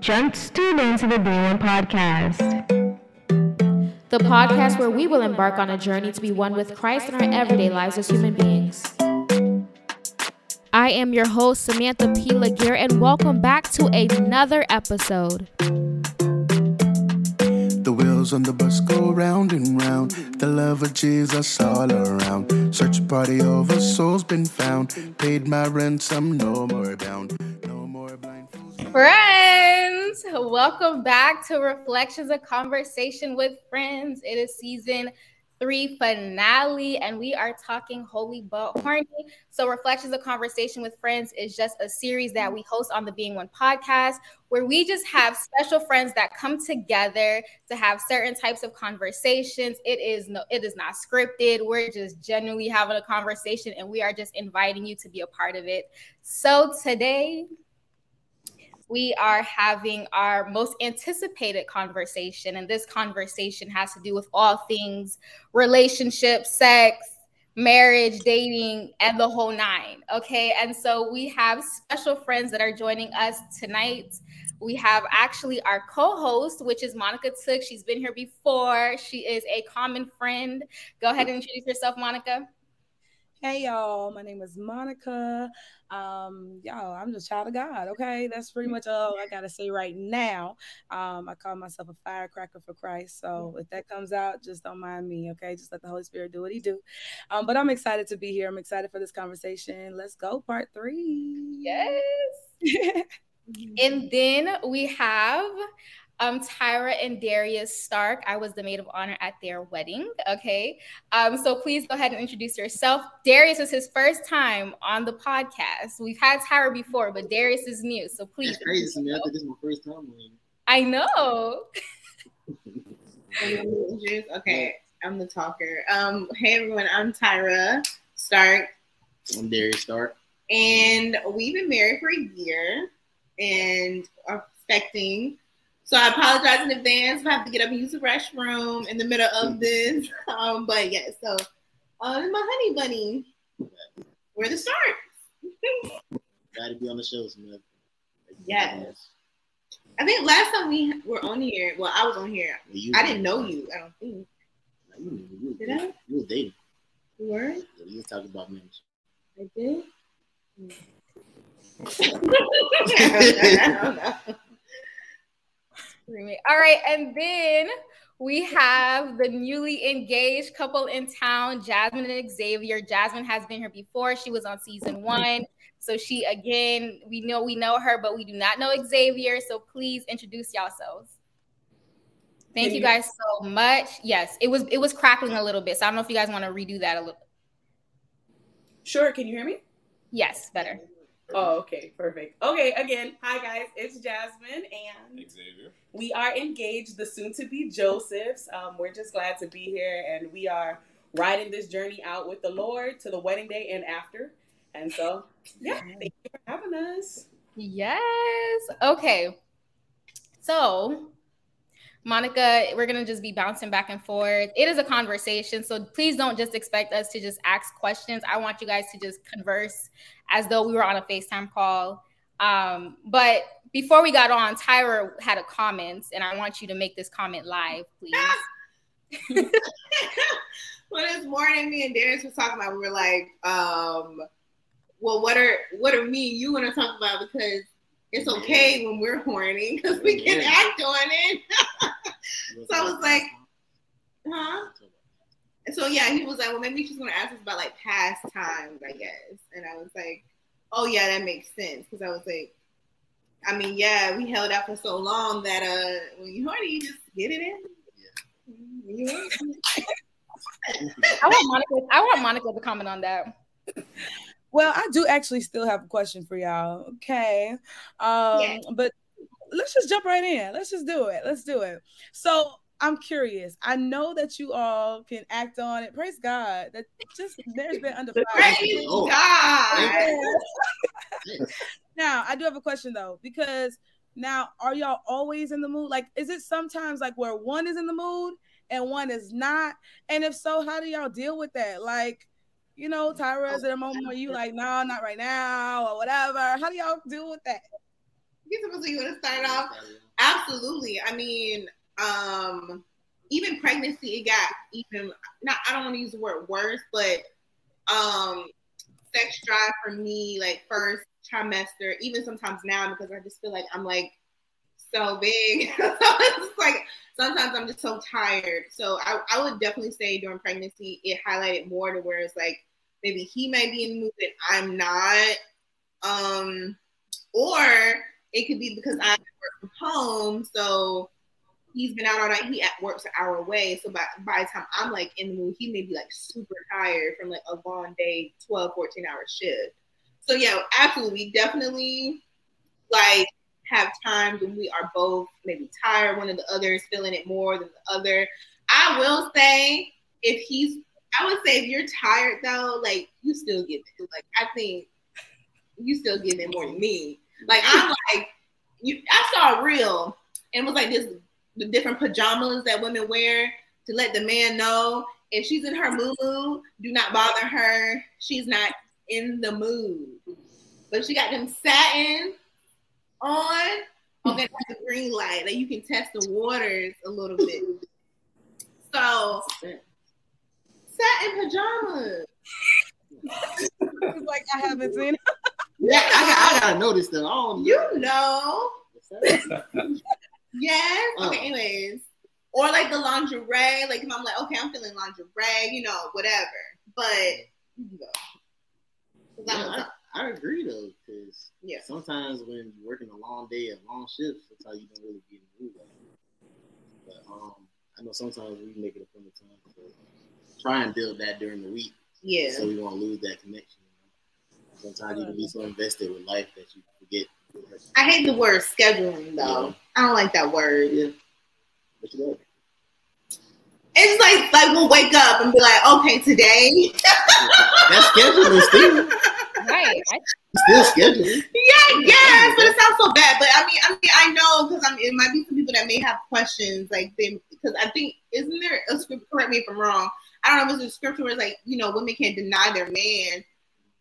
Just tune into the Being One podcast. The podcast where we will embark on a journey to be one with Christ in our everyday lives as human beings. I am your host, Samantha P. Laguerre, and welcome back to another episode. The wheels on the bus go round and round. The love of Jesus all around. Search party over, souls been found. Paid my ransom, no more bound. Friends, welcome back to Reflections of Conversation with Friends. It is season three finale, and we are talking holy but horny. So, Reflections of Conversation with Friends is just a series that we host on the Being One podcast, where we just have special friends that come together to have certain types of conversations. It is no, it is not scripted. We're just genuinely having a conversation, and we are just inviting you to be a part of it. So today we are having our most anticipated conversation. And this conversation has to do with all things relationship, sex, marriage, dating, and the whole nine. Okay. And so we have special friends that are joining us tonight. We have actually our co host, which is Monica Tookes. She's been here before. She is a common friend. Go ahead and introduce yourself, Monica. Hey y'all, my name is Monica. Um, y'all, I'm just child of God. Okay, that's pretty much all I gotta say right now. Um, I call myself a firecracker for Christ. So if that comes out, just don't mind me. Okay, just let the Holy Spirit do what He do. Um, but I'm excited to be here. I'm excited for this conversation. Let's go, part three. Yes. and then we have um, Tyra and Darius Starke. I was the maid of honor at their wedding. Okay. Um, so please go ahead and introduce yourself. Darius is his first time on the podcast. We've had Tyra before, but Darius is new. So please. It's crazy, man. I think this is my first time. Man. I know. okay, I'm the talker. Um, hey everyone, I'm Tyra Starke, I'm Darius Starke. and we've been married for a year and are expecting. So I apologize in advance if I have to get up and use the restroom in the middle of this. Um, but yeah, so uh, my honey bunny, where to the start. Gotta be on the show, man. Yes. I think last time we were on here, well, I was on here. You, I didn't know you. I don't think You, you, Did I? You were dating. you were. Yeah, you were talking about marriage. I did. I don't know. All right. And then we have the newly engaged couple in town, Jasmine and Xavier. Jasmine has been here before. She was on season one. So she again, we know we know her, but we do not know Xavier. So please introduce yourselves. Thank you guys so much. Yes, it was it was crackling a little bit. So I don't know if you guys want to redo that a little. Sure, can you hear me? Yes, better. Oh, okay, perfect. Okay, again, hi guys, it's Jasmine, and Xavier. We are engaged, the soon to be Josephs. Um, we're just glad to be here, and we are riding this journey out with the Lord to the wedding day and after. And so, yeah, thank you for having us. Yes. Okay. So, Monica, we're going to just be bouncing back and forth. It is a conversation. So, please don't just expect us to just ask questions. I want you guys to just converse as though we were on a FaceTime call. Um, but before we got on, Tyra had a comment, and I want you to make this comment live, please. well, this morning, me and Darius was talking about. We were like, um, "Well, what are what are me and you going to talk about? Because it's okay when we're horny because we can Yeah. act on it." So I was like, huh? So yeah, he was like, "Well, maybe she's going to ask us about like past times, I guess." And I was like, "Oh yeah, that makes sense." Because I was like, I mean, yeah, we held out for so long that uh, when you're horny, you just get it in. Yeah. I want Monica. I want Monica to comment on that. Well, I do actually still have a question for y'all. Okay. Um, Yeah. but let's just jump right in. Let's just do it. Let's do it. So I'm curious. I know that you all can act on it. Praise God. That just there's been undefiled. Praise. God. Now, I do have a question though, because now are y'all always in the mood? Like, is it sometimes like where one is in the mood and one is not? And if so, how do y'all deal with that? Like, you know, Tyra, is there a moment where you like, no, not right now, or whatever? How do y'all deal with that? You're supposed to you want to start off? Absolutely. I mean, um, even pregnancy, it got even not. I don't want to use the word worse, but um, sex drive for me, like first trimester, even sometimes now, because I just feel like I'm like so big. it's like sometimes I'm just so tired. So I, I would definitely say during pregnancy, it highlighted more to where it's like maybe he might be in the mood and I'm not. Um, or it could be because I work from home. So he's been out all night. He at works an hour away. So by, by the time I'm like in the mood, he may be like super tired from like a long day, 12, 14 hour shift. So yeah, absolutely. Definitely like have times when we are both maybe tired, one of the others feeling it more than the other. I will say if he's I would say if you're tired though, like you still get it. Like I think you still get it more than me. Like I'm like you I saw a reel and was like this the different pajamas that women wear to let the man know if she's in her mood, do not bother her. She's not in the mood. But she got them satin on. Oh, okay, that's the green light. Like you can test the waters a little bit. So satin pajamas. like I haven't seen. Yeah, I, I gotta notice them. Oh, You know. Yes. Oh. Okay. Anyways, or like the lingerie. Like if I'm like, okay, I'm feeling lingerie. You know, whatever. But you can go. 'Cause Yeah, I, I agree though, because Yeah. sometimes when you're working a long day and long shifts, how you don't really get in the mood. But um, I know sometimes we make it a point of time to try and build that during the week, yeah. so we won't lose that connection. You know? Sometimes you can be so invested with life that you forget. I hate the word scheduling though. Yeah. I don't like that word. Yeah, but you know, It's like like we'll wake up and be like, okay, today. that's scheduling still. Right. Still scheduling. Yeah, yes, but it sounds so bad. But I mean, I mean, I know because I mean, it might be some people that may have questions, like they, because I think isn't there a script? Correct me if I'm wrong. I don't know if it's a scripture where it's like you know women can't deny their man.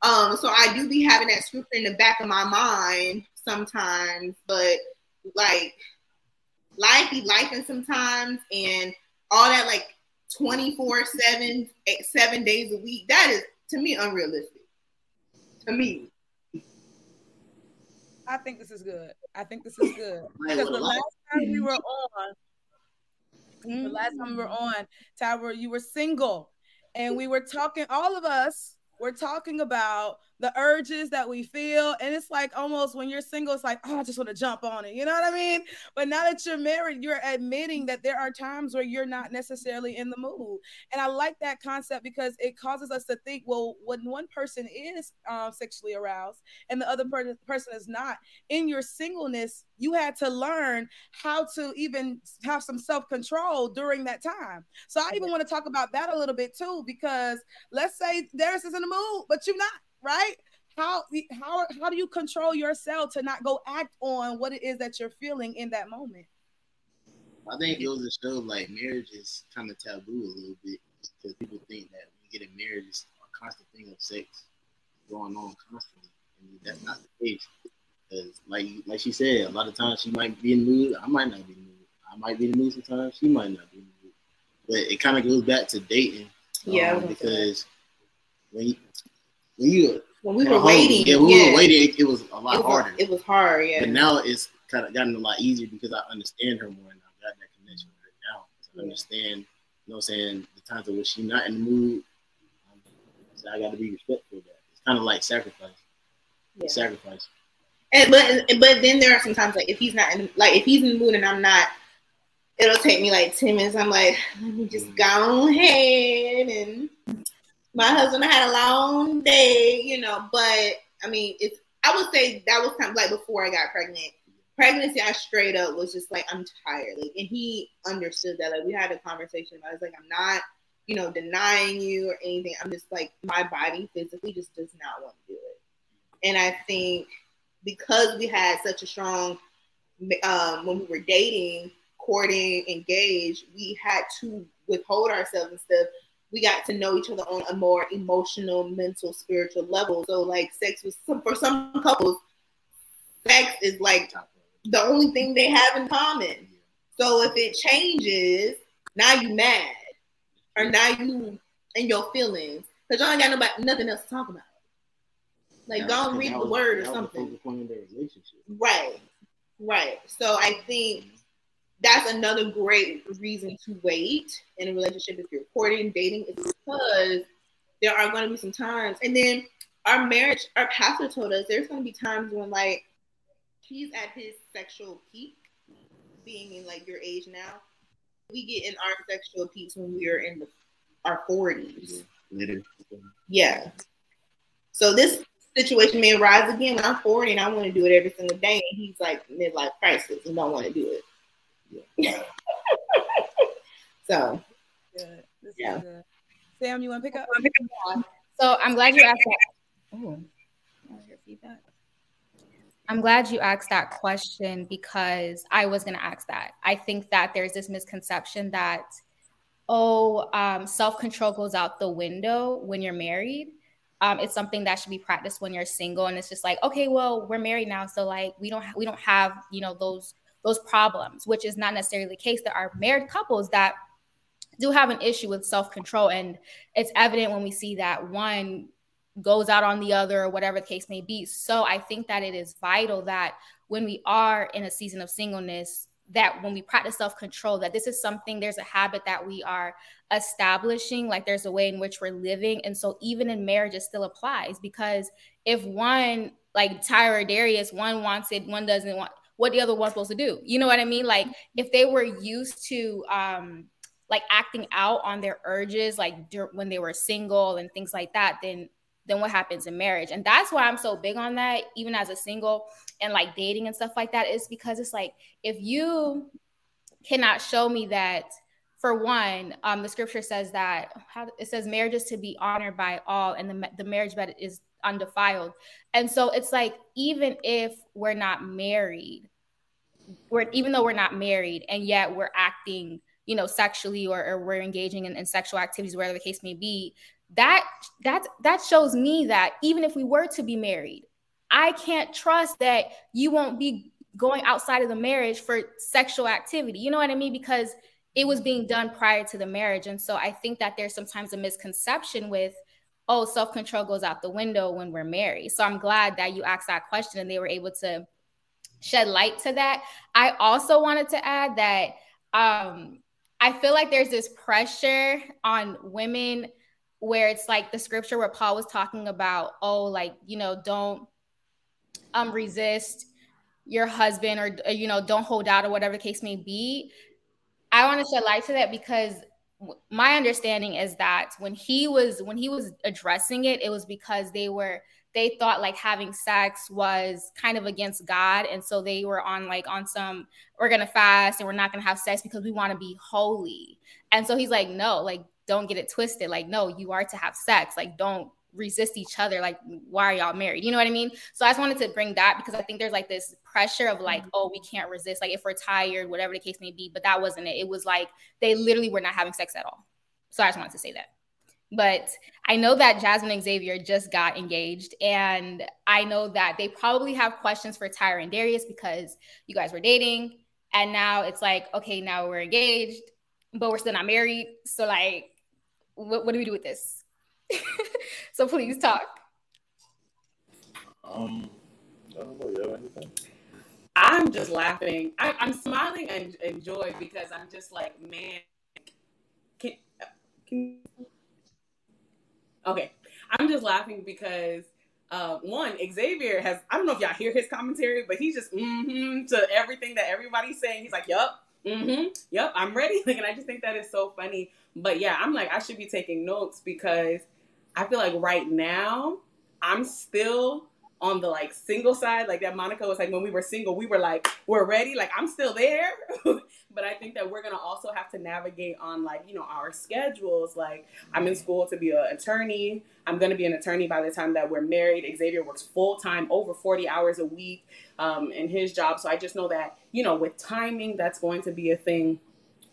Um, so I do be having that scripture in the back of my mind sometimes, but like life be life and sometimes and all that like 24 7 eight, seven days a week that is to me unrealistic to me I think this is good. I think this is good because the last time we were on, the mm-hmm. last time we were on, Tyra, you were single, and we were talking. All of us were talking about the urges that we feel, and it's like almost when you're single, it's like, oh, I just want to jump on it. You know what I mean? But now that you're married, you're admitting that there are times where you're not necessarily in the mood, and I like that concept because it causes us to think, well, when one person is um, sexually aroused and the other per- person is not, in your singleness, you had to learn how to even have some self control during that time. So I even want to talk about that a little bit too, because let's say Darius is in the mood, but you're not, right? How how how do you control yourself to not go act on what it is that you're feeling in that moment? I think it goes to show like marriage is kind of taboo a little bit because people think that when you get in marriage, it's a constant thing of sex going on constantly, and that's not the case. Because like like she said, a lot of times she might be in the mood, I might not be in the mood. I might be in the mood sometimes, she might not be in the mood. But it kind of goes back to dating, Yeah, um, gonna because when you, when you when we were hold, waiting yeah, when we yeah, were waiting, it, it was a lot it was, harder. it was hard yeah But now it's kind of gotten a lot easier because I understand her more and I've got that connection with her now. So I understand, you know what I'm saying, the times in which she's not in the mood. Um, so I got to be respectful of that. It's kind of like sacrifice. Yeah. Sacrifice. And, but but then there are sometimes like if he's not in like if he's in the mood and I'm not, it'll take me like ten minutes. I'm like, let me just go ahead and my husband had a long day, you know. But I mean, it's I would say that was kind of like before I got pregnant. Pregnancy, I straight up was just like I'm tired, like, and he understood that. Like we had a conversation about. It. It's like I'm not, you know, denying you or anything. I'm just like my body physically just does not want to do it, and I think because we had such a strong um, when we were dating, courting, engaged, we had to withhold ourselves and stuff. We got to know each other on a more emotional, mental, spiritual level. So, like, sex was some, for some couples, sex is like the only thing they have in common. So if it changes, now you mad, or now you in your feelings, because y'all ain't got nobody nothing else to talk about. Like, yeah, don't read the was, word or something. Right, right. So I think that's another great reason to wait in a relationship if you're courting, dating, is because there are going to be some times, and then our marriage, our pastor told us there's going to be times when like he's at his sexual peak, being in like your age now. We get in our sexual peaks when we are in the, our 40s. Yeah. So this situation may arise again when I'm 40 and I want to do it every single day. And he's like midlife crisis and don't want to do it. Yeah. so, good. yeah. Good. Sam, you want to pick up? So I'm glad you asked that. Oh, your feedback. I'm glad you asked that question because I was going to ask that. I think that there's this misconception that, oh, um, self control goes out the window when you're married. Um, it's something that should be practiced when you're single, and it's just like, okay, well, we're married now, so like we don't ha- we don't have you know those those problems, which is not necessarily the case. There are married couples that do have an issue with self control, and it's evident when we see that one goes out on the other or whatever the case may be. So I think that it is vital that when we are in a season of singleness, that when we practice self control, that this is something, there's a habit that we are establishing, like there's a way in which we're living. And so even in marriage, it still applies because if one, like Tyra or Darius, one wants it, one doesn't want, what the other one's supposed to do. You know what I mean? Like if they were used to, um, like acting out on their urges like dur- when they were single and things like that then then what happens in marriage. And that's why I'm so big on that, even as a single and like dating and stuff like that, is because it's like if you cannot show me that, for one, um, the scripture says that how, it says marriage is to be honored by all, and the, the marriage bed is undefiled. And so it's like even if we're not married, we're even though we're not married, and yet we're acting you know sexually or, or we're engaging in, in, sexual activities whatever the case may be that that that shows me that even if we were to be married i can't trust that you won't be going outside of the marriage for sexual activity. You know what i mean? Because it was being done prior to the marriage. And so i think that there's sometimes a misconception with oh self-control goes out the window when we're married so i'm glad that you asked that question and they were able to shed light to that i also wanted to add that um I feel like there's this pressure on women where it's like the scripture where Paul was talking about, oh, like, you know, don't um resist your husband or you know, don't hold out or whatever the case may be. I want to shed light to that because my understanding is that when he was when he was addressing it, it was because they were they thought like having sex was kind of against God. And so they were on like on some, we're gonna fast and we're not gonna have sex because we want to be holy. And so he's like, no, like don't get it twisted. Like, no, you are to have sex. Like, don't resist each other. Like, why are y'all married? You know what I mean? So I just wanted to bring that because I think there's like this pressure of like, mm-hmm. oh, we can't resist. Like if we're tired, whatever the case may be. But that wasn't it. It was like they literally were not having sex at all. So I just wanted to say that. But I know that Jasmine and Xavier just got engaged, and I know that they probably have questions for Tyra and Darius because you guys were dating, and now it's like, okay, now we're engaged, but we're still not married. So, like, what, what do we do with this? so, please talk. Um, I don't know. You have anything? I'm just laughing. I, am smiling and, and joy because I'm just like, man, can, can Okay. I'm just laughing because uh, one, Xavier has, I don't know if y'all hear his commentary, but he's just mm-hmm to everything that everybody's saying. He's like, yup, mm-hmm, yup, I'm ready. Like, and I just think that is so funny. But yeah, I'm like, I should be taking notes because I feel like right now I'm still on the like single side, like that Monica was like when we were single, we were like, we're ready, like I'm still there. but I think that we're gonna also have to navigate on like, you know, our schedules. Like I'm in school to be an attorney. I'm gonna be an attorney by the time that we're married. Xavier works full time, over 40 hours a week um, in his job. So I just know that, you know, with timing, that's going to be a thing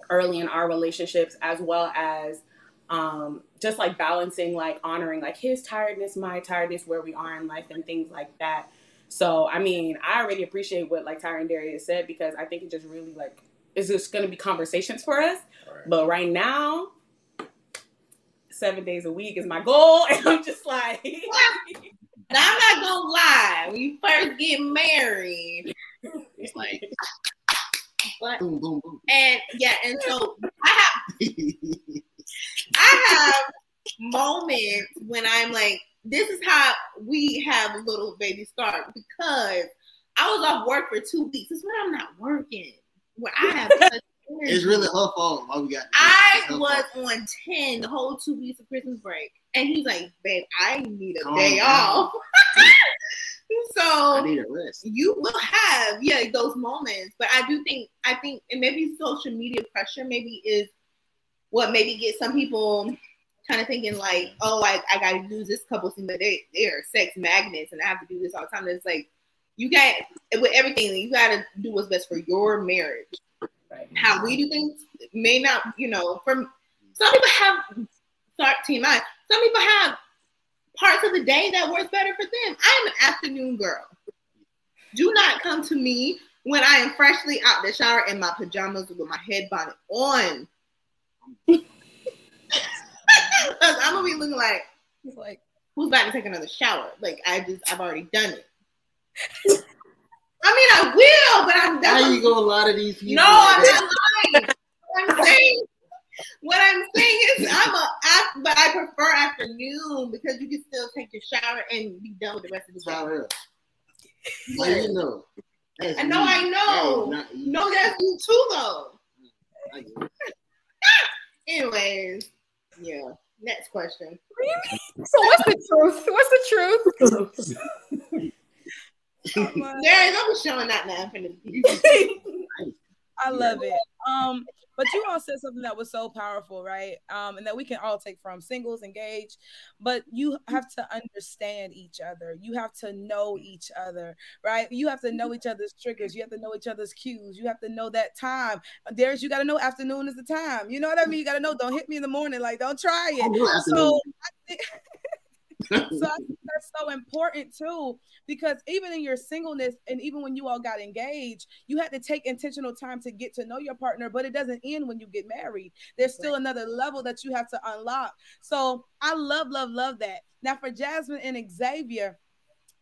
early in our relationships, as well as um, just like balancing, like honoring like his tiredness, my tiredness, where we are in life, and things like that. So I mean, I already appreciate what like Tyra and Darius said because I think it just really like is just going to be conversations for us. Right. But right now, seven days a week is my goal, and I'm just like. now I'm not gonna lie. When you first get married, it's like but, boom, boom, boom. And yeah, and so I have I have moments when I'm like, this is how we have a little baby start because I was off work for two weeks. This is when I'm not working. Where I have it's really her fault why we got I was fault. on 10 the whole two weeks of Christmas break. And he's like, babe, I need a Calm day down. off. so I need a rest. You will have, yeah, those moments. But I do think I think and maybe social media pressure maybe is what maybe gets some people kind of thinking like, oh, I, I gotta do this couple thing, but they they're sex magnets and I have to do this all the time. it's like you got with everything, you gotta do what's best for your marriage. Right. How we do things may not, you know, from some people have start TMI, some people have parts of the day that works better for them. I am an afternoon girl. Do not come to me when I am freshly out the shower in my pajamas with my head bonnet on. I'm gonna be looking like like who's about to take another shower? Like I just I've already done it. I mean I will, but I'm How you go a lot of these people? No, I'm not lying. I'm saying what I'm saying is I'm a but I prefer afternoon because you can still take your shower and be done with the rest of the day. How you know? That's I know, me. I know. That no, that's you too, though. Anyways, yeah. Next question. So what's the truth? What's the truth? There, don't be showing that now. I love it. Um, but you all said something that was so powerful, right? Um, and that we can all take from singles, engaged, but you have to understand each other. You have to know each other, right? You have to know each other's triggers. You have to know each other's cues. You have to know that time. There's you got to know afternoon is the time. You know what I mean? You got to know. Don't hit me in the morning. Like don't try it. So I think. so I think that's so important too, because even in your singleness and even when you all got engaged, you had to take intentional time to get to know your partner, but it doesn't end when you get married. There's still right. another level that you have to unlock. So I love, love, love that. Now for Jasmine and Xavier,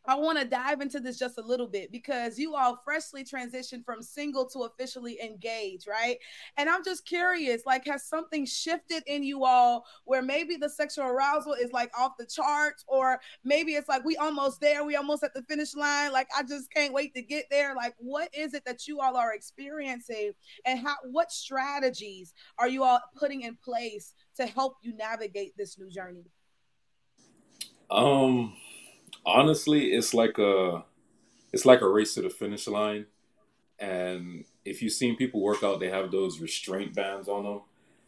I want to dive into this just a little bit because you all freshly transitioned from single to officially engaged, right? And I'm just curious, like, has something shifted in you all where maybe the sexual arousal is like off the charts, or maybe it's like we almost there, we almost at the finish line, like I just can't wait to get there. Like, what is it that you all are experiencing, and how what strategies are you all putting in place to help you navigate this new journey? Um honestly, it's like a it's like a race to the finish line. And if you've seen people work out, they have those restraint bands on them.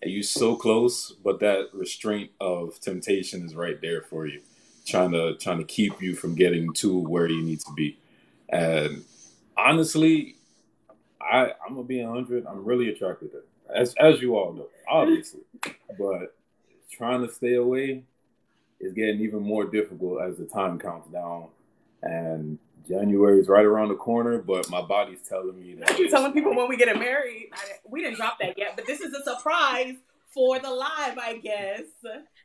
And you're so close, but that restraint of temptation is right there for you, trying to trying to keep you from getting to where you need to be. And honestly, I I'm gonna be hundred. I'm really attracted to as as you all know, obviously. but trying to stay away is getting even more difficult as the time counts down. And January is right around the corner, but my body's telling me that. I keep telling people when we get married. we didn't drop that yet, but this is a surprise for the live, I guess.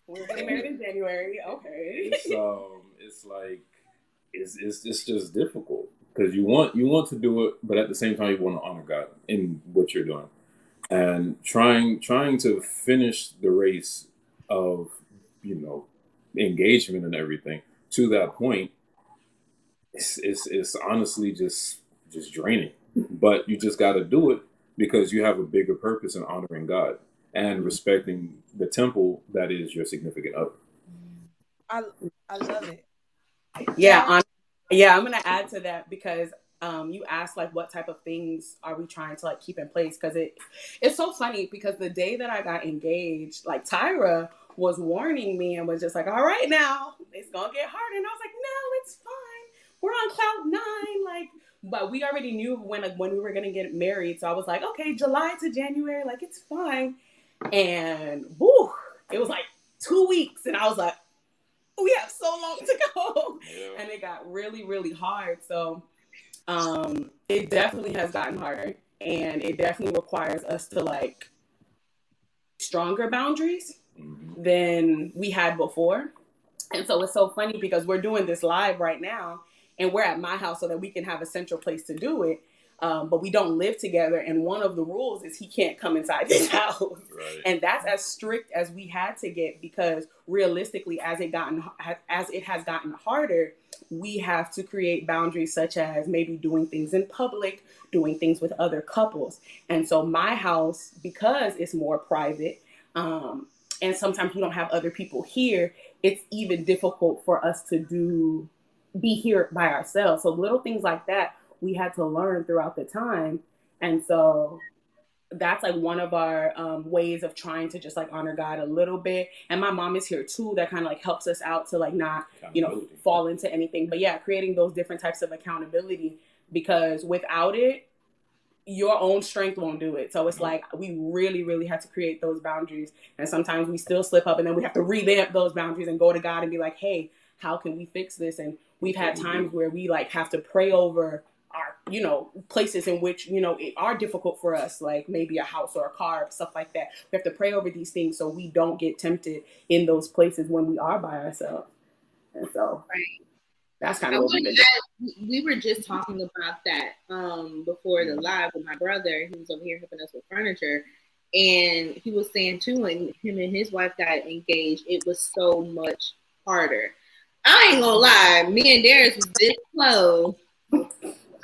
We're getting married in January. Okay. It's um, it's like it's it's it's just difficult because you want you want to do it, but at the same time you want to honor God in what you're doing, and trying trying to finish the race of you know engagement and everything to that point, it's, it's, it's honestly just just draining. But you just got to do it because you have a bigger purpose in honoring God and respecting the temple that is your significant other. I I love it. Yeah, I'm, yeah, I'm gonna add to that because um, you asked like what type of things are we trying to like keep in place because it it's so funny because the day that I got engaged, like Tyra was warning me and was just like, all right, now it's gonna get harder. And I was like, no, it's fine. We're on cloud nine. Like, but we already knew when like, when we were gonna get married. So I was like, okay, July to January, like it's fine. And woo, it was like two weeks, and I was like, we have so long to go. Yeah. And it got really, really hard. So um, it definitely has gotten harder. And it definitely requires us to like stronger boundaries mm-hmm. than we had before. And so it's so funny because we're doing this live right now and we're at my house so that we can have a central place to do it um, but we don't live together. And one of the rules is he can't come inside this house, right. and that's as strict as we had to get because realistically, as it gotten as it has gotten harder, we have to create boundaries such as maybe doing things in public, doing things with other couples. And so my house, because it's more private, um, and sometimes we don't have other people here, it's even difficult for us to do be here by ourselves. So little things like that we had to learn throughout the time. And so that's like one of our um, ways of trying to just like honor God a little bit. And my mom is here too. That kind of like helps us out to like not, you know, fall into anything. But yeah, creating those different types of accountability because without it, your own strength won't do it. So it's mm-hmm. like we really, really have to create those boundaries. And sometimes we still slip up and then we have to revamp those boundaries and go to God and be like, hey, how can we fix this? And we've had mm-hmm. times where we like have to pray over our, you know places in which you know it are difficult for us like maybe a house or a car stuff like that we have to pray over these things so we don't get tempted in those places when we are by ourselves and so right that's kind of what we We were just talking about that um, before the live with my brother. He was over here helping us with furniture, and he was saying too, when him and his wife got engaged, it was so much harder. I ain't gonna lie, me and Darius was this close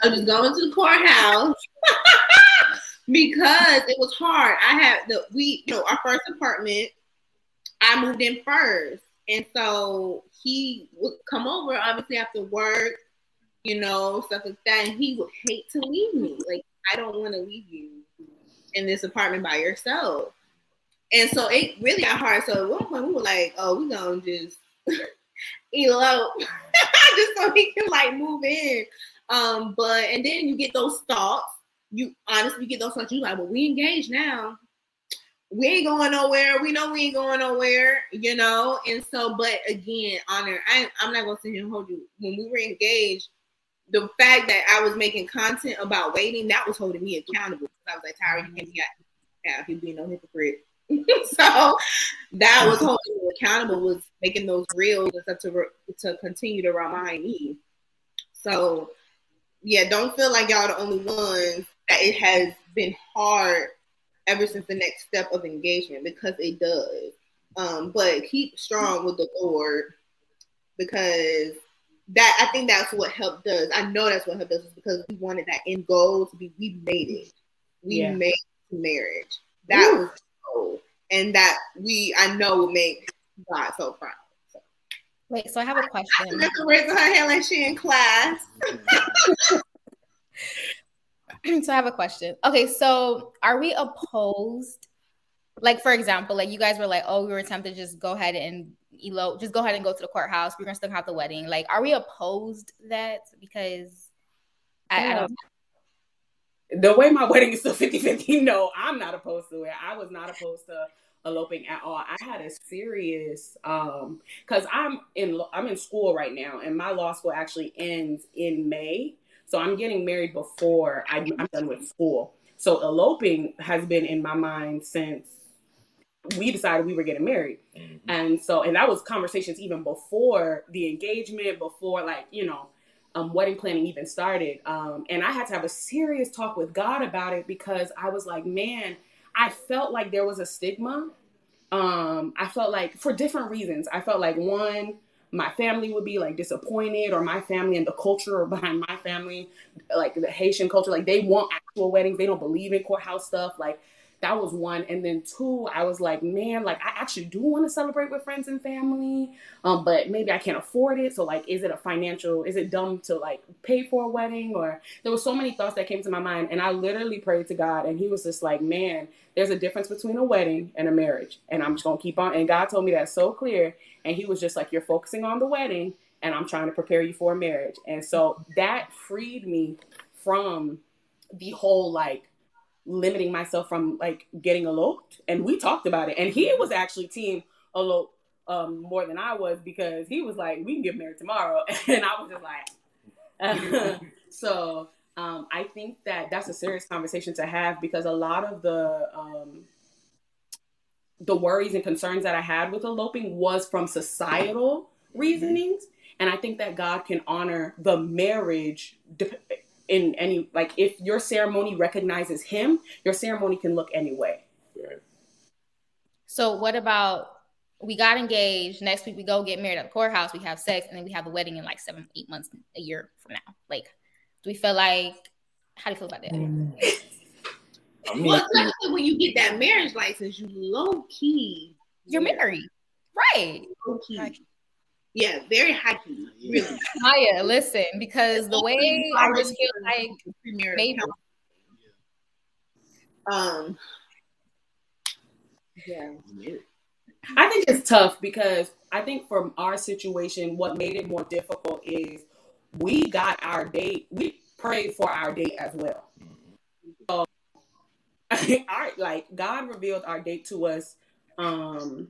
I was going to the courthouse because it was hard. I had the we you know our first apartment. I moved in first, and so he would come over obviously after work, you know, stuff like that. And he would hate to leave me. Like I don't want to leave you in this apartment by yourself. And so it really got hard. So at one point we were like, "Oh, we're gonna just elope, just so he can like move in." Um, but and then you get those thoughts. You honestly get those thoughts. You like, well, we engaged now. We ain't going nowhere. We know we ain't going nowhere, you know. And so, but again, honor. I, I'm not gonna sit here and hold you. When we were engaged, the fact that I was making content about waiting, that was holding me accountable. I was like, Tyra, you can't be out here being no hypocrite. so that was holding me accountable was making those reels and stuff to to continue to remind me. So yeah, don't feel like y'all the only ones that it has been hard ever since the next step of engagement because it does. Um, but keep strong with the Lord because that I think that's what help does. I know that's what help does is because we wanted that end goal to be we made it. We yeah. made marriage. That Woo. was the goal. And that we I know will make God so proud. Wait, so I have a question. That's raising her hand like she in class. so I have a question. Okay, so are we opposed? Like, for example, like you guys were like, oh, we were tempted to just go ahead and elope, just go ahead and go to the courthouse. We're gonna still have the wedding. Like, are we opposed that? Because I, I don't the way my wedding is still 50 50, no, I'm not opposed to it. I was not opposed to eloping at all. I had a serious um because I'm in I'm in school right now and my law school actually ends in May. So I'm getting married before I, I'm done with school. So eloping has been in my mind since we decided we were getting married. Mm-hmm. And so and that was conversations even before the engagement, before like, you know, um, wedding planning even started. Um, and I had to have a serious talk with God about it because I was like, man, I felt like there was a stigma. Um, I felt like for different reasons. I felt like one, my family would be like disappointed, or my family and the culture or behind my family, like the Haitian culture, like they want actual weddings. They don't believe in courthouse stuff. Like that was one. And then two i was like man like i actually do want to celebrate with friends and family um but maybe i can't afford it. So like is it a financial is it dumb to like pay for a wedding? Or there were so many thoughts that came to my mind and i literally prayed to god and he was just like man there's a difference between a wedding and a marriage. And i'm just gonna keep on and god told me that so clear and he was just like you're focusing on the wedding and i'm trying to prepare you for a marriage. And so that freed me from the whole like limiting myself from like getting eloped. And we talked about it. And he was actually team elope um, more than I was because he was like, "We can get married tomorrow," and I was just like, so. Um, I think that that's a serious conversation to have because a lot of the um, the worries and concerns that I had with eloping was from societal reasonings, and I think that God can honor the marriage in any like if your ceremony recognizes Him, your ceremony can look any way. Right. So what about we got engaged. Next week we go get married at the courthouse. We have sex, and then we have the wedding in like seven, eight months, a year from now. Like, do we feel like? How do you feel about that? Mm. I mean, well, especially when you get that marriage license, you low key. You're married, right? Low key. Yeah, very high key. Really. Maya, listen, because the way I just feel like maybe. Um. Yeah. I think it's tough because I think from our situation, what made it more difficult is we got our date. We prayed for our date as well. So, our, like God revealed our date to us um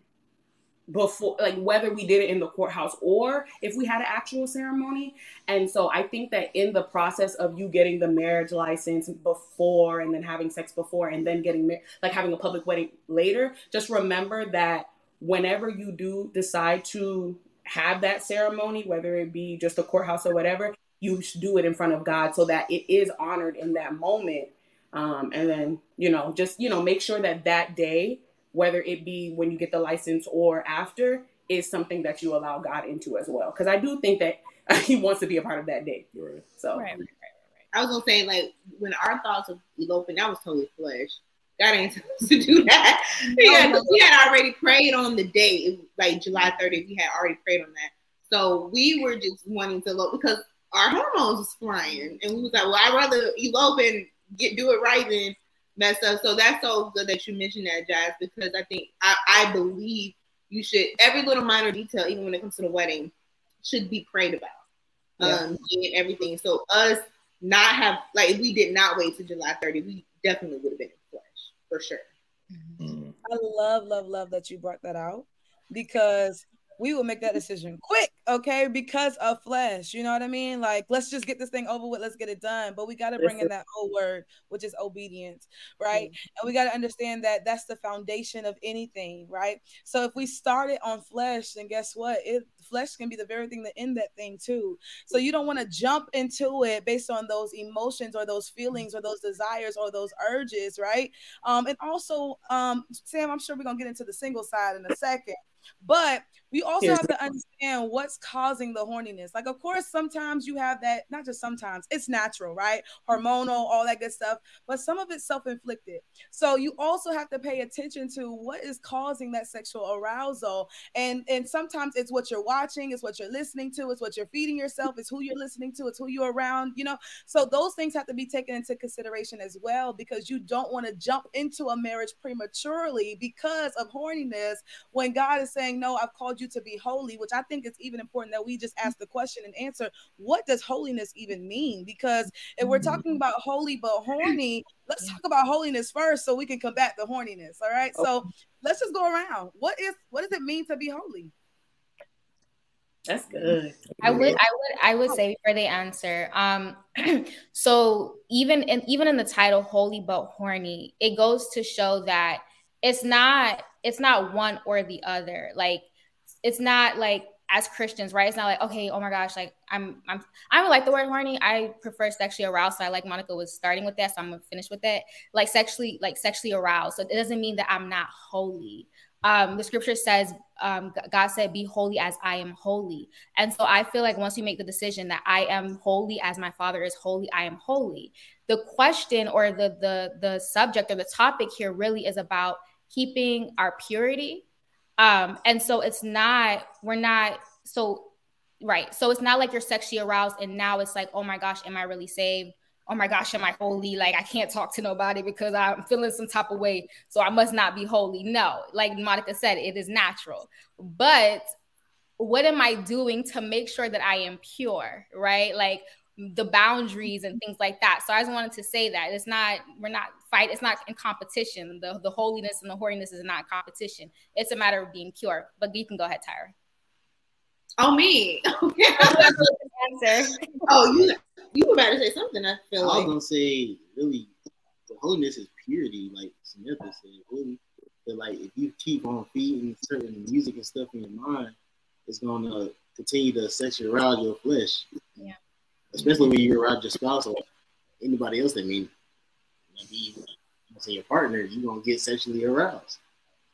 before like whether we did it in the courthouse or if we had an actual ceremony and so i think that in the process of you getting the marriage license before and then having sex before and then getting married like having a public wedding later just remember that whenever you do decide to have that ceremony, whether it be just a courthouse or whatever, you do it in front of God so that it is honored in that moment. Um, and then, you know, just, you know, make sure that that day, whether it be when you get the license or after, is something that you allow God into as well. Because I do think that He wants to be a part of that day. Right. So, right, right, right, I was gonna say, like, when our thoughts of eloping, that was totally flesh. God ain't supposed to do that. Yeah, because we had already prayed on the day, like July 30th, we had already prayed on that. So we were just wanting to elope because our hormones was flying. And we was like, well, I'd rather elope and get do it right than mess up. So that's so good that you mentioned that, Jazz, because I think I, I believe you should every little minor detail, even when it comes to the wedding, should be prayed about. Yeah. Um and everything. So us not have like if we did not wait to July 30, we definitely would have been in flesh for sure. Mm-hmm. I love, love, love that you brought that out because we will make that decision quick, okay? Because of flesh, you know what I mean? Like, let's just get this thing over with, let's get it done. But we got to bring in that old word, which is obedience, right? Mm-hmm. And we got to understand that that's the foundation of anything, right? So if we started on flesh, then guess what? It flesh can be the very thing that end that thing too. So you don't want to jump into it based on those emotions or those feelings or those desires or those urges, right? Um, and also, um, Sam, I'm sure we're gonna get into the single side in a second. But we also Here's have to understand what's causing the horniness. Like, of course, sometimes you have that, not just sometimes, it's natural, right? Hormonal, all that good stuff, but some of it's self inflicted. So you also have to pay attention to what is causing that sexual arousal. And, and sometimes it's what you're watching, it's what you're listening to, it's what you're feeding yourself, it's who you're listening to, it's who you're around, you know? So those things have to be taken into consideration as well because you don't want to jump into a marriage prematurely because of horniness when God is saying, No, I've called you to be holy, which I think is even important that we just ask the question and answer what does holiness even mean? Because if we're talking mm-hmm. about holy but horny, let's talk about holiness first so we can combat the horniness. All right. So let's just go around. What is what does it mean to be holy? That's good. I would, I would, I would say before they answer. Um, so even in even in the title "Holy but Horny," it goes to show that it's not it's not one or the other. Like it's not like as Christians, right? It's not like, okay, oh my gosh, like I'm I'm I don't like the word horny. I prefer sexually aroused. So I like Monica was starting with that. So I'm gonna finish with that. Like sexually, like sexually aroused. So it doesn't mean that I'm not holy. Um, the scripture says, um, God said, be holy as I am holy. And so I feel like once you make the decision that I am holy as my father is holy, I am holy. The question or the the the subject or the topic here really is about keeping our purity. Um, and so it's not, we're not, so, right. So it's not like you're sexually aroused and now it's like, oh my gosh, am I really saved? Oh my gosh, am I holy? Like I can't talk to nobody because I'm feeling some type of way. So I must not be holy. No, like Monica said, it is natural. But what am I doing to make sure that I am pure? Right? Like the boundaries and things like that. So I just wanted to say that it's not we're not fight. It's not in competition. The the holiness and the holiness is not competition. It's a matter of being pure. But you can go ahead, Tyra. Oh me. answer. oh you you were about to say something. I feel I was gonna say really the holiness is purity, like Samantha said. Really, but like if you keep on feeding certain music and stuff in your mind, it's gonna continue to sexually arouse your flesh. Yeah especially when you're around your spouse or anybody else that mean be say your partner, you're gonna get sexually aroused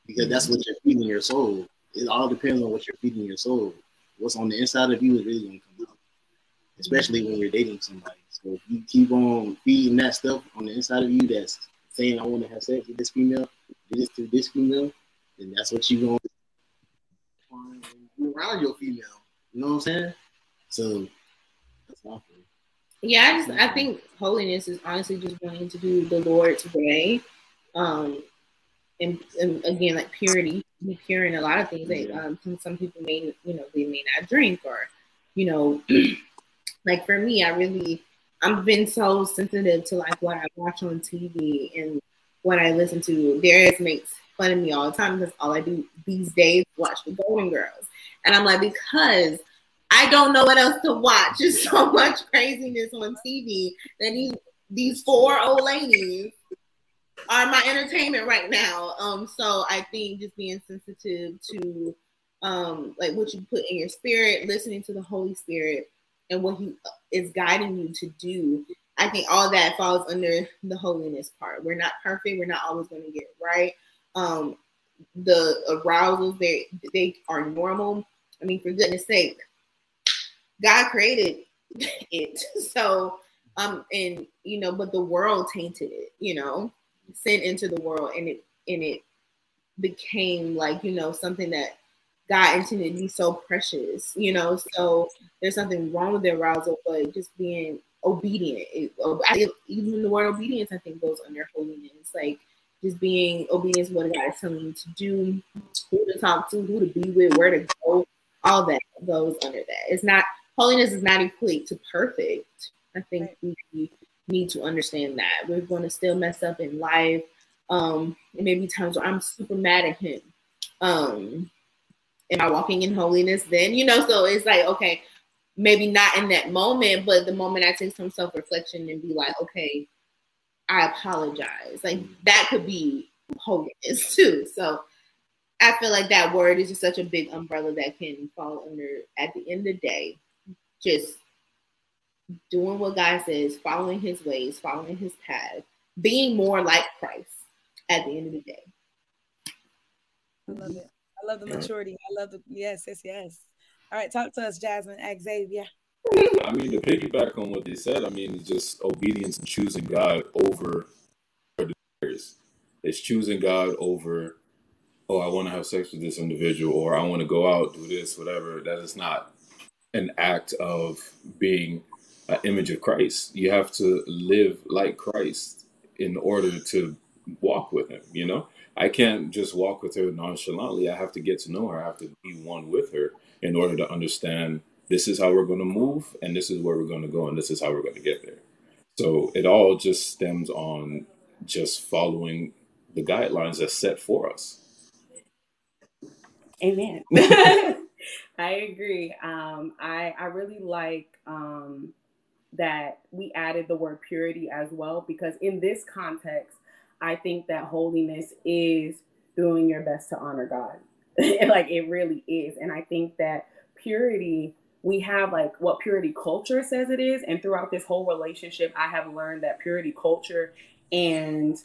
because that's mm-hmm. what you're feeding your soul. It all depends on what you're feeding your soul. What's on the inside of you is really gonna come out, especially when you're dating somebody. So if you keep on feeding that stuff on the inside of you that's saying I want to have sex with this female, do this to this female, then that's what you're gonna find around your female. You know what I'm saying? So yeah, I just I think holiness is honestly just wanting to do the Lord's way. Um and, and again like purity, be pure in a lot of things that um some, some people may you know they may not drink or you know like for me I really I've been so sensitive to like what I watch on TV and what I listen to. Darius makes fun of me all the time because all I do these days watch the Golden Girls. And I'm like, because I don't know what else to watch. There's so much craziness on TV that these these four old ladies are my entertainment right now. Um, so I think just being sensitive to um like what you put in your spirit, listening to the Holy Spirit and what He is guiding you to do. I think all that falls under the holiness part. We're not perfect. We're not always going to get it right. Um, the arousals they they are normal. I mean, for goodness sake, God created it. So, um, and you know, but the world tainted it, you know, sin into the world and it and it became like, you know, something that God intended to be so precious, you know. So there's something wrong with the arousal, but just being obedient. Oh, it, even the word obedience, I think, goes under holiness. Like just being obedient to what God is telling you to do, who to talk to, who to be with, where to go, all that goes under that. It's not holiness is not equate to perfect. I think right. we need to understand that. We're going to still mess up in life. Um, it may be times where I'm super mad at him. Um, am I walking in holiness then? You know, so it's like, okay, maybe not in that moment, but the moment I take some self reflection and be like, okay, I apologize. Like that could be holiness too. So I feel like that word is just such a big umbrella that can fall under, at the end of the day, just doing what God says, following his ways, following his path, being more like Christ at the end of the day. I love it. I love the maturity. I love the yes, yes, yes. All right, talk to us, Jasmine, Xavier. I mean, to piggyback on what they said, I mean, it's just obedience and choosing God over desires. It's choosing God over, oh, I want to have sex with this individual, or I want to go out, do this, whatever. That is not an act of being an image of Christ. You have to live like Christ in order to walk with Him. You know, I can't just walk with her nonchalantly. I have to get to know her. I have to be one with her in order to understand this is how we're going to move, and this is where we're going to go, and this is how we're going to get there. So it all just stems on just following the guidelines that's set for us. Amen. I agree. Um, I I really like um, that we added the word purity as well because in this context, I think that holiness is doing your best to honor God. like it really is, and I think that purity we have like what purity culture says it is and throughout this whole relationship i have learned that purity culture and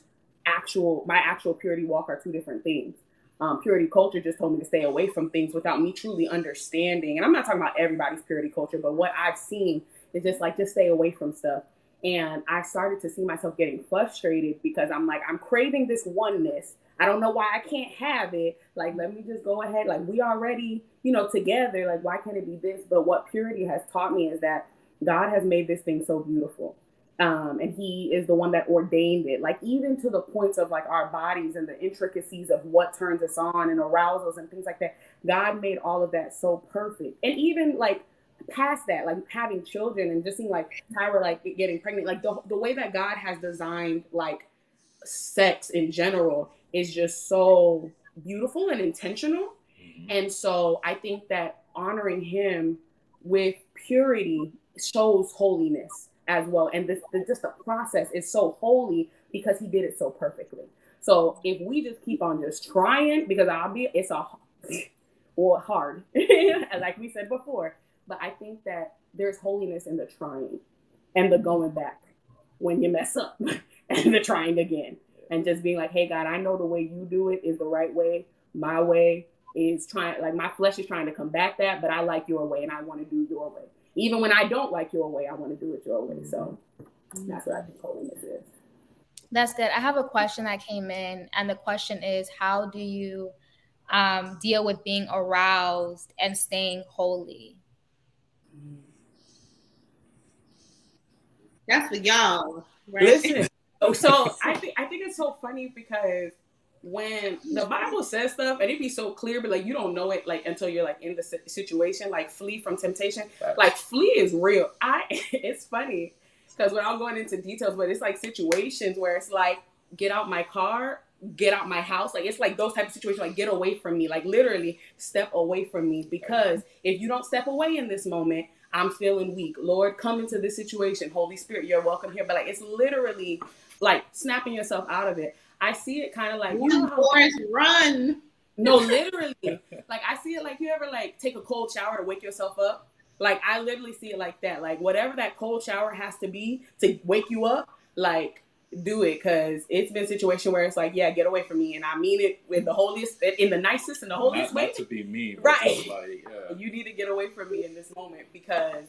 actual my actual purity walk are two different things um, purity culture just told me to stay away from things without me truly understanding. And I'm not talking about everybody's purity culture, but what I've seen is just like, just stay away from stuff. And I started to see myself getting frustrated because I'm like, I'm craving this oneness. I don't know why I can't have it. Like, let me just go ahead. Like, we already, you know, together. Like, why can't it be this? But what purity has taught me is that God has made this thing so beautiful um, and he is the one that ordained it like even to the points of like our bodies and the intricacies of what turns us on and arousals and things like that god made all of that so perfect and even like past that, like having children and just seeing like Tyra like getting pregnant, like the the way that God has designed like sex in general is just so beautiful and intentional. Mm-hmm. And so I think that honoring him with purity shows holiness as well. And this, this just the process is so holy because he did it so perfectly. So if we just keep on just trying, because I'll be it's a or hard, like we said before. But I think that there's holiness in the trying and the going back when you mess up and the trying again and just being like, hey God, I know the way you do it is the right way. My way is trying like my flesh is trying to combat that, but I like your way and I want to do your way. Even when I don't like your way, I want to do it your way. So that's what I think holiness is. That's good. I have a question that came in, and the question is how do you um, deal with being aroused and staying holy? That's for y'all. Right? Listen, so I think I think it's so funny because when the Bible says stuff and it be so clear, but like you don't know it like until you're like in the situation, like flee from temptation. Like flee is real. I it's funny because without going into details, but it's like situations where it's like get out my car, get out my house. Like it's like those type of situations. Like get away from me. Like literally step away from me because if you don't step away in this moment, I'm feeling weak. Lord, come into this situation. Holy Spirit, you're welcome here. But like it's literally like snapping yourself out of it. I see it kind of like you know Forrest, run. No, literally. like I see it like you ever like take a cold shower to wake yourself up. Like I literally see it like that. Like whatever that cold shower has to be to wake you up, like do it because it's been a situation where it's like, yeah, get away from me, and I mean it with the holiest, in the nicest and the holiest not, way. Not to be mean, right? Like, yeah. You need to get away from me in this moment because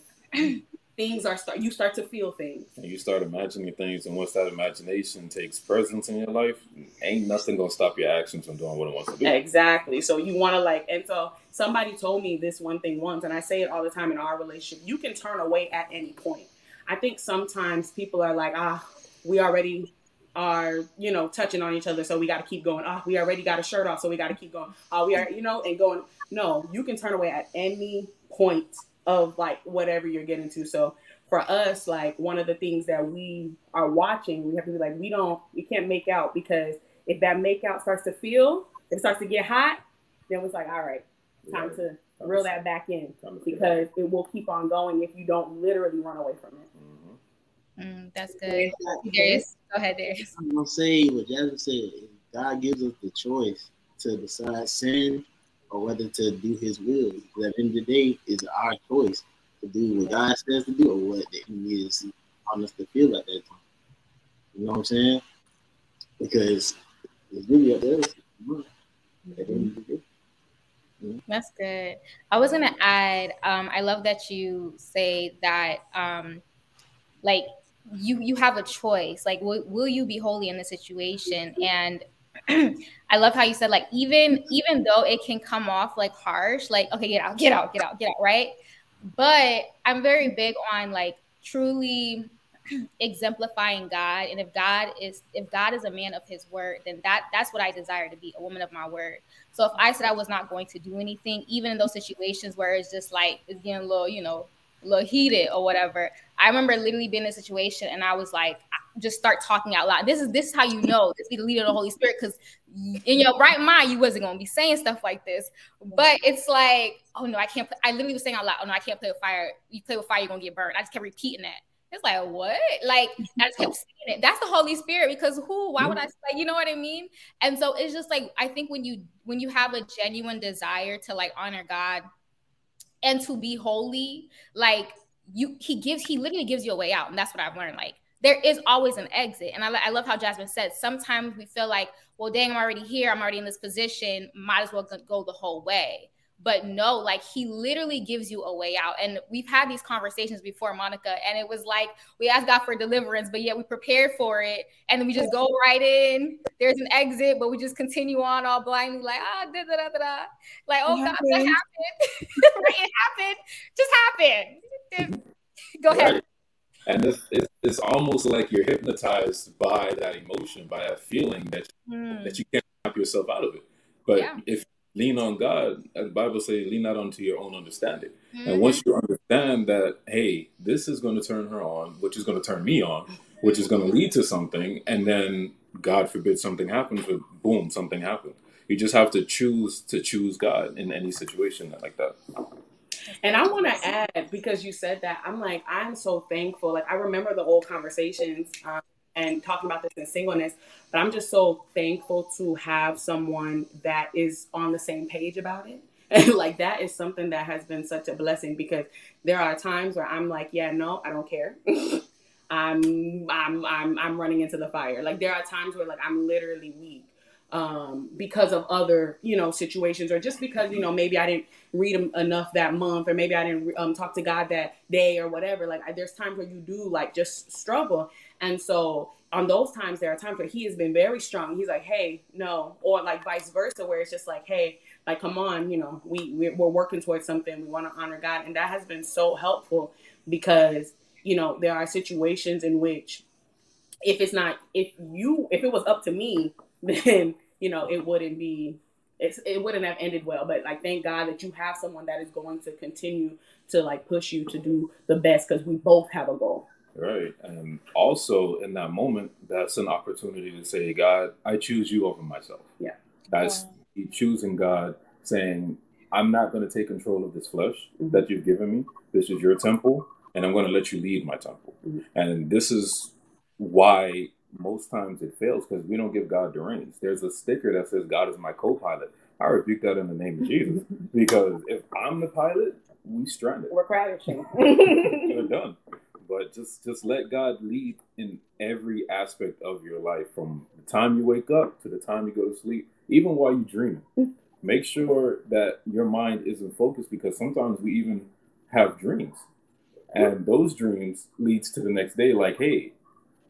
things are start you start to feel things and you start imagining things and once that imagination takes presence in your life ain't nothing gonna stop your actions from doing what it wants to do exactly so you want to like and so somebody told me this one thing once and i say it all the time in our relationship you can turn away at any point i think sometimes people are like ah we already are you know touching on each other so we got to keep going ah we already got a shirt off so we got to keep going ah we are you know and going no you can turn away at any point of like whatever you're getting to. So for us, like one of the things that we are watching, we have to be like, we don't, we can't make out because if that make out starts to feel, it starts to get hot, then it's like, all right, time to reel that back in because it will keep on going if you don't literally run away from it. Mm, that's good. Darius, go ahead, Darius. I'm gonna say what Jasmine said. God gives us the choice to decide sin or whether to do his will. Because at the end of the day, it's our choice to do what God says to do or what the enemy is on us to feel at that time. You know what I'm saying? Because it's really up there. That's good. I was gonna add. Um, I love that you say that. Um, like you, you have a choice. Like, will, will you be holy in the situation? And I love how you said like even even though it can come off like harsh, like okay, get out, get out, get out, get out, right? But I'm very big on like truly exemplifying God. And if God is if God is a man of his word, then that that's what I desire to be, a woman of my word. So if I said I was not going to do anything, even in those situations where it's just like it's getting a little, you know, a little heated or whatever. I remember literally being in a situation and I was like, just start talking out loud. This is this is how you know this be the leader of the Holy Spirit because in your right mind you wasn't gonna be saying stuff like this. But it's like, oh no, I can't. Play. I literally was saying out loud, oh no, I can't play with fire. You play with fire, you're gonna get burned. I just kept repeating that. It's like what? Like I just kept saying it. That's the Holy Spirit because who? Why would I say? You know what I mean? And so it's just like I think when you when you have a genuine desire to like honor God and to be holy, like you, he gives he literally gives you a way out, and that's what I've learned. Like there is always an exit. And I, I, love how Jasmine said sometimes we feel like, well, dang, I'm already here. I'm already in this position. Might as well go the whole way. But no, like he literally gives you a way out. And we've had these conversations before, Monica, and it was like we asked God for deliverance, but yet we prepared for it. And then we just go right in. There's an exit, but we just continue on all blindly, like, ah, da da da da. Like, oh, God, that happened. it happened. Just happened. Go ahead and it's, it's, it's, almost like you're hypnotized by that emotion, by that feeling that mm. that you can't snap yourself out of it. But yeah. if lean on God, as the Bible says, lean not onto your own understanding. Mm-hmm. And once you understand that hey, this is going to turn her on, which is going to turn me on, which is going to lead to something, and then God forbid something happens, but boom, something happened. You just have to choose to choose God in any situation like that. And I want to add because you said that I'm like I'm so thankful. Like I remember the old conversations um, and talking about this in singleness, but I'm just so thankful to have someone that is on the same page about it. And like that is something that has been such a blessing because there are times where I'm like, yeah, no, I don't care. I'm I'm I'm I'm running into the fire. Like there are times where like I'm literally weak um, because of other you know situations or just because you know maybe I didn't read enough that month or maybe I didn't um, talk to God that day or whatever. Like I, there's times where you do like just struggle, and so on those times there are times where He has been very strong. He's like, hey, no, or like vice versa, where it's just like, hey, like come on, you know, we we're, working towards something. We want to honor God, and that has been so helpful because you know, there are situations in which if it's not if you if it was up to me, then you know it wouldn't be it's, it wouldn't have ended well. But like thank God that you have someone that is going to continue to like push you to do the best because we both have a goal. Right. And also in that moment, that's an opportunity to say, God, I choose you over myself. Yeah. That's yeah. choosing God, saying, I'm not going to take control of this flesh mm-hmm. that you've given me. This is your temple and I'm going to let you lead my temple. Mm-hmm. And this is why most times it fails because we don't give God the reins. There's a sticker that says God is my co-pilot. I rebuke that in the name of Jesus because if I'm the pilot, we stranded. We're crashing. We're done. But just just let God lead in every aspect of your life, from the time you wake up to the time you go to sleep, even while you're dreaming. Make sure that your mind isn't focused because sometimes we even have dreams. And those dreams leads to the next day like hey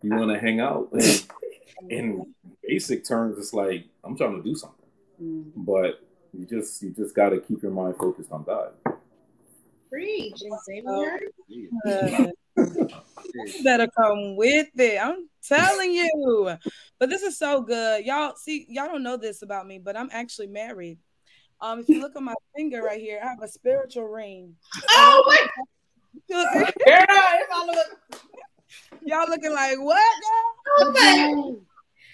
you want to hang out? And in basic terms it's like i'm trying to do something. Mm-hmm. but you just you just got to keep your mind focused on god. Preach better come with it i'm telling you but this is so good y'all see y'all don't know this about me but i'm actually married um if you look at my finger right here i have a spiritual ring oh my Girl, Y'all looking like what? Girl? Oh,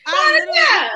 I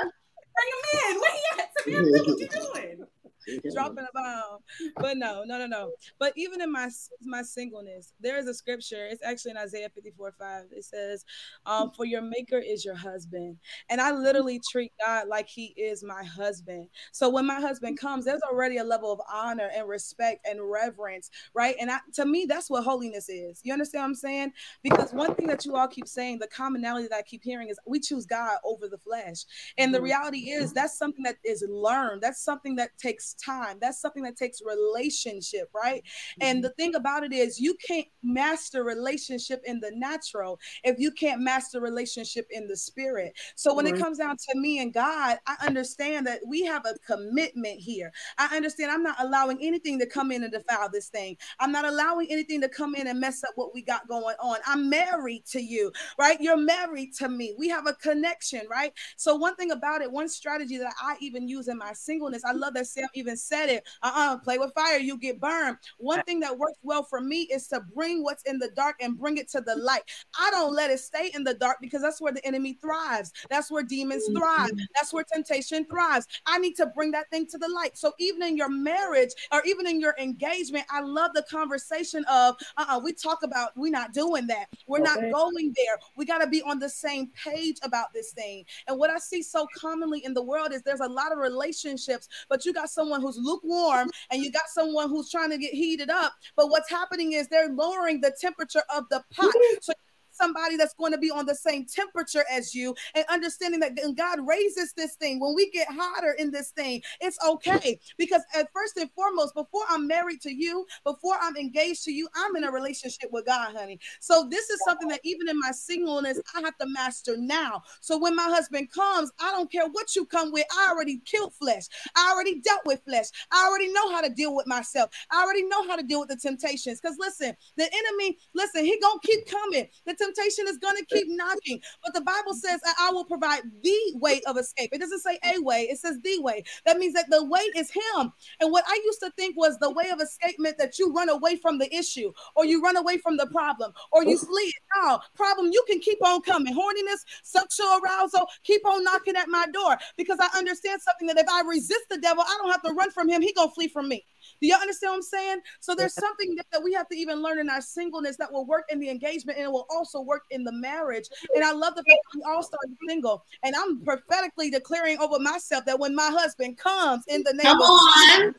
Bring him in. Where he at? Samantha, what you doing? dropping a bomb. But no, no, no, no. But even in my my singleness, there is a scripture. It's actually in Isaiah 54 5. It says, um, For your maker is your husband. And I literally treat God like he is my husband. So when my husband comes, there's already a level of honor and respect and reverence, right? And I, to me, that's what holiness is. You understand what I'm saying? Because one thing that you all keep saying, the commonality that I keep hearing is we choose God over the flesh. And the mm-hmm. reality is that's something that is learned. That's something that takes time. That's something that takes relationship, right? Mm-hmm. And the thing about it is, you can't master relationship in the natural if you can't master relationship in the spirit. So when it comes down to me and God, I understand that we have a commitment here. I understand I'm not allowing anything to come in and defile this thing. I'm not allowing anything to come in and mess up what we got going on. I'm married to you, right? You're married to me. We have a connection, right? So one thing about it, one strategy that I even use in my singleness, I love that Sam even even said it. Uh-uh, play with fire, you get burned. One thing that works well for me is to bring what's in the dark and bring it to the light. I don't let it stay in the dark because that's where the enemy thrives. That's where demons mm-hmm. thrive. That's where temptation thrives. I need to bring that thing to the light. So even in your marriage or even in your engagement, I love the conversation of uh-uh, we talk about we're not doing that. We're okay. not going there. We got to be on the same page about this thing. And what I see so commonly in the world is there's a lot of relationships, but you got someone someone who's lukewarm and you got someone who's trying to get heated up. But what's happening is they're lowering the temperature of the pot. So somebody that's going to be on the same temperature as you and understanding that God raises this thing. When we get hotter in this thing, it's okay. Because at first and foremost, before I'm married to you, before I'm engaged to you, I'm in a relationship with God, honey. So this is something that even in my singleness, I have to master now. So when my husband comes, I don't care what you come with. I already killed flesh. I already dealt with flesh. I already know how to deal with myself. I already know how to deal with the temptations. Because listen, the enemy, listen, he gonna keep coming. The temptation is going to keep knocking. But the Bible says, I will provide the way of escape. It doesn't say a way, it says the way. That means that the way is Him. And what I used to think was the way of escape meant that you run away from the issue or you run away from the problem or you flee. No, problem, you can keep on coming. Horniness, sexual arousal, keep on knocking at my door because I understand something that if I resist the devil, I don't have to run from him. He gonna flee from me. Do y'all understand what I'm saying? So there's something that, that, we have to even learn in our singleness that will work in the engagement and it will also work in the marriage. And I love the fact that we all started single. And I'm prophetically declaring over myself that when my husband comes in the name Come of on. Jesus,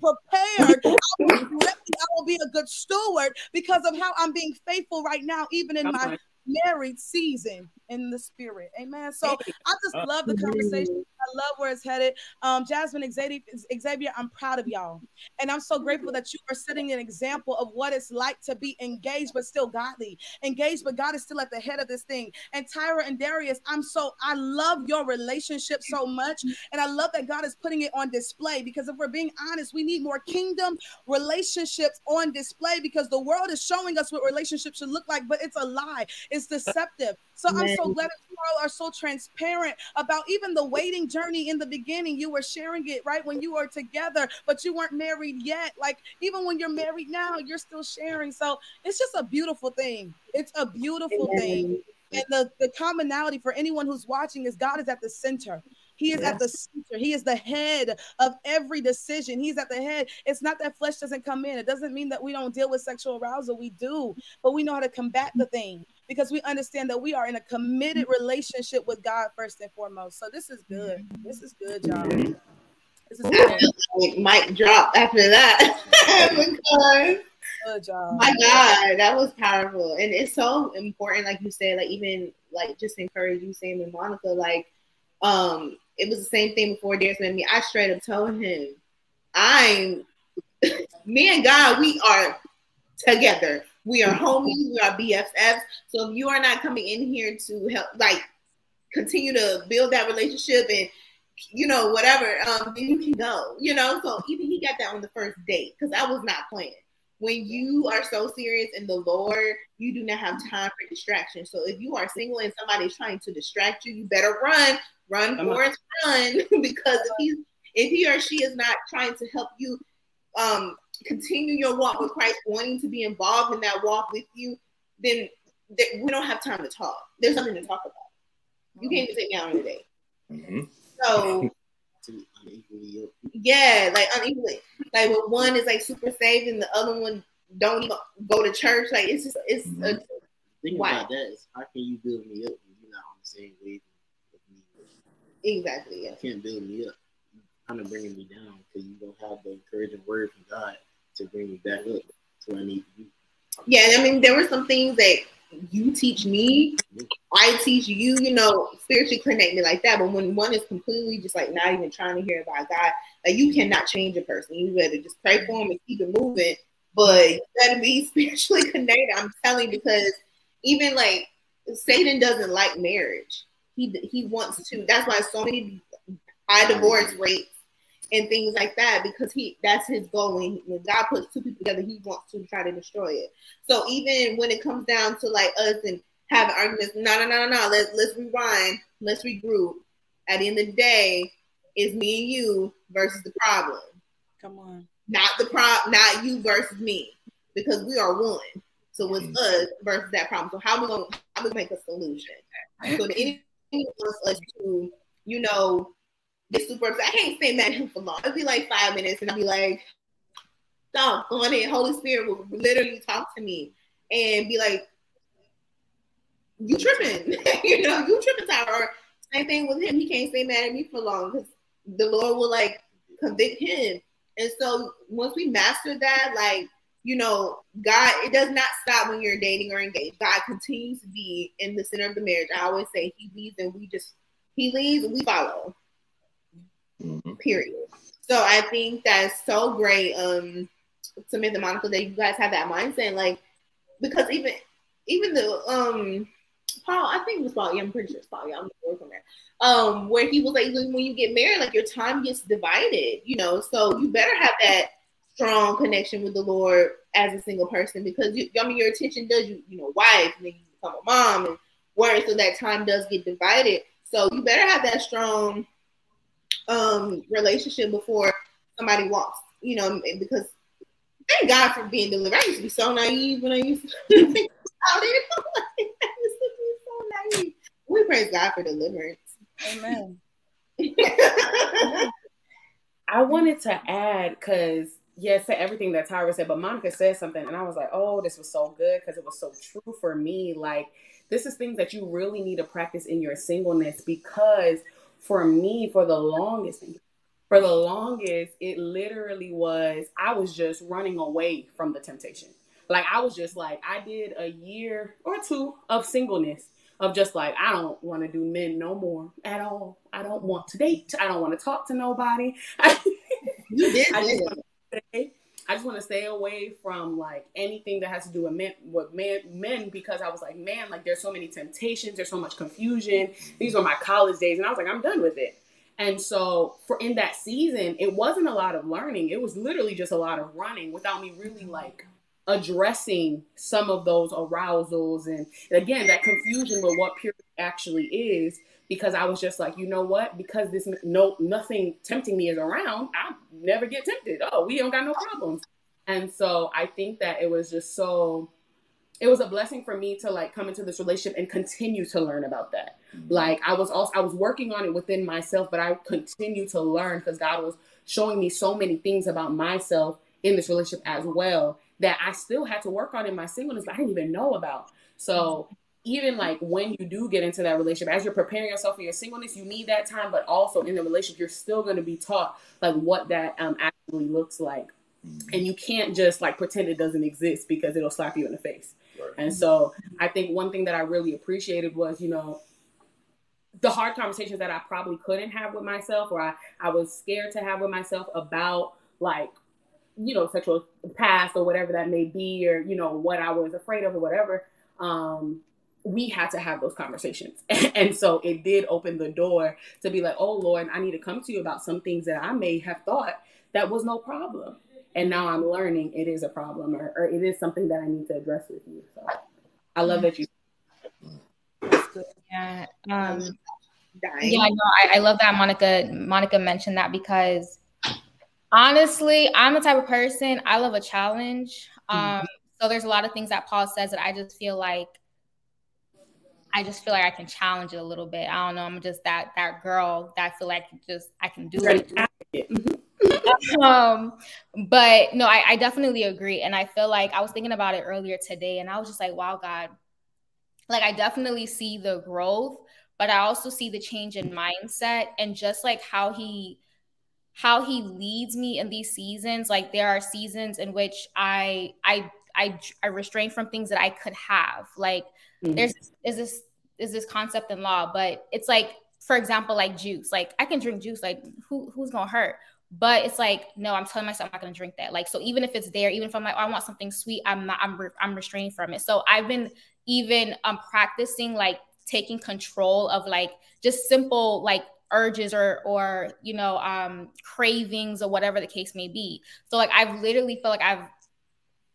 prepared. I will, I will, be a good steward because of how I'm being faithful right now, even in Come my on. married season in the spirit. Amen. So I just uh, love the conversation. I love where it's headed. Um, Jasmine Xavier, I'm proud of y'all. And I'm so grateful that you are setting an example of what it's like to be engaged, but still godly. Engaged, but God is still at the head of this thing. And Tyra and Darius, I'm so, I love your relationship so much. And I love that God is putting it on display because if we're being honest, we need more kingdom relationships on display because the world is showing us what relationships should look like, but it's a lie. It's deceptive. So I'm so glad that you all are so transparent about even the waiting journey in the beginning. You were sharing it right when you were together, but you weren't married yet. Like even when you're married now, you're still sharing. So it's just a beautiful thing. It's a beautiful thing. And the, the commonality for anyone who's watching is God is at the center. He is at the center. He is the head of every decision. He's at the head. It's not that flesh doesn't come in. It doesn't mean that we don't deal with sexual arousal. We do, but we know how to combat the thing because we understand that we are in a committed relationship with God first and foremost. So this is good. This is good, y'all. This is good. Mic drop after that because. Good job. My God, that was powerful, and it's so important. Like you said, like even like just encourage you, Sam and Monica. Like, um, it was the same thing before Darius met me. I straight up told him, I'm me and God, we are together. We are homies, we are BFFs. So if you are not coming in here to help, like, continue to build that relationship and, you know, whatever, um, then you can go, you know. So even he got that on the first date because I was not playing. When you are so serious in the Lord, you do not have time for distraction. So if you are single and somebody's trying to distract you, you better run, run, Forrest, run, because if he's if he or she is not trying to help you um, continue your walk with Christ, wanting to be involved in that walk with you, then th- we don't have time to talk. There's nothing to talk about. You can't even take me out on a date. Mm-hmm. So yeah, like unequally. Like when one is like super saved and the other one don't even go to church. Like it's just it's mm-hmm. a thing about that is how can you build me up when you're not on the same wave with me? Exactly. Yeah. You can't build me up. You're kind of bringing me down because you don't have the encouraging word from God to bring me back up to I need. Yeah, I mean, there were some things that you teach me, I teach you, you know, spiritually connect me like that. But when one is completely just like not even trying to hear about God, like you cannot change a person. You better just pray for them and keep it moving. But you better be spiritually connected. I'm telling you, because even like Satan doesn't like marriage. He he wants to. That's why so many high divorce rates and things like that because he that's his goal. When, when God puts two people together, he wants to try to destroy it. So even when it comes down to like us and having arguments, no, no, no, no, no, let's let's rewind, let's regroup. At the end of the day, it's me and you versus the problem. Come on. Not the problem, not you versus me, because we are one. So it's mm-hmm. us versus that problem. So how we gonna how we make a solution? So the enemy wants us to, you know, get super. I can't stay mad at him for long. It'll be like five minutes, and I'll be like, "Stop, go on in." Holy Spirit will literally talk to me and be like, "You tripping? you know, you tripping, Tyra." Same thing with him. He can't stay mad at me for long because the Lord will like convict him. And so once we master that, like you know, God, it does not stop when you're dating or engaged. God continues to be in the center of the marriage. I always say He leads and we just He leads and we follow. Mm-hmm. Period. So I think that's so great, um, Samantha Monica, that you guys have that mindset, like because even even the um Paul, I think it was Paul. Yeah, I'm pretty sure it's Paul. Yeah, I'm working there. Um, where he was like, when you get married, like your time gets divided, you know. So you better have that strong connection with the Lord as a single person because you, I mean, your attention does you, you know, wife, and then you become a mom and work, so that time does get divided. So you better have that strong um relationship before somebody walks, you know, because thank God for being delivered. I used to be so naive when I used to think about it. I used to be so naive. We praise God for deliverance. Amen. I wanted to add because yes to everything that Tyra said, but Monica said something, and I was like, oh, this was so good because it was so true for me. Like this is things that you really need to practice in your singleness because for me, for the longest, for the longest, it literally was I was just running away from the temptation. Like I was just like I did a year or two of singleness of just like I don't want to do men no more at all. I don't want to date. I don't want to talk to nobody. you did. I just, I just want to stay away from like anything that has to do with men with men because I was like, man, like there's so many temptations, there's so much confusion. These were my college days, and I was like, I'm done with it. And so for in that season, it wasn't a lot of learning. It was literally just a lot of running without me really like addressing some of those arousals and again that confusion with what purity actually is because I was just like, you know what? Because this no nothing tempting me is around, I never get tempted. Oh, we don't got no problems. And so I think that it was just so it was a blessing for me to like come into this relationship and continue to learn about that. Mm-hmm. Like I was also I was working on it within myself, but I continue to learn because God was showing me so many things about myself in this relationship as well that I still had to work on in my singleness, I didn't even know about. So even like when you do get into that relationship, as you're preparing yourself for your singleness, you need that time, but also in the relationship, you're still going to be taught like what that um, actually looks like. Mm-hmm. And you can't just like pretend it doesn't exist because it'll slap you in the face. Right. And so I think one thing that I really appreciated was, you know, the hard conversations that I probably couldn't have with myself or I, I was scared to have with myself about like, you know, sexual past or whatever that may be, or, you know, what I was afraid of or whatever. Um, we had to have those conversations. and so it did open the door to be like, oh Lord, I need to come to you about some things that I may have thought that was no problem. And now I'm learning it is a problem or, or it is something that I need to address with you. So I love that you. Yeah. Um, yeah, no, I, I love that Monica Monica mentioned that because honestly, I'm the type of person I love a challenge. Um, mm-hmm. so there's a lot of things that Paul says that I just feel like I just feel like I can challenge it a little bit. I don't know. I'm just that that girl that I feel like just I can do it. um, but no, I, I definitely agree, and I feel like I was thinking about it earlier today, and I was just like, wow, God, like I definitely see the growth, but I also see the change in mindset, and just like how he how he leads me in these seasons like there are seasons in which i i i, I restrain from things that i could have like Mm-hmm. There's is this is this concept in law, but it's like, for example, like juice. Like I can drink juice. Like who who's gonna hurt? But it's like, no, I'm telling myself I'm not gonna drink that. Like, so even if it's there, even if I'm like, oh, I want something sweet, I'm not, I'm, re- I'm restrained from it. So I've been even um practicing like taking control of like just simple like urges or or you know um cravings or whatever the case may be so like i've literally feel like i've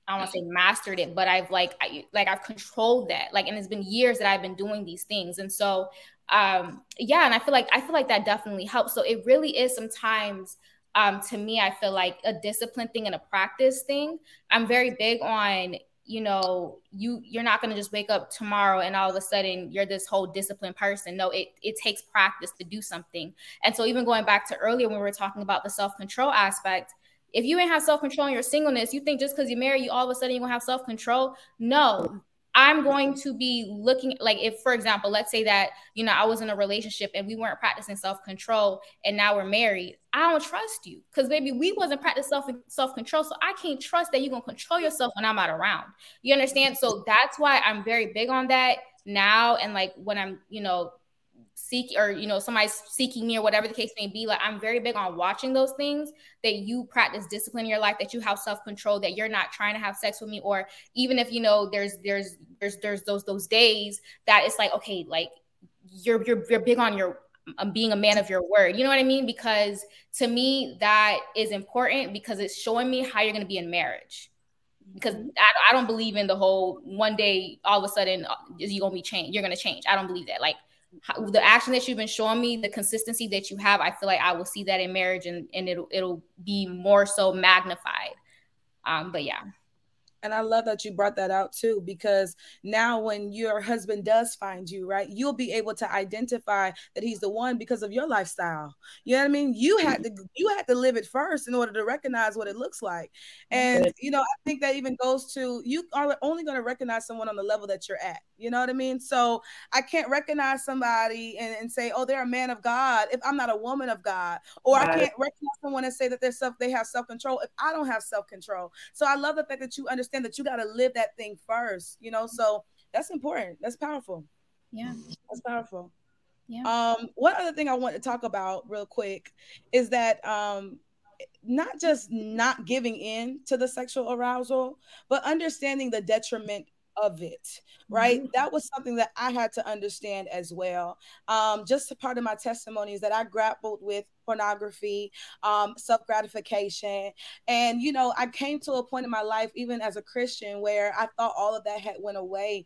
I don't want to say mastered it, but I've like I, like I've controlled that. Like, and it's been years that I've been doing these things, and so um, yeah, and I feel like I feel like that definitely helps. So it really is sometimes. Um, to me, I feel like a discipline thing and a practice thing. I'm very big on you know you you're not going to just wake up tomorrow and all of a sudden you're this whole disciplined person no it it takes practice to do something and so even going back to earlier when we were talking about the self-control aspect if you ain't have self control in your singleness, you think just because you're married, you all of a sudden you're gonna have self control. No, I'm going to be looking like if, for example, let's say that you know I was in a relationship and we weren't practicing self control, and now we're married. I don't trust you because baby, we wasn't practicing self self control, so I can't trust that you're gonna control yourself when I'm not around. You understand? So that's why I'm very big on that now, and like when I'm you know seek or you know somebody's seeking me or whatever the case may be like i'm very big on watching those things that you practice discipline in your life that you have self-control that you're not trying to have sex with me or even if you know there's there's there's there's those those days that it's like okay like you're you're, you're big on your um, being a man of your word. You know what i mean? Because to me that is important because it's showing me how you're going to be in marriage. Because I, I don't believe in the whole one day all of a sudden uh, is you gonna be changed you're gonna change. I don't believe that. Like the action that you've been showing me the consistency that you have i feel like i will see that in marriage and, and it'll it'll be more so magnified. Um but yeah and I love that you brought that out too, because now when your husband does find you, right, you'll be able to identify that he's the one because of your lifestyle. You know what I mean? You mm-hmm. had to you had to live it first in order to recognize what it looks like. And you know, I think that even goes to you are only going to recognize someone on the level that you're at. You know what I mean? So I can't recognize somebody and, and say, oh, they're a man of God if I'm not a woman of God. Or right. I can't recognize someone and say that they're self they have self-control if I don't have self-control. So I love the fact that you understand understand that you got to live that thing first, you know. So that's important. That's powerful. Yeah, that's powerful. Yeah. Um, one other thing I want to talk about real quick is that um, not just not giving in to the sexual arousal, but understanding the detriment of it right mm-hmm. that was something that i had to understand as well um, just a part of my testimony is that i grappled with pornography, um, self gratification. And, you know, I came to a point in my life, even as a Christian, where I thought all of that had went away.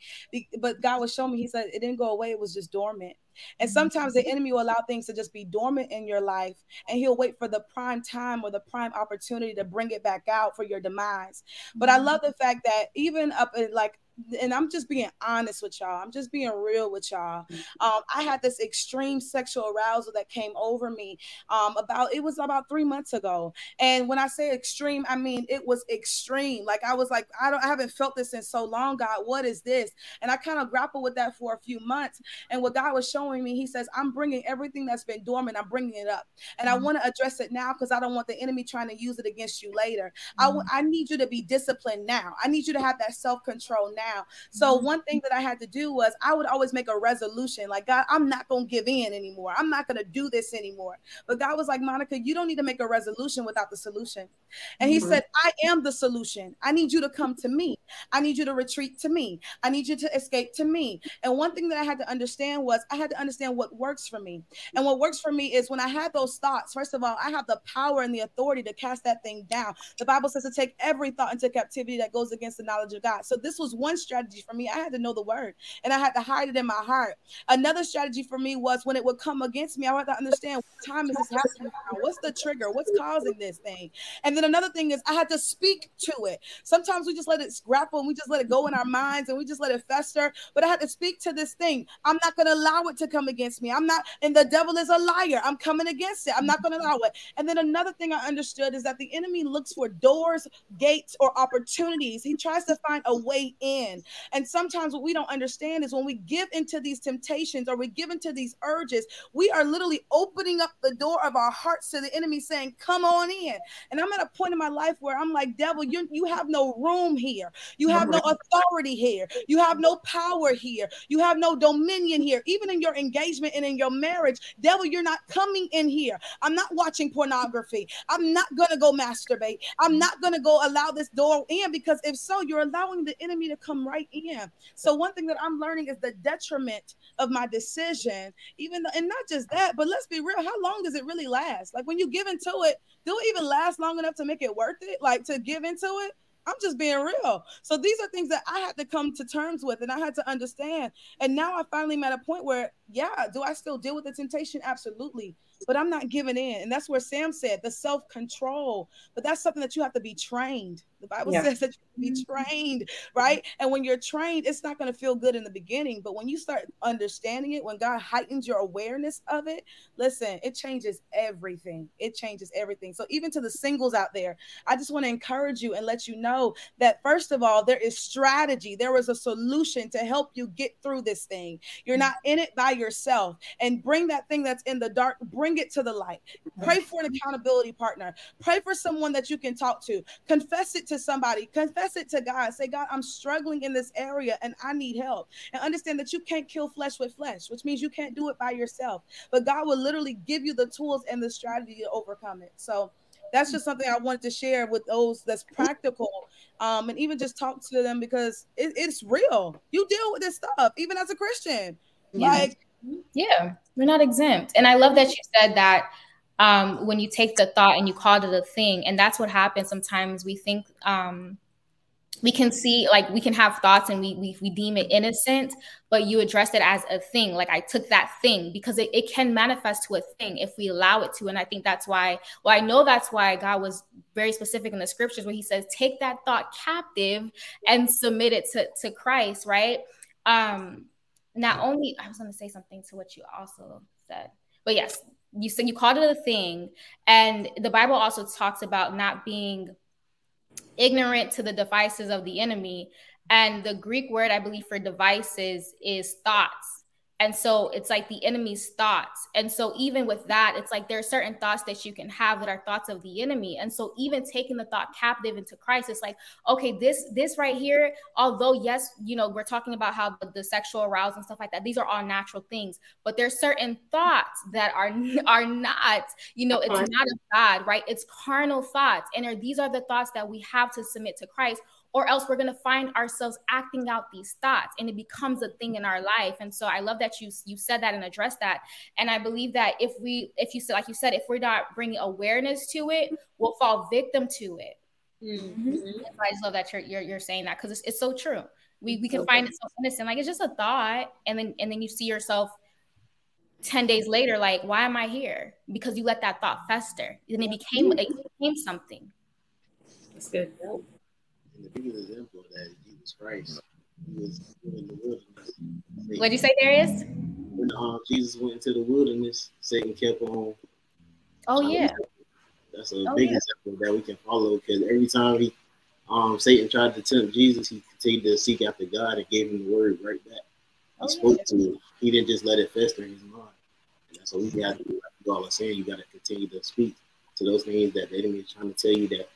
But God was showing me, He said it didn't go away, it was just dormant. And mm-hmm. sometimes the enemy will allow things to just be dormant in your life, and he'll wait for the prime time or the prime opportunity to bring it back out for your demise. But I mm-hmm. love the fact that even up in like and I'm just being honest with y'all. I'm just being real with y'all. Mm-hmm. Um, I had this extreme sexual arousal that came over me. Um, about it was about three months ago, and when I say extreme, I mean it was extreme. Like I was like, I don't, I haven't felt this in so long, God. What is this? And I kind of grappled with that for a few months. And what God was showing me, He says, I'm bringing everything that's been dormant. I'm bringing it up, and mm-hmm. I want to address it now because I don't want the enemy trying to use it against you later. Mm-hmm. I, I need you to be disciplined now. I need you to have that self control now now. So mm-hmm. one thing that I had to do was I would always make a resolution like, God, I'm not going to give in anymore. I'm not going to do this anymore. But God was like, Monica, you don't need to make a resolution without the solution. And he mm-hmm. said, I am the solution. I need you to come to me. I need you to retreat to me. I need you to escape to me. And one thing that I had to understand was I had to understand what works for me. And what works for me is when I had those thoughts, first of all, I have the power and the authority to cast that thing down. The Bible says to take every thought into captivity that goes against the knowledge of God. So this was one strategy for me. I had to know the word and I had to hide it in my heart. Another strategy for me was when it would come against me, I had to understand what time is this happening now? What's the trigger? What's causing this thing? And then another thing is I had to speak to it. Sometimes we just let it grapple and we just let it go in our minds and we just let it fester. But I had to speak to this thing. I'm not going to allow it to come against me. I'm not, and the devil is a liar. I'm coming against it. I'm not going to allow it. And then another thing I understood is that the enemy looks for doors, gates, or opportunities. He tries to find a way in. And sometimes what we don't understand is when we give into these temptations or we give into these urges, we are literally opening up the door of our hearts to the enemy saying, Come on in. And I'm at a point in my life where I'm like, Devil, you, you have no room here. You have no authority here. You have no power here. You have no dominion here. Even in your engagement and in your marriage, devil, you're not coming in here. I'm not watching pornography. I'm not going to go masturbate. I'm not going to go allow this door in because if so, you're allowing the enemy to come right in. So one thing that I'm learning is the detriment of my decision, even though, and not just that, but let's be real, how long does it really last? Like when you give into it, do it even last long enough to make it worth it? Like to give into it? I'm just being real. So these are things that I had to come to terms with and I had to understand. And now I finally met a point where, yeah, do I still deal with the temptation? Absolutely but I'm not giving in. And that's where Sam said the self control. But that's something that you have to be trained. The Bible yeah. says that you be mm-hmm. trained, right? And when you're trained, it's not going to feel good in the beginning. But when you start understanding it, when God heightens your awareness of it, listen, it changes everything. It changes everything. So even to the singles out there, I just want to encourage you and let you know that first of all, there is strategy. There is a solution to help you get through this thing. You're not in it by yourself. And bring that thing that's in the dark, bring bring it to the light. Pray for an accountability partner. Pray for someone that you can talk to. Confess it to somebody. Confess it to God. Say, God, I'm struggling in this area and I need help. And understand that you can't kill flesh with flesh, which means you can't do it by yourself. But God will literally give you the tools and the strategy to overcome it. So that's just something I wanted to share with those that's practical. Um, and even just talk to them because it, it's real. You deal with this stuff, even as a Christian. Yeah. Like yeah, we're not exempt. And I love that you said that um, when you take the thought and you call it a thing, and that's what happens sometimes. We think um, we can see like we can have thoughts and we, we we deem it innocent but you address it as a thing. Like i took that thing because it, it can manifest to a thing if we allow it to. And i think that's why well i know that's why god was very specific in the scriptures where he says take that thought captive and submit it to, to christ right? Um not only i was going to say something to what you also said but yes you said you called it a thing and the bible also talks about not being ignorant to the devices of the enemy. And the Greek word, I believe, for devices is thoughts. And so it's like the enemy's thoughts. And so even with that, it's like there are certain thoughts that you can have that are thoughts of the enemy. And so even taking the thought captive into Christ, it's like, okay, this this right here, although yes, you know, we're talking about how the, the sexual arousal and stuff like that, these are all natural things, but there's certain thoughts that are are not, you know, it's not of God, right? It's carnal thoughts. And are, these are the thoughts that we have to submit to Christ or else we're going to find ourselves acting out these thoughts and it becomes a thing in our life. And so i love that you you said that and addressed that. And i believe that if we if you said like you said if we're not bringing awareness to it we'll fall victim to it. Mm-hmm. i just love that you're you're, you're saying that because it's, it's so true. We, we can find it so innocent. Like it's just a thought and then and then you see yourself 10 days later like why am i here? Because you let that thought fester. And it became it became something. That's good. And the biggest example of that is Jesus Christ. He was in the wilderness. What'd you say, Darius? When um, Jesus went into the wilderness, Satan kept on. Oh yeah. That's a oh, big yeah. example that we can follow because every time he, um, Satan tried to tempt Jesus, he continued to seek after God and gave him the word right back. He oh, spoke yeah. to him. He didn't just let it fester in his mind. And that's what we got to do. Like all saying, you got to continue to speak to those things that the enemy is trying to tell you that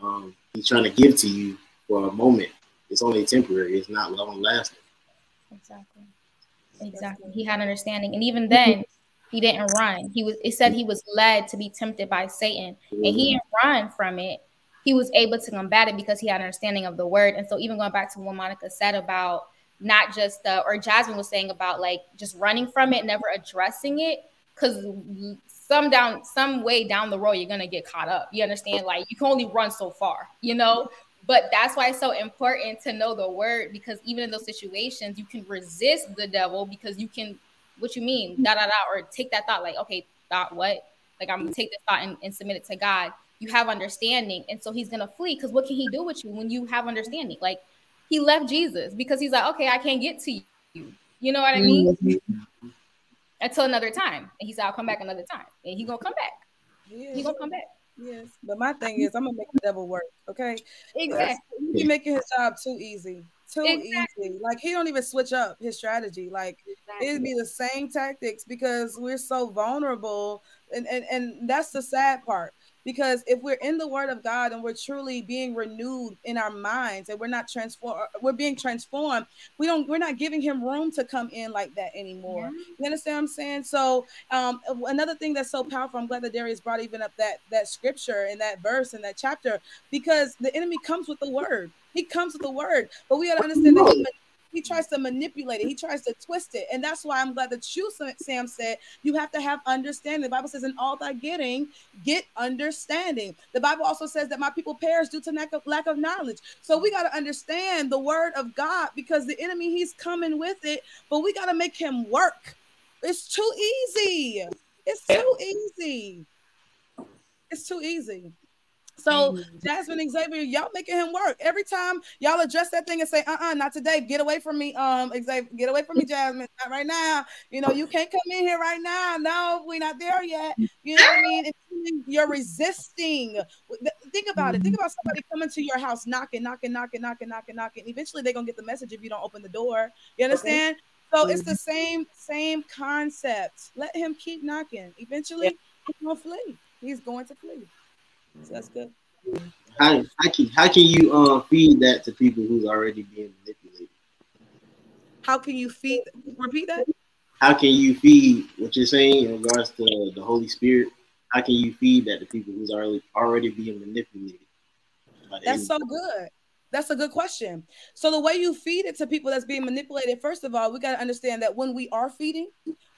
um, he's trying to give to you for a moment. It's only temporary. It's not long lasting. Exactly. Exactly. He had understanding, and even then, he didn't run. He was. It said he was led to be tempted by Satan, and he didn't run from it. He was able to combat it because he had understanding of the word. And so, even going back to what Monica said about not just uh, or Jasmine was saying about like just running from it, never addressing it, because some down some way down the road you're gonna get caught up. You understand? Like you can only run so far, you know. But that's why it's so important to know the word because even in those situations, you can resist the devil because you can, what you mean, da da da, or take that thought like, okay, thought what? Like I'm gonna take this thought and, and submit it to God. You have understanding, and so he's gonna flee because what can he do with you when you have understanding? Like he left Jesus because he's like, okay, I can't get to you. You know what I mean? Mm-hmm. Until another time, and he said, I'll come back another time, and he's gonna come back. Yeah. He's gonna come back. Yes, but my thing is, I'm gonna make the devil work. Okay, exactly. He making his job too easy, too exactly. easy. Like he don't even switch up his strategy. Like exactly. it'd be the same tactics because we're so vulnerable, and and and that's the sad part because if we're in the word of god and we're truly being renewed in our minds and we're not transformed we're being transformed we don't we're not giving him room to come in like that anymore. Yeah. you understand what i'm saying? So um, another thing that's so powerful i'm glad that darius brought even up that that scripture and that verse and that chapter because the enemy comes with the word. He comes with the word but we got to understand that he he tries to manipulate it. He tries to twist it. And that's why I'm glad that you, Sam, said you have to have understanding. The Bible says, in all thy getting, get understanding. The Bible also says that my people perish due to lack of, lack of knowledge. So we got to understand the word of God because the enemy, he's coming with it, but we got to make him work. It's too easy. It's too easy. It's too easy. So mm-hmm. Jasmine Xavier, y'all making him work every time y'all address that thing and say, "Uh, uh-uh, not today. Get away from me, um, Xavier. Get away from me, Jasmine. Not right now. You know, you can't come in here right now. No, we're not there yet. You know what I mean? You're resisting. Think about it. Think mm-hmm. about somebody coming to your house, knocking, knocking, knocking, knocking, knocking, knocking. Eventually, they're gonna get the message if you don't open the door. You understand? Okay. So it's the mm-hmm. same same concept. Let him keep knocking. Eventually, he's gonna flee. He's going to flee. So that's good. How, how can how can you uh, feed that to people who's already being manipulated? How can you feed? Repeat that. How can you feed what you're saying in regards to the Holy Spirit? How can you feed that to people who's already already being manipulated? That's so good. That's a good question. So the way you feed it to people that's being manipulated, first of all, we got to understand that when we are feeding,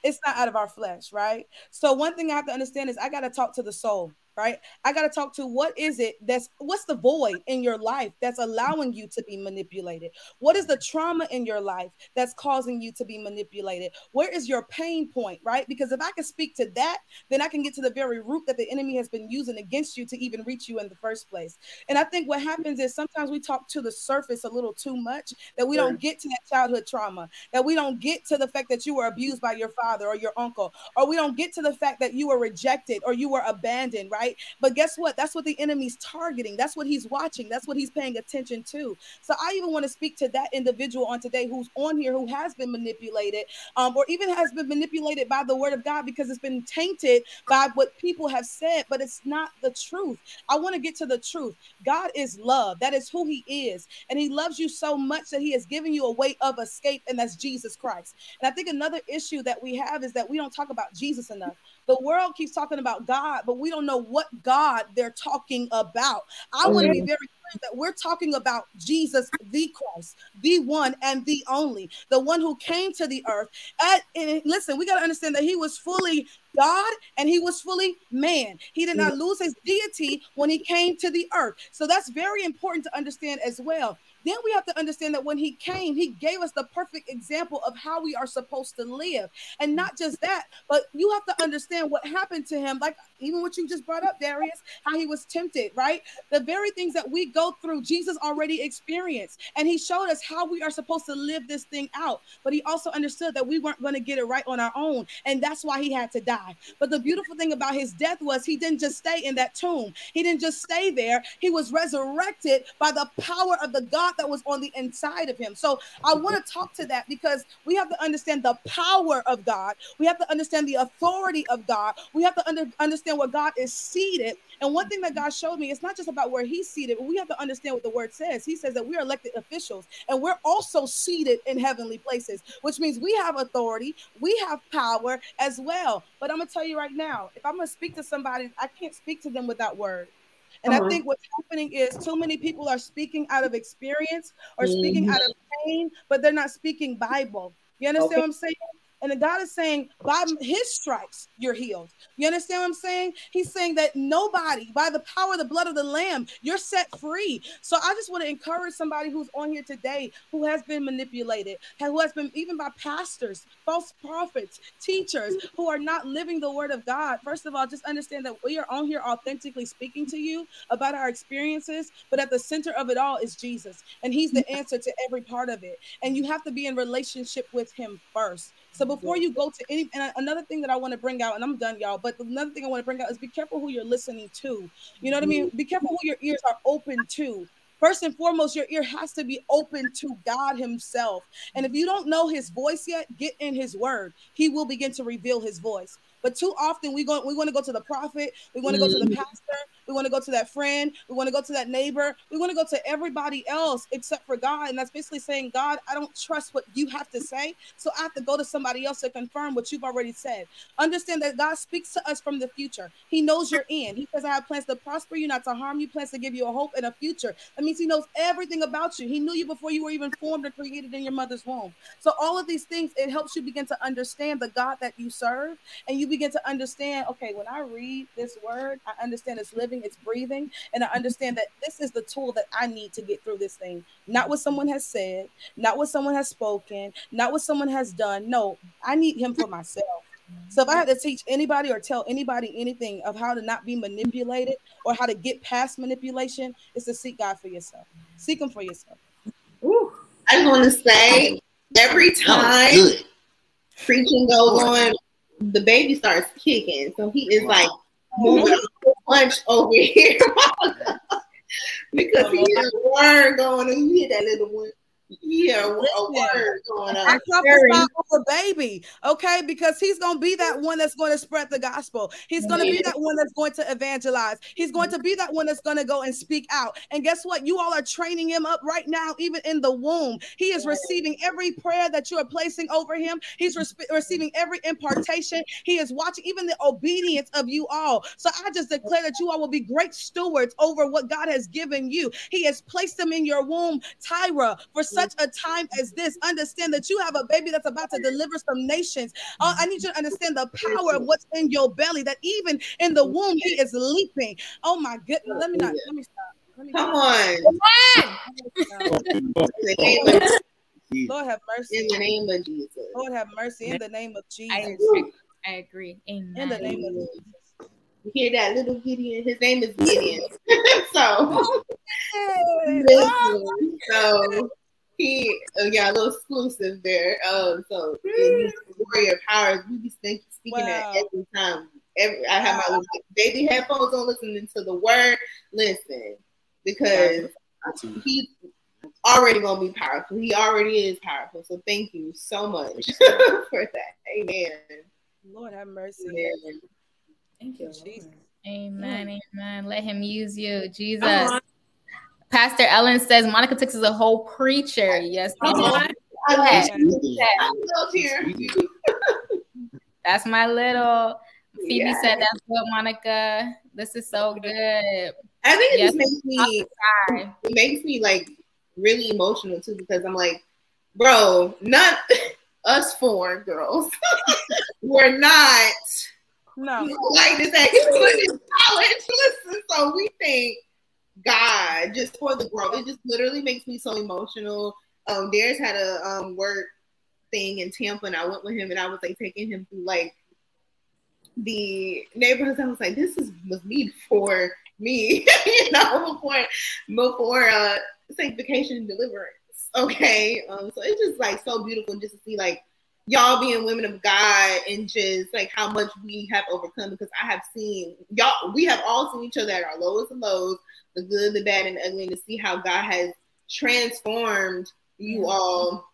it's not out of our flesh, right? So one thing I have to understand is I got to talk to the soul right? I got to talk to what is it that's what's the void in your life that's allowing you to be manipulated? What is the trauma in your life that's causing you to be manipulated? Where is your pain point, right? Because if I can speak to that, then I can get to the very root that the enemy has been using against you to even reach you in the first place. And I think what happens is sometimes we talk to the surface a little too much that we don't get to that childhood trauma, that we don't get to the fact that you were abused by your father or your uncle, or we don't get to the fact that you were rejected or you were abandoned, right? But guess what? That's what the enemy's targeting. That's what he's watching. That's what he's paying attention to. So I even want to speak to that individual on today who's on here who has been manipulated, um, or even has been manipulated by the word of God because it's been tainted by what people have said, but it's not the truth. I want to get to the truth. God is love. That is who he is. And he loves you so much that he has given you a way of escape, and that's Jesus Christ. And I think another issue that we have is that we don't talk about Jesus enough. The world keeps talking about God, but we don't know what God they're talking about. I want to be very clear that we're talking about Jesus, the Christ, the one and the only, the one who came to the earth. At, and listen, we got to understand that he was fully God and he was fully man. He did not lose his deity when he came to the earth. So that's very important to understand as well. Then we have to understand that when he came, he gave us the perfect example of how we are supposed to live. And not just that, but you have to understand what happened to him. Like even what you just brought up, Darius, how he was tempted, right? The very things that we go through, Jesus already experienced. And he showed us how we are supposed to live this thing out. But he also understood that we weren't going to get it right on our own. And that's why he had to die. But the beautiful thing about his death was he didn't just stay in that tomb, he didn't just stay there. He was resurrected by the power of the God that was on the inside of him. So I want to talk to that because we have to understand the power of God. We have to understand the authority of God. We have to under, understand where God is seated. And one thing that God showed me, it's not just about where he's seated, but we have to understand what the word says. He says that we are elected officials and we're also seated in heavenly places, which means we have authority, we have power as well. But I'm going to tell you right now, if I'm going to speak to somebody, I can't speak to them without word. And uh-huh. I think what's happening is too many people are speaking out of experience or mm-hmm. speaking out of pain, but they're not speaking Bible. You understand okay. what I'm saying? And God is saying, by his stripes, you're healed. You understand what I'm saying? He's saying that nobody, by the power of the blood of the Lamb, you're set free. So I just want to encourage somebody who's on here today who has been manipulated, who has been even by pastors, false prophets, teachers who are not living the word of God. First of all, just understand that we are on here authentically speaking to you about our experiences, but at the center of it all is Jesus. And he's the answer to every part of it. And you have to be in relationship with him first. So before you go to any, and another thing that I want to bring out, and I'm done, y'all. But another thing I want to bring out is be careful who you're listening to. You know what I mean? Be careful who your ears are open to. First and foremost, your ear has to be open to God Himself. And if you don't know His voice yet, get in His Word. He will begin to reveal His voice. But too often we go, we want to go to the prophet, we want to go to the mm. pastor, we want to go to that friend. We want to go to that neighbor. We want to go to everybody else except for God. And that's basically saying, God, I don't trust what you have to say. So I have to go to somebody else to confirm what you've already said. Understand that God speaks to us from the future. He knows your end. He says, I have plans to prosper you, not to harm you, plans to give you a hope and a future. That means He knows everything about you. He knew you before you were even formed or created in your mother's womb. So all of these things, it helps you begin to understand the God that you serve. And you begin to understand, okay, when I read this word, I understand it's living it's breathing. And I understand that this is the tool that I need to get through this thing. Not what someone has said, not what someone has spoken, not what someone has done. No, I need him for myself. So if I had to teach anybody or tell anybody anything of how to not be manipulated or how to get past manipulation, it's to seek God for yourself. Seek him for yourself. Ooh, I just want to say every time preaching goes on, the baby starts kicking. So he is wow. like mm-hmm. moving a bunch over here because he had a word going and he hit that little one. Yeah, a word going on. I prophesy over baby, okay, because he's gonna be that one that's going to spread the gospel. He's gonna be that one that's going to evangelize. He's going to be that one that's gonna go and speak out. And guess what? You all are training him up right now, even in the womb. He is receiving every prayer that you are placing over him. He's re- receiving every impartation. He is watching even the obedience of you all. So I just declare that you all will be great stewards over what God has given you. He has placed them in your womb, Tyra, for such a time as this. Understand that you have a baby that's about to deliver some nations. Uh, I need you to understand the power of what's in your belly. That even in the womb, he is leaping. Oh my goodness! Let me not. Let me stop. Let me Come stop. on. Lord have mercy. In the name of Jesus. Lord have mercy. In the name of Jesus. I agree. I agree. Amen. In the name of Jesus. You hear that little Gideon? His name is Gideon. so, Hey. listen, so he, oh, yeah, a little exclusive there. Um, so in these warrior powers, we be speak, speaking Wow. that every time. Every, I have my little baby headphones on, listening to the word. Listen, because he's already gonna be powerful. He already is powerful. So thank you so much for that. Amen. Lord have mercy. Amen. Thank you. Jesus. Amen. Amen. Let him use you, Jesus. Come on. Pastor Ellen says Monica Tookes is a whole preacher. Yes, Come ma'am. on. I love Okay. you. I love hearing you. That's my little. Phoebe Yeah. said that's good, Monica. This is so good. I think it Yes. just makes me Sorry. it makes me like really emotional too because I'm like, bro, not us four girls. We're not No. like this at college. Listen, so we thank God just for the growth. It just literally makes me so emotional. Um, Darius had a um work thing in Tampa, and I went with him, and I was like taking him through like the neighborhoods. I was like, this is was me for me, you know, before before uh sanctification and deliverance. Okay, um, so it's just like so beautiful just to see like y'all being women of God and just like how much we have overcome because I have seen y'all, we have all seen each other at our lowest and lows, the good, the bad, and the ugly, and to see how God has transformed you all.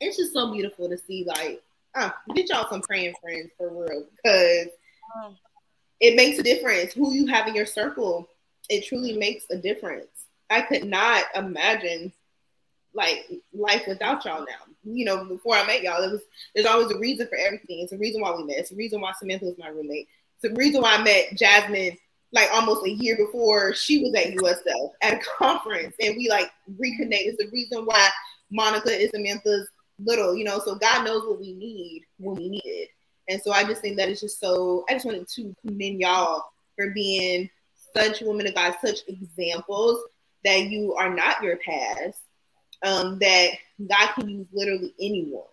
It's just so beautiful to see, like, uh, get y'all some praying friends for real because Oh. it makes a difference who you have in your circle. It truly makes a difference. I could not imagine like life without y'all now. You know, before I met y'all, it was there's always a reason for everything. It's a reason why we met. It's a reason why Samantha was my roommate. It's a reason why I met Jasmine like almost a year before she was at USF at a conference and we like reconnected. It's the reason why Monica is Samantha's little, you know, so God knows what we need when we need it. And so I just think that it's just so I just wanted to commend y'all for being such women of God, such examples that you are not your past, um, that God can use literally anyone.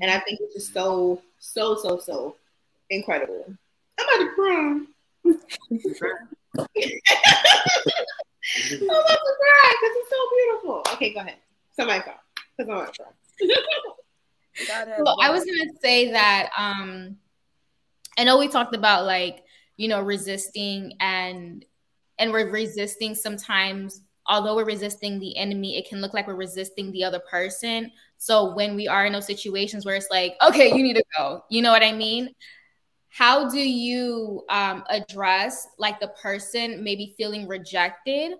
And I think it's just so, so, so, so incredible. I'm about to cry. I'm about to cry because it's so beautiful. Okay, go ahead. Somebody talk. Because I'm about to cry. Well, I was gonna say that um I know we talked about like, you know, resisting and and we're resisting sometimes although we're resisting the enemy, it can look like we're resisting the other person. So when we are in those situations where it's like, okay, you need to go, you know what I mean? How do you um, address like the person maybe feeling rejected?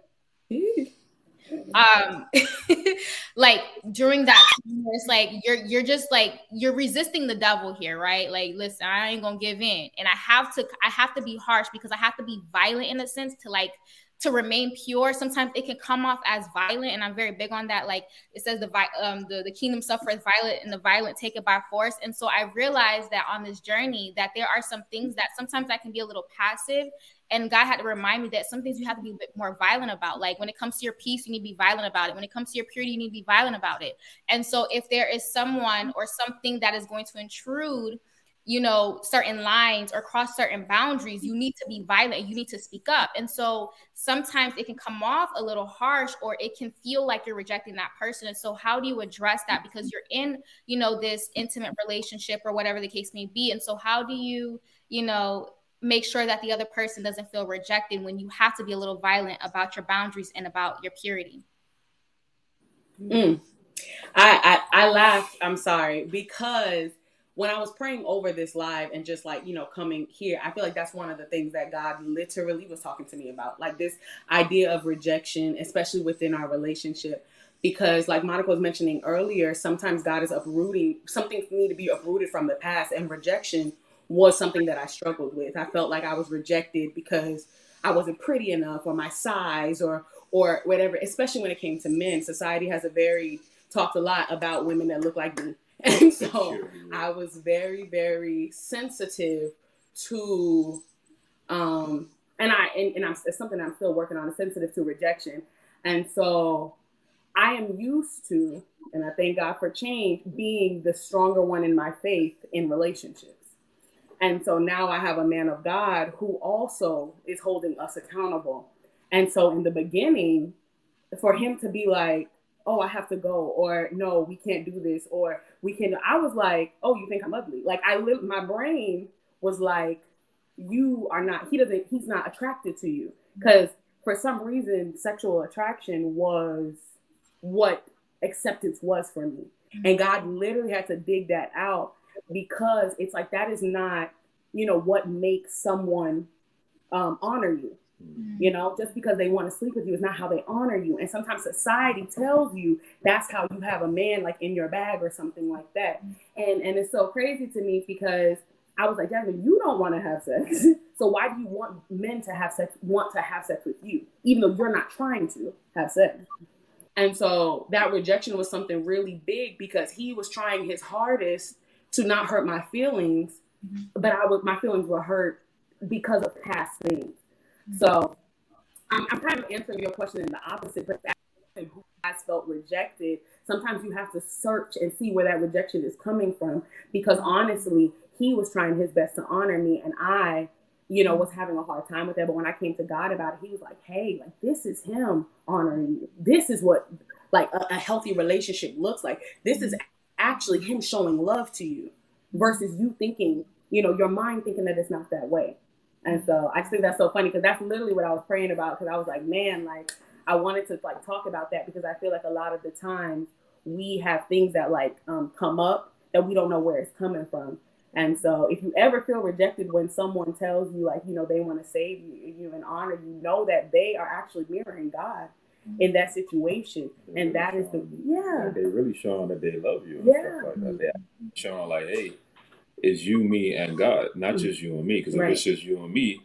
Um like during that time it's like you're you're just like you're resisting the devil here right? Like listen i ain't gonna give in. And i have to i have to be harsh because i have to be violent in a sense to like to remain pure sometimes it can come off as violent and i'm very big on that like it says the um the, the kingdom suffers violent and the violent take it by force and so i realized that on this journey that there are some things that sometimes i can be a little passive and God had to remind me that some things you have to be a bit more violent about. Like when it comes to your peace, you need to be violent about it. When it comes to your purity, you need to be violent about it. And so if there is someone or something that is going to intrude, you know, certain lines or cross certain boundaries, you need to be violent you need to speak up. And so sometimes it can come off a little harsh or it can feel like you're rejecting that person. And so how do you address that? Because you're in, you know, this intimate relationship or whatever the case may be. And so how do you, you know, make sure that the other person doesn't feel rejected when you have to be a little violent about your boundaries and about your purity. Mm. I, I I laughed. I'm sorry because when I was praying over this live and just like you know coming here, I feel like that's one of the things that God literally was talking to me about, like this idea of rejection, especially within our relationship. Because, like Monica was mentioning earlier, sometimes God is uprooting something need to be uprooted from the past, and rejection was something that I struggled with. I felt like I was rejected because I wasn't pretty enough, or my size, or or whatever. Especially when it came to men, society has a very talked a lot about women that look like me. And so I was very, very sensitive to, um, and I, and, and I'm, it's something I'm still working on, sensitive to rejection. And so I am used to, and I thank God for change, being the stronger one in my faith in relationships. And so now I have a man of God who also is holding us accountable. And so in the beginning, for him to be like, oh, I have to go, or no, we can't do this, or we can, I was like, oh, you think I'm ugly? Like I live, my brain was like, you are not, he doesn't, he's not attracted to you. Because for some reason, sexual attraction was what acceptance was for me. And God literally had to dig that out because it's like that is not, you know, what makes someone um, honor you. Mm-hmm. You know, just because they want to sleep with you is not how they honor you. And sometimes society tells you that's how you have a man like in your bag or something like that. And and it's so crazy to me because I was like, Jasmine, you don't want to have sex. so why do you want men to have sex, want to have sex with you, even though you're not trying to have sex? And so that rejection was something really big because he was trying his hardest to not hurt my feelings, mm-hmm. but I was my feelings were hurt because of past things. So um, I'm, I'm, kind of answering your question in the opposite, but that who has felt rejected, sometimes you have to search and see where that rejection is coming from. Because honestly, he was trying his best to honor me, and I, you know, was having a hard time with that. But when I came to God about it, he was like, "Hey, like this is him honoring you. This is what like a, a healthy relationship looks like. This is actually him showing love to you versus you thinking, you know, your mind thinking that it's not that way. And so I just think that's so funny because that's literally what I was praying about because I was like, man, like I wanted to like talk about that because I feel like a lot of the times we have things that like um, come up that we don't know where it's coming from. And so if you ever feel rejected when someone tells you like, you know, they want to save you, you and honor you, know that they are actually mirroring God in that situation. They're and really that is the yeah. They're really showing that they love you. yeah. Like that. They're showing like, hey, it's you, me, and God, not mm-hmm. just you and me. Because if right. it's just you and me,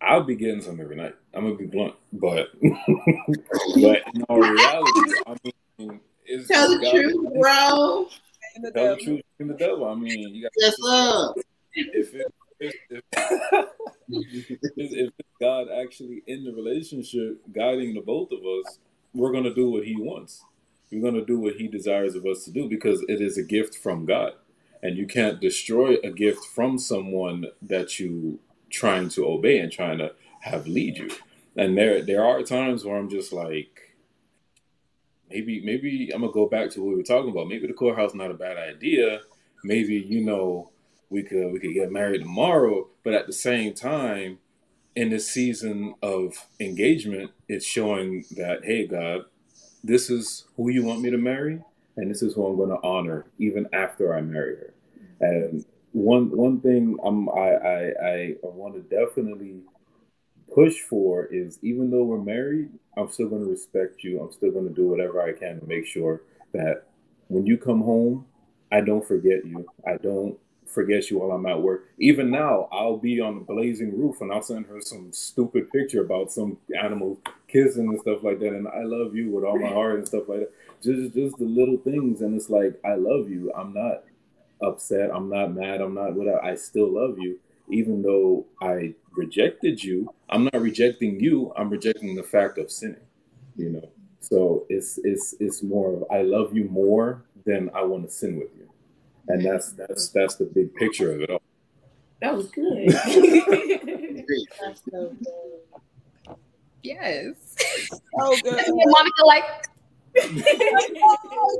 I'll be getting some every night. I'm gonna be blunt, but but in all reality, I mean, it's tell the God, truth, bro. Tell the truth in the devil. I mean, you got yes, If it, if, if, if God actually in the relationship guiding the both of us, we're going to do what He wants. We're going to do what He desires of us to do because it is a gift from God. And you can't destroy a gift from someone that you trying to obey and trying to have lead you. And there there are times where I'm just like, maybe maybe I'm gonna go back to what we were talking about. Maybe the courthouse not a bad idea. Maybe you know we could we could get married tomorrow, but at the same time, in this season of engagement, it's showing that hey God, this is who you want me to marry, and this is who I'm going to honor even after I marry her. And one one thing I'm I I, I want to definitely push for is even though we're married, I'm still going to respect you. I'm still going to do whatever I can to make sure that when you come home, I don't forget you. I don't forget you while I'm at work. Even now, I'll be on the blazing roof and I'll send her some stupid picture about some animal kissing and stuff like that. And I love you with all my heart and stuff like that. Just just the little things. And it's like, I love you. I'm not upset. I'm not mad. I'm not whatever. I still love you. Even though I rejected you, I'm not rejecting you. I'm rejecting the fact of sinning. You know. So it's it's it's more of I love you more than I want to sin with you and that's that's that's the big picture of it all. That was good. that's so good. Yes. Oh, good. And Monica like. oh,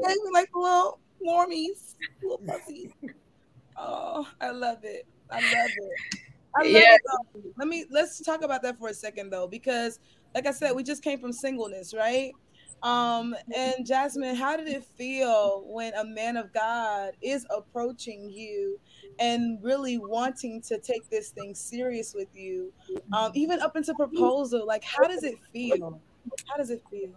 gave me like little warmies, little puppies. Oh, I love it. I love it. I love yeah. it. Let me let's talk about that for a second though, because like I said, we just came from singleness, right? Um, and Jasmine, how did it feel when a man of God is approaching you and really wanting to take this thing serious with you, um, even up into proposal? Like, how does it feel? How does it feel?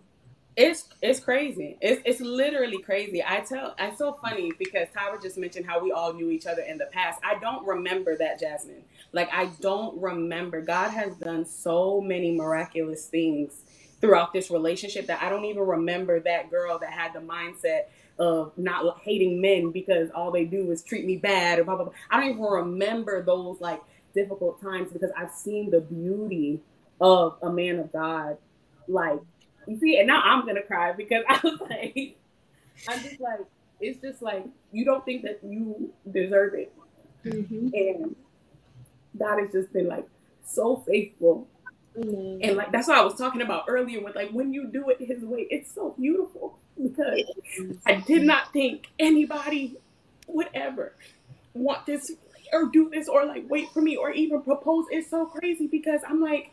It's it's crazy. It's it's literally crazy. I tell it's so funny because Tyra just mentioned how we all knew each other in the past. I don't remember that, Jasmine. Like I don't remember. God has done so many miraculous things throughout this relationship that I don't even remember that girl that had the mindset of not hating men because all they do is treat me bad or blah blah blah. I don't even remember those like difficult times because I've seen the beauty of a man of God. Like you see, and now I'm gonna cry because I was like, I'm just like, it's just like you don't think that you deserve it, mm-hmm. and God has just been like so faithful. Mm-hmm. And like that's what I was talking about earlier with like when you do it his way, it's so beautiful because I did not think anybody would ever want this or do this or like wait for me or even propose. It's so crazy because I'm like,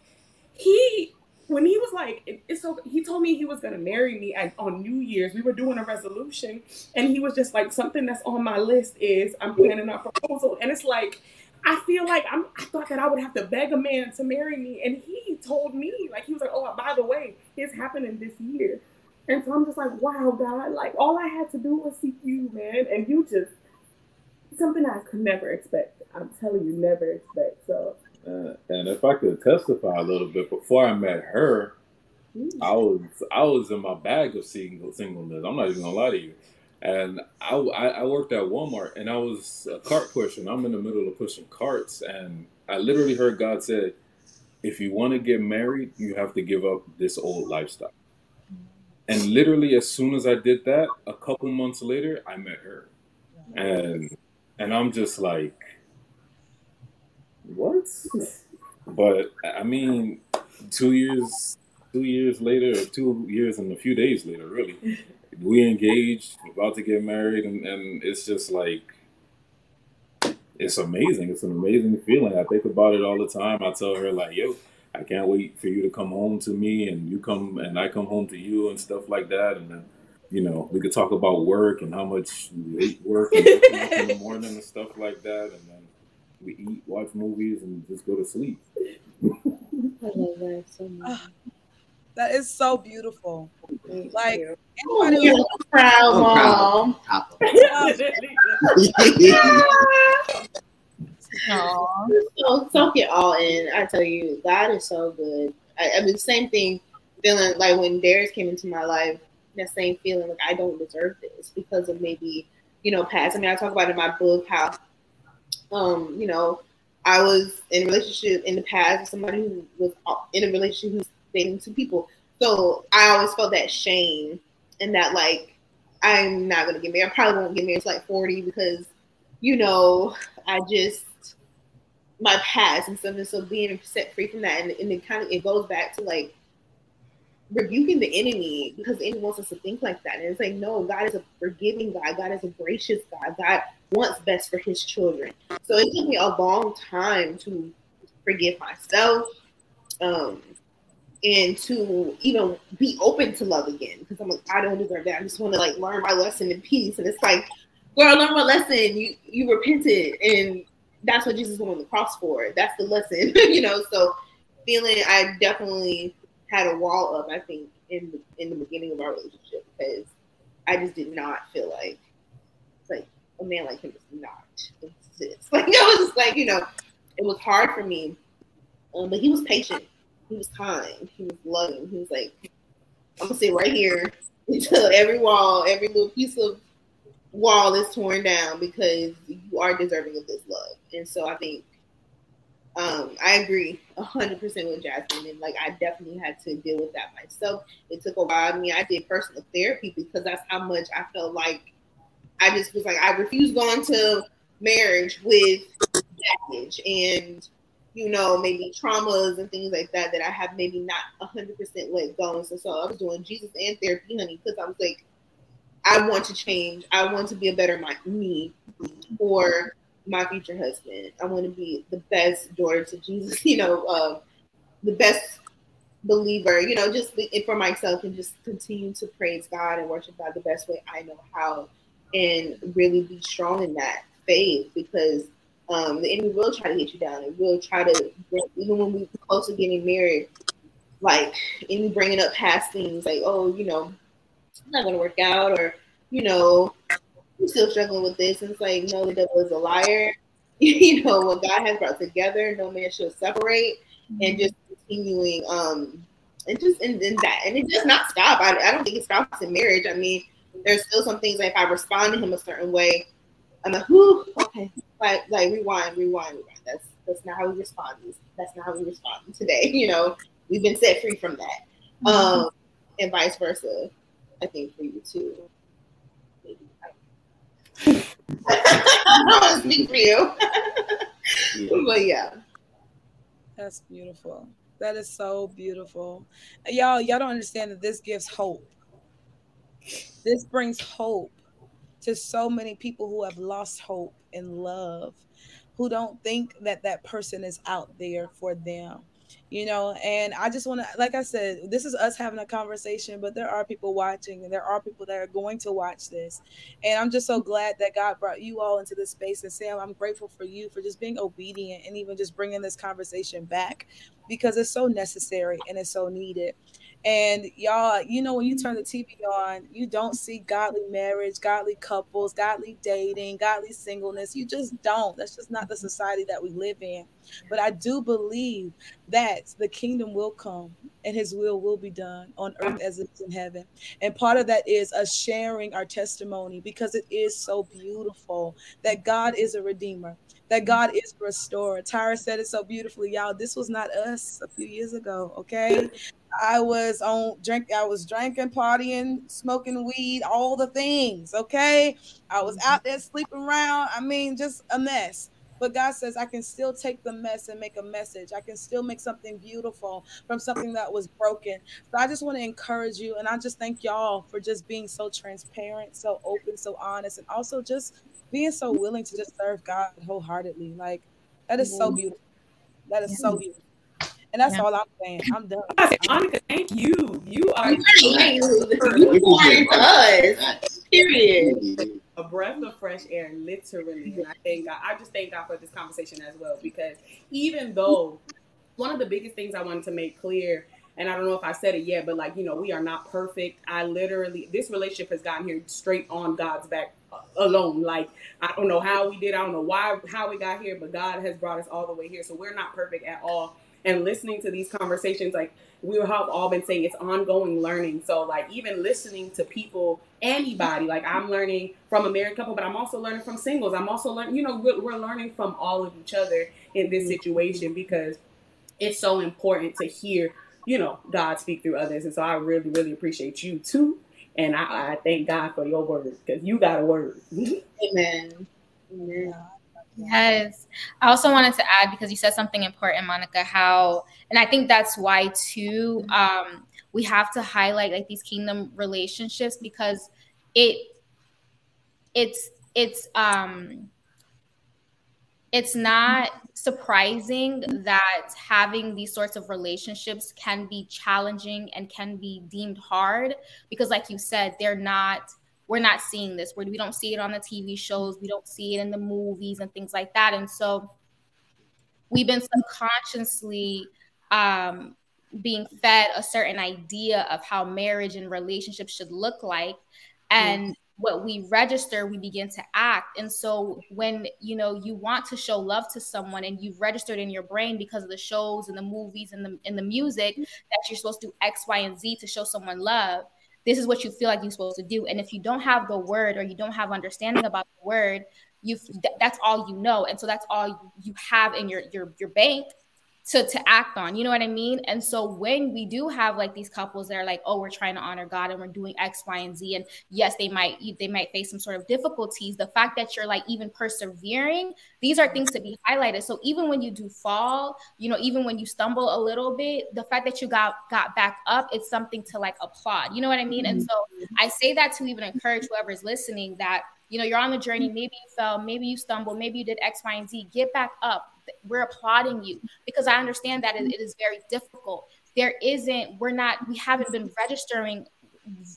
he when he was like, it's so he told me he was gonna marry me at, on New Year's. We were doing a resolution, and he was just like, something that's on my list is I'm planning a proposal, and it's like. I feel like I'm, I thought that I would have to beg a man to marry me, and he told me like he was like, "Oh, by the way, it's happening this year," and so I'm just like, "Wow, God! Like all I had to do was seek you, man, and you just something I could never expect. I'm telling you, never expect." So uh, and if I could testify a little bit, before I met her, I was I was in my bag of single singleness. I'm not even gonna lie to you. And I, I worked at Walmart and I was a cart pusher. I'm in the middle of pushing carts, and I literally heard God said, "If you want to get married, you have to give up this old lifestyle." And literally, as soon as I did that, a couple months later, I met her, and and I'm just like, what? But I mean, two years, two years later, two years and a few days later, really, we engaged, about to get married, and, and it's just like, it's amazing. It's an amazing feeling. I think about it all the time. I tell her like, yo, I can't wait for you to come home to me, and you come, and I come home to you, and stuff like that, and then you know, we could talk about work and how much hate work and in the morning and stuff like that. And then we eat, watch movies, and just go to sleep. I love that so much. Ah, that is so beautiful. Like anybody oh, proud mom. so soak it all in. I tell you, God is so good. I, I mean, same thing. Feeling like when Darius came into my life, that same feeling like I don't deserve this because of maybe you know past. I mean, I talk about in my book how um, you know, I was in a relationship in the past with somebody who was in a relationship who's dating two people. So I always felt that shame and that like I'm not gonna get married. I probably won't get married until like 40 because, you know, I just my past and stuff. And so being set free from that and, and it kind of it goes back to like rebuking the enemy because the enemy wants us to think like that. And it's like, no, God is a forgiving God. God is a gracious God. God wants best for his children. So it took me a long time to forgive myself um, and to even be open to love again because I'm like, I don't deserve that. I just want to like learn my lesson in peace. And it's like, girl, learn my lesson. You you repented and that's what Jesus went on the cross for. That's the lesson, you know. So feeling I definitely had a wall up, I think, in the in the beginning of our relationship because I just did not feel like like a man like him does not exist. Like I was like, you know, it was hard for me. Um, but he was patient. He was kind. He was loving. He was like, I'm gonna sit right here until every wall, every little piece of wall is torn down because you are deserving of this love. And so I think um, I agree hundred percent with Jasmine, and like I definitely had to deal with that myself. It took a while. I mean, I did personal therapy because that's how much I felt like I just was like I refused going to marriage with baggage and you know maybe traumas and things like that that I have maybe not hundred percent let go. And so, so I was doing Jesus and therapy, honey, because I was like, I want to change. I want to be a better me for my future husband. I want to be the best daughter to Jesus, you know, uh, the best believer, you know, just for myself and just continue to praise God and worship God the best way I know how and really be strong in that faith because um, the enemy will try to get you down and will try to, even when we're close to getting married, like, and bringing up past things like, oh, you know, it's not going to work out or, you know, I'm still struggling with this. And it's like, no, the devil is a liar. you know, what God has brought together, no man shall separate. Mm-hmm. And just continuing um, and just and, and that and it does not stop. I, I don't think it stops in marriage. I mean, there's still some things like if I respond to him a certain way, I'm like, whoo, okay, like like rewind, rewind, rewind. That's that's not how we respond. That's not how we respond today. You know, we've been set free from that, mm-hmm. um, and vice versa. I think for you too. Maybe. I don't speak for you, yeah. but yeah. That's beautiful. That is so beautiful. Y'all, y'all don't understand that this gives hope. This brings hope to so many people who have lost hope and love, who don't think that that person is out there for them you know and i just want to like i said this is us having a conversation but there are people watching and there are people that are going to watch this. And i'm just so glad that god brought you all into this space. And sam i'm grateful for you for just being obedient and even just bringing this conversation back because it's so necessary and it's so needed and y'all, you know, when you turn the TV on, you don't see godly marriage, godly couples, godly dating, godly singleness. You just don't. That's just not the society that we live in. But I do believe that the kingdom will come and his will will be done on earth as it is in heaven. And part of that is us sharing our testimony because it is so beautiful that God is a redeemer that God is a restorer. Tyra said it so beautifully, y'all. This was not us a few years ago, okay? I was on drink, I was drinking, partying, smoking weed, all the things. Okay. I was mm-hmm. out there sleeping around. I mean, just a mess. But God says, I can still take the mess and make a message. I can still make something beautiful from something that was broken. So I just want to encourage you. And I just thank y'all for just being so transparent, so open, so honest, and also just being so willing to just serve God wholeheartedly. Like, that is so mm-hmm. beautiful. That is so beautiful. And that's yeah. all I'm saying. I'm done. Monica, thank you. You are us. Period. A breath of fresh air, literally. And I thank God. I just thank God for this conversation as well. Because even though one of the biggest things I wanted to make clear, and I don't know if I said it yet, but like, you know, we are not perfect. I literally this relationship has gotten here straight on God's back alone. Like I don't know how we did. I don't know why how we got here, but God has brought us all the way here. So we're not perfect at all and listening to these conversations like we have all been saying it's ongoing learning. So like even listening to people anybody like i'm learning from a married couple but i'm also learning from singles. I'm also learning you know we're, we're learning from all of each other in this situation because it's so important to hear you know god speak through others. And so i really really appreciate you too. And i, I thank god for your word because you got a word. Amen. Amen Yes. I also wanted to add because you said something important, Monica, how, and I think that's why too, um, we have to highlight like these kingdom relationships because it, it's, it's, um, it's not surprising that having these sorts of relationships can be challenging and can be deemed hard because like you said they're not we're not seeing this. We don't see it on the tv shows. We don't see it in the movies and things like that. And so we've been subconsciously um, being fed a certain idea of how marriage and relationships should look like. And what we register we begin to act. And so when you know you want to show love to someone and you've registered in your brain because of the shows and the movies and the and the music that you're supposed to do x y and z to show someone love this is what you feel like you're supposed to do. And if you don't have the word or you don't have understanding about the word you that's all you know. And so that's all you have in your your your bank to to act on. You know what I mean? And so when we do have like these couples that are like, oh, we're trying to honor God and we're doing X, Y, and Z, and yes, they might they might face some sort of difficulties. The fact that you're like even persevering, these are things to be highlighted. So even when you do fall, you know, even when you stumble a little bit, the fact that you got got back up, it's something to like applaud. You know what I mean? Mm-hmm. And so I say that to even encourage whoever's listening that you know you're on the journey maybe you fell maybe you stumbled maybe you did x y and z get back up we're applauding you because I understand that it, it is very difficult. There isn't, we're not, we haven't been registering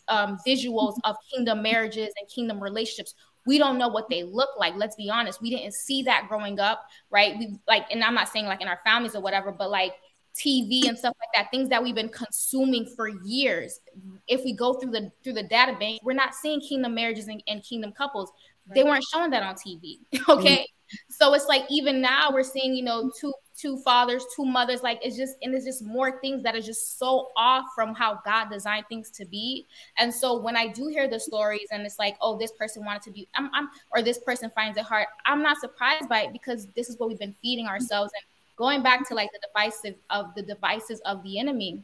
um, visuals of kingdom marriages and kingdom relationships. We don't know what they look like. Let's be honest. We didn't see that growing up, right? We like, and I'm not saying like in our families or whatever, but like TV and stuff like that, things that we've been consuming for years. If we go through the through the data bank, we're not seeing kingdom marriages and, and kingdom couples. They weren't showing that on TV. Okay. Mm-hmm. So it's like even now we're seeing, you know, two two fathers, two mothers. Like it's just, and it's just more things that are just so off from how God designed things to be. And so when I do hear the stories and it's like, oh, this person wanted to be, I'm, I'm or this person finds it hard, I'm not surprised by it because this is what we've been feeding ourselves. And going back to like the devices of the devices of the enemy,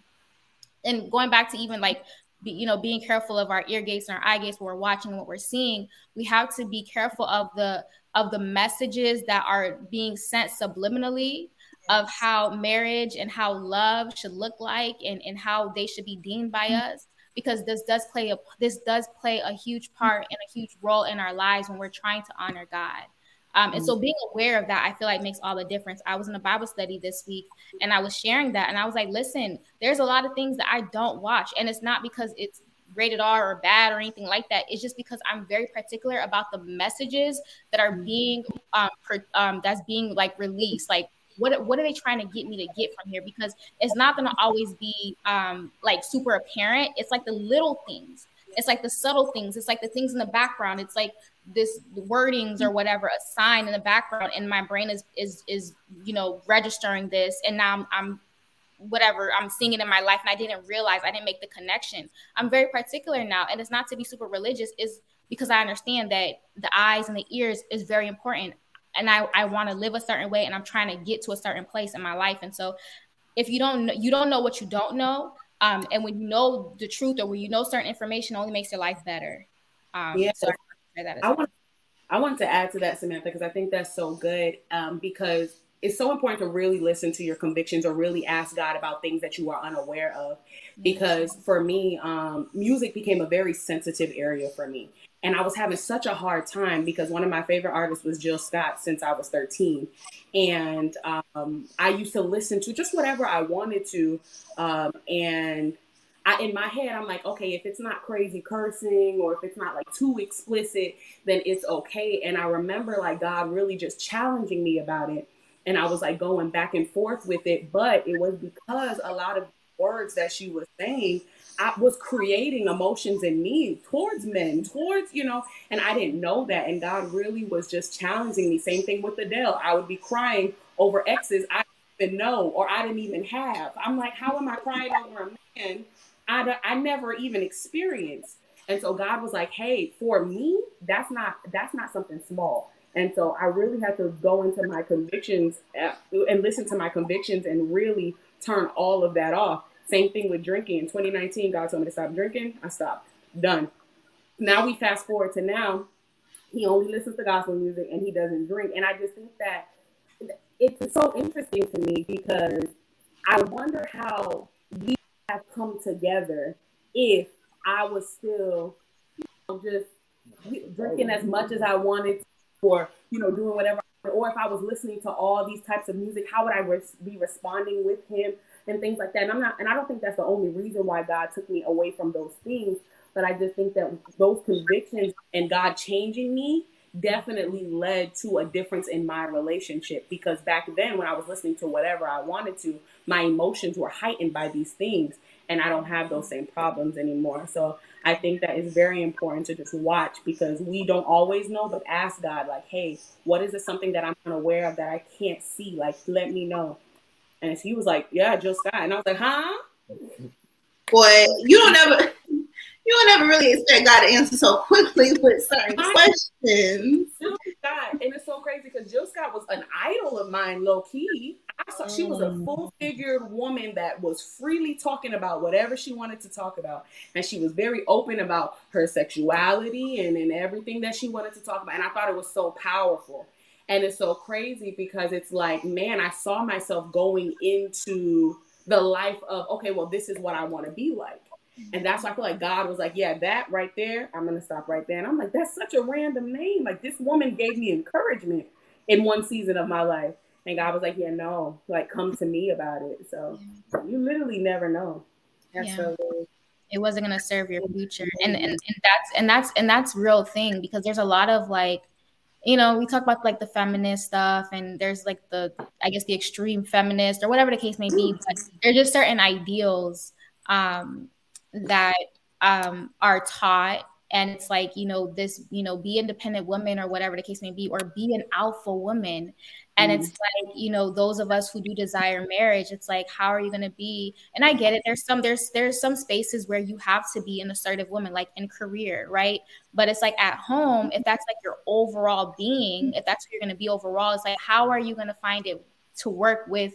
and going back to even like be, you know being careful of our ear gates and our eye gates when we're watching what we're seeing we have to be careful of the of the messages that are being sent subliminally of how marriage and how love should look like and, and how they should be deemed by mm-hmm. us because this does play a this does play a huge part and a huge role in our lives when we're trying to honor God. Um, and so mm-hmm. being aware of that, I feel like makes all the difference. I was in a Bible study this week and I was sharing that and I was like, listen, there's a lot of things that I don't watch. And it's not because it's rated R or bad or anything like that. It's just because I'm very particular about the messages that are being um, per, um that's being like released. Like what what are they trying to get me to get from here? Because it's not gonna always be um like super apparent. It's like the little things. It's like the subtle things. It's like the things in the background. It's like this wordings or whatever, a sign in the background, and my brain is is is you know registering this, and now I'm, I'm whatever I'm seeing it in my life, and I didn't realize I didn't make the connection. I'm very particular now, and it's not to be super religious. Is because I understand that the eyes and the ears is very important, and I I want to live a certain way, and I'm trying to get to a certain place in my life, and so if you don't know, you don't know what you don't know. Um, and when you know the truth or when you know certain information only makes your life better. Um, yeah. So I want I wanted to add to that, Samantha, because I think that's so good. Um, because it's so important to really listen to your convictions or really ask God about things that you are unaware of. Because for me, um, music became a very sensitive area for me. And I was having such a hard time because one of my favorite artists was Jill Scott since I was 13. And um, I used to listen to just whatever I wanted to. Um, and I, in my head, I'm like, okay, if it's not crazy cursing or if it's not like too explicit, then it's okay. And I remember like God really just challenging me about it. And I was like going back and forth with it. But it was because a lot of words that she was saying, I was creating emotions in me towards men, towards, you know, and I didn't know that. And God really was just challenging me. Same thing with Adele. I would be crying over exes I didn't even know or I didn't even have. I'm like, how am I crying over a man I, I never even experienced. And so God was like, hey, for me, that's not that's not something small. And so I really had to go into my convictions uh, and listen to my convictions and really turn all of that off. Same thing with drinking. In 2019, God told me to stop drinking. I stopped. Done. Now we fast forward to now. He only listens to gospel music and he doesn't drink. And I just think that it's so interesting to me because I wonder how we have come together if I was still just drinking as much as I wanted or you know doing whatever or if I was listening to all these types of music how would I res- be responding with him and things like that? And I'm not and I don't think that's the only reason why God took me away from those things but I just think that those convictions and God changing me definitely led to a difference in my relationship because back then when I was listening to whatever I wanted to, my emotions were heightened by these things and I don't have those same problems anymore. So I think that is very important to just watch because we don't always know, but ask God, like, hey, what is it something that I'm unaware of that I can't see? Like, let me know. And he was like, yeah, Jill Scott. And I was like, huh? Boy, you don't ever you don't ever really expect God to answer so quickly with certain questions. Jill Scott, and it's so crazy because Jill Scott was an idol of mine, low key. I saw she was a mm. full figured woman that was freely talking about whatever she wanted to talk about, and she was very open about her sexuality and and everything that she wanted to talk about. And I thought it was so powerful. And it's so crazy because it's like, man, I saw myself going into the life of, okay, well, this is what I want to be like. And that's why I feel like God was like, yeah, that right there, I'm going to stop right there. And I'm like, that's such a random name. Like, this woman gave me encouragement in one season of my life. And God was like, yeah, no, like, come to me about it. So you literally never know. That's yeah. so it wasn't going to serve your future. And, and, and that's, and that's, and that's real thing because there's a lot of like, you know, we talk about like the feminist stuff and there's like the, I guess the extreme feminist or whatever the case may be, but there's just certain ideals um, that um, are taught. And it's like you know this you know be independent woman or whatever the case may be or be an alpha woman. And mm-hmm. it's like you know those of us who do desire marriage it's like how are you going to be? And i get it. There's some there's there's some spaces where you have to be an assertive woman like in career right? But it's like at home if that's like your overall being if that's what you're going to be overall it's like how are you going to find it to work with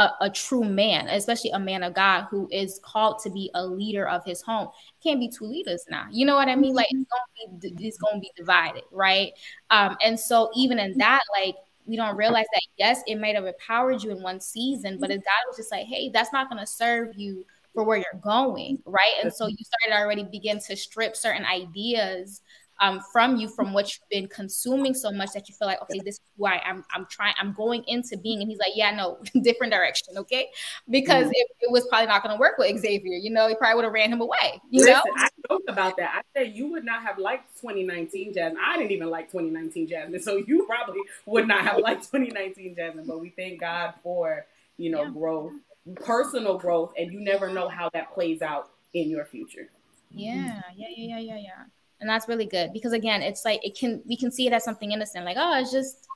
a, a, true man, especially a man of God who is called to be a leader of his home. Can't be two leaders now. You know what I mean? Like it's gonna be it's gonna be divided, right? Um, and so even in that, like we don't realize that yes, it might have empowered you in one season, but if God was just like, hey, that's not gonna serve you for where you're going, right? And so you started already begin to strip certain ideas um, from you from what you've been consuming so much that you feel like, okay, this is who I am. I'm trying, I'm going into being. And he's like, yeah, no, different direction. Okay. Because mm-hmm. it, it, was probably not going to work with Xavier. You know, he probably would have ran him away. You Listen, know, I spoke about that. I said you would not have liked 2019 Jasmine. I didn't even like 2019 Jasmine. So you probably would not have liked 2019 Jasmine. But we thank God for, you know, yeah. growth, personal growth. And you never know how that plays out in your future. Yeah, yeah, yeah, yeah, yeah, yeah and that's really good because again it's like it can we can see it as something innocent like oh it's just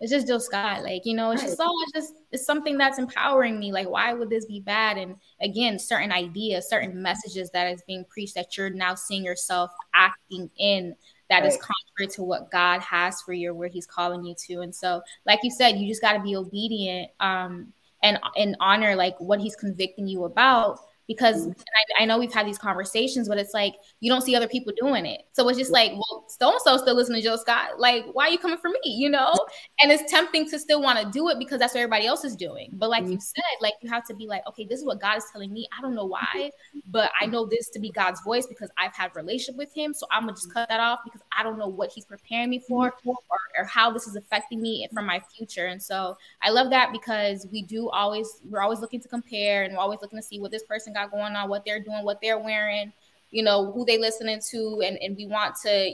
it's just Jill Scott like you know it's just oh it's just it's something that's empowering me like why would this be bad? And again certain ideas certain messages that is being preached that you're now seeing yourself acting in that right. is contrary to what God has for you or where he's calling you to. And so like you said you just got to be obedient um and and honor like what he's convicting you about because mm-hmm. I, I, know we've had these conversations, but it's like you don't see other people doing it. So it's just like, well, so and so still listening to Joe Scott. Like, why are you coming for me? You know? And it's tempting to still want to do it because that's what everybody else is doing. But like mm-hmm. you said, like you have to be like, okay, this is what God is telling me. I don't know why, mm-hmm. but I know this to be God's voice because I've had relationship with Him. So I'm gonna just mm-hmm. cut that off because I don't know what He's preparing me for or, or how this is affecting me for my future. And so I love that because we do always we're always looking to compare and we're always looking to see what this person got going on, what they're doing, what they're wearing, you know, who they listening to, and and we want to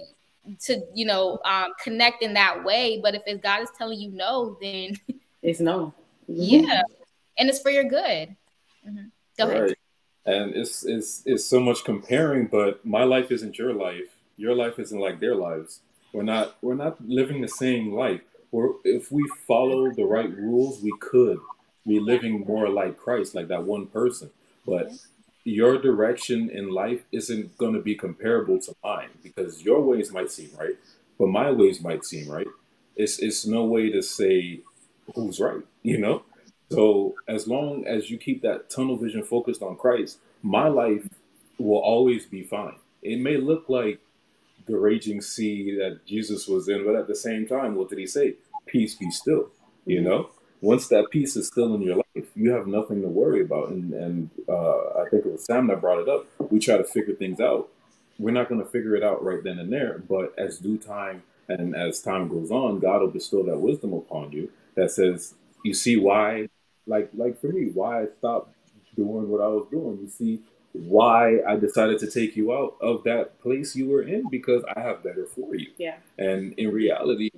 to you know um, connect in that way. But if it's God is telling you no, then it's no. Yeah, and it's for your good. Mm-hmm. Go right. ahead. And it's it's it's so much comparing, but my life isn't your life. Your life isn't like their lives. We're not we're not living the same life. Or if we follow the right rules, we could be living more like Christ, like that one person but your direction in life isn't going to be comparable to mine because your ways might seem right, but my ways might seem right. It's it's no way to say who's right, you know. So as long as you keep that tunnel vision focused on Christ, my life will always be fine. It may look like the raging sea that Jesus was in, but at the same time, what did he say? Peace be still, you mm-hmm. know? Once that peace is still in your life, you have nothing to worry about. And, and uh, I think it was Sam that brought it up. We try to figure things out. We're not going to figure it out right then and there, but as due time and as time goes on, God will bestow that wisdom upon you that says, you see why, like like for me, why I stopped doing what I was doing. You see why I decided to take you out of that place you were in because I have better for you. Yeah. And in reality,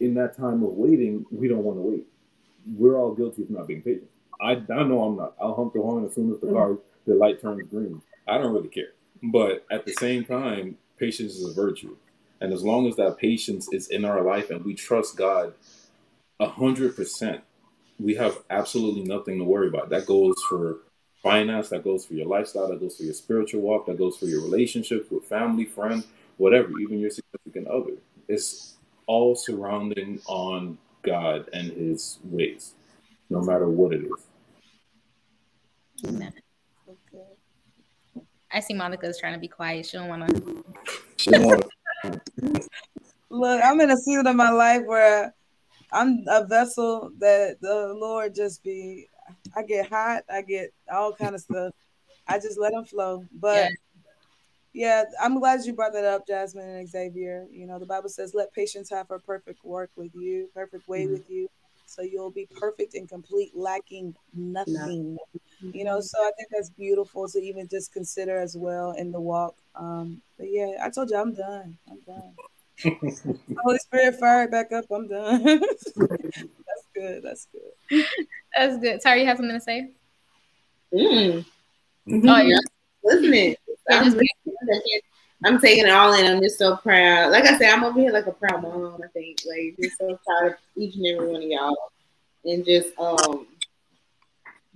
in that time of waiting, we don't want to wait we're all guilty of not being patient. I, I know I'm not. I'll hump the horn as soon as the mm-hmm. car the light turns green. I don't really care. But at the same time, patience is a virtue. And as long as that patience is in our life and we trust God a hundred percent, we have absolutely nothing to worry about. That goes for finance, that goes for your lifestyle, that goes for your spiritual walk, that goes for your relationships with family, friends, whatever, even your significant other. It's all surrounding on God and his ways, no matter what it is. Amen. I see Monica's trying to be quiet. She don't want to. Look, I'm in a season of my life where I'm a vessel that the Lord just be. I get hot. I get all kind of stuff. I just let them flow. But yeah. Yeah, I'm glad you brought that up, Jasmine and Xavier. You know, the Bible says, "Let patience have her perfect work with you, perfect way mm-hmm. with you, so you'll be perfect and complete, lacking nothing." Mm-hmm. You know, so I think that's beautiful to even just consider as well in the walk. Um, but yeah, I told you, I'm done. I'm done. Holy Spirit, fire it back up. I'm done. that's good. That's good. That's good. Sorry, you have something to say? Mm. Oh, yeah. Listening. I'm, I'm taking it all in. I'm just so proud. Like I said, I'm over here like a proud mom. I think like just so proud of each and every one of y'all, and just um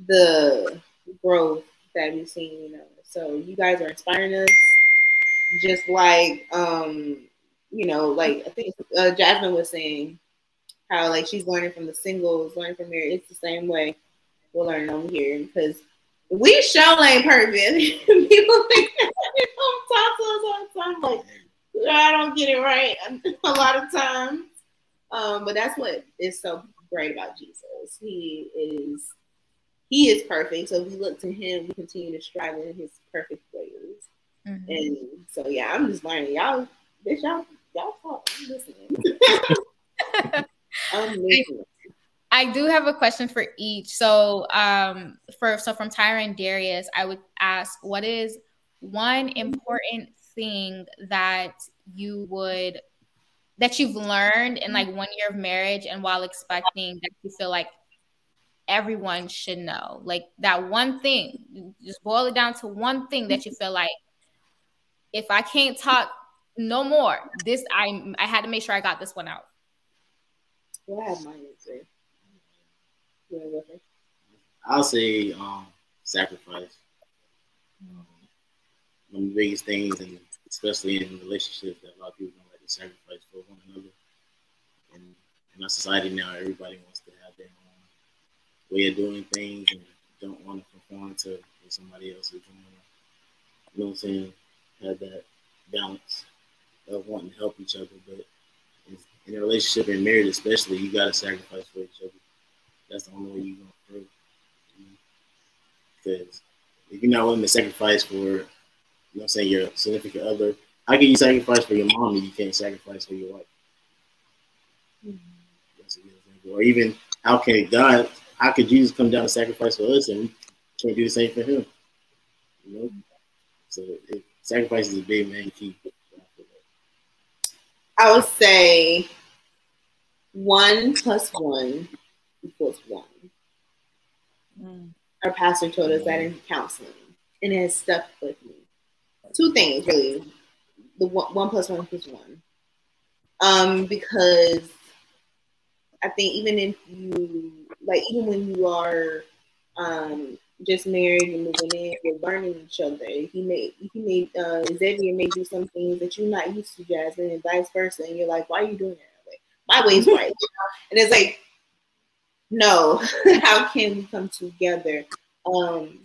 the growth that we've seen. You know, so you guys are inspiring us, just like um you know, like I think uh, Jasmine was saying how like she's learning from the singles, learning from here. It's the same way we're learning over here because we show ain't perfect. People think people talk to us all the time like I don't get it right a lot of times. Um, but that's what is so great about Jesus. He is he is perfect. So if we look to him, we continue to strive in his perfect ways. Mm-hmm. And so yeah, I'm just learning. Y'all, bitch, y'all, y'all talk. I'm listening. I'm listening. I do have a question for each. So, um, for so from Tyra and Darius, I would ask, what is one important thing that you would that you've learned in like one year of marriage, and while expecting that you feel like everyone should know, like that one thing. Just boil it down to one thing that you feel like if I can't talk no more, this I I had to make sure I got this one out. Well, have answer. I'll say um, sacrifice. Um, one of the biggest things, and especially in relationships, that a lot of people don't like to sacrifice for one another. And in our society now, everybody wants to have their own way of doing things and don't want to conform to what somebody else is doing. You know what I'm saying? Have that balance of wanting to help each other, but in a relationship and marriage, especially, you got to sacrifice for each other. That's the only way you're gonna grow. Because if you're not willing to sacrifice for, you know, what I'm saying your significant other, how can you sacrifice for your mom and you can't sacrifice for your wife? Mm-hmm. Or even how can God, how could Jesus come down and sacrifice for us and we can't do the same for him? You know? So it, sacrifice is a big main key. I would say one plus one equals one. Mm. Our pastor told us that in counseling, and it has stuck with me. Two things, really. The one, one plus one equals one. Um, because I think even if you like, even when you are um just married and moving in, you're learning each other. He may he may uh, Xavier may do some things that you're not used to, Jasmine, and vice versa. And you're like, why are you doing that? Like, my way's right. And it's like no, how can we come together? Um,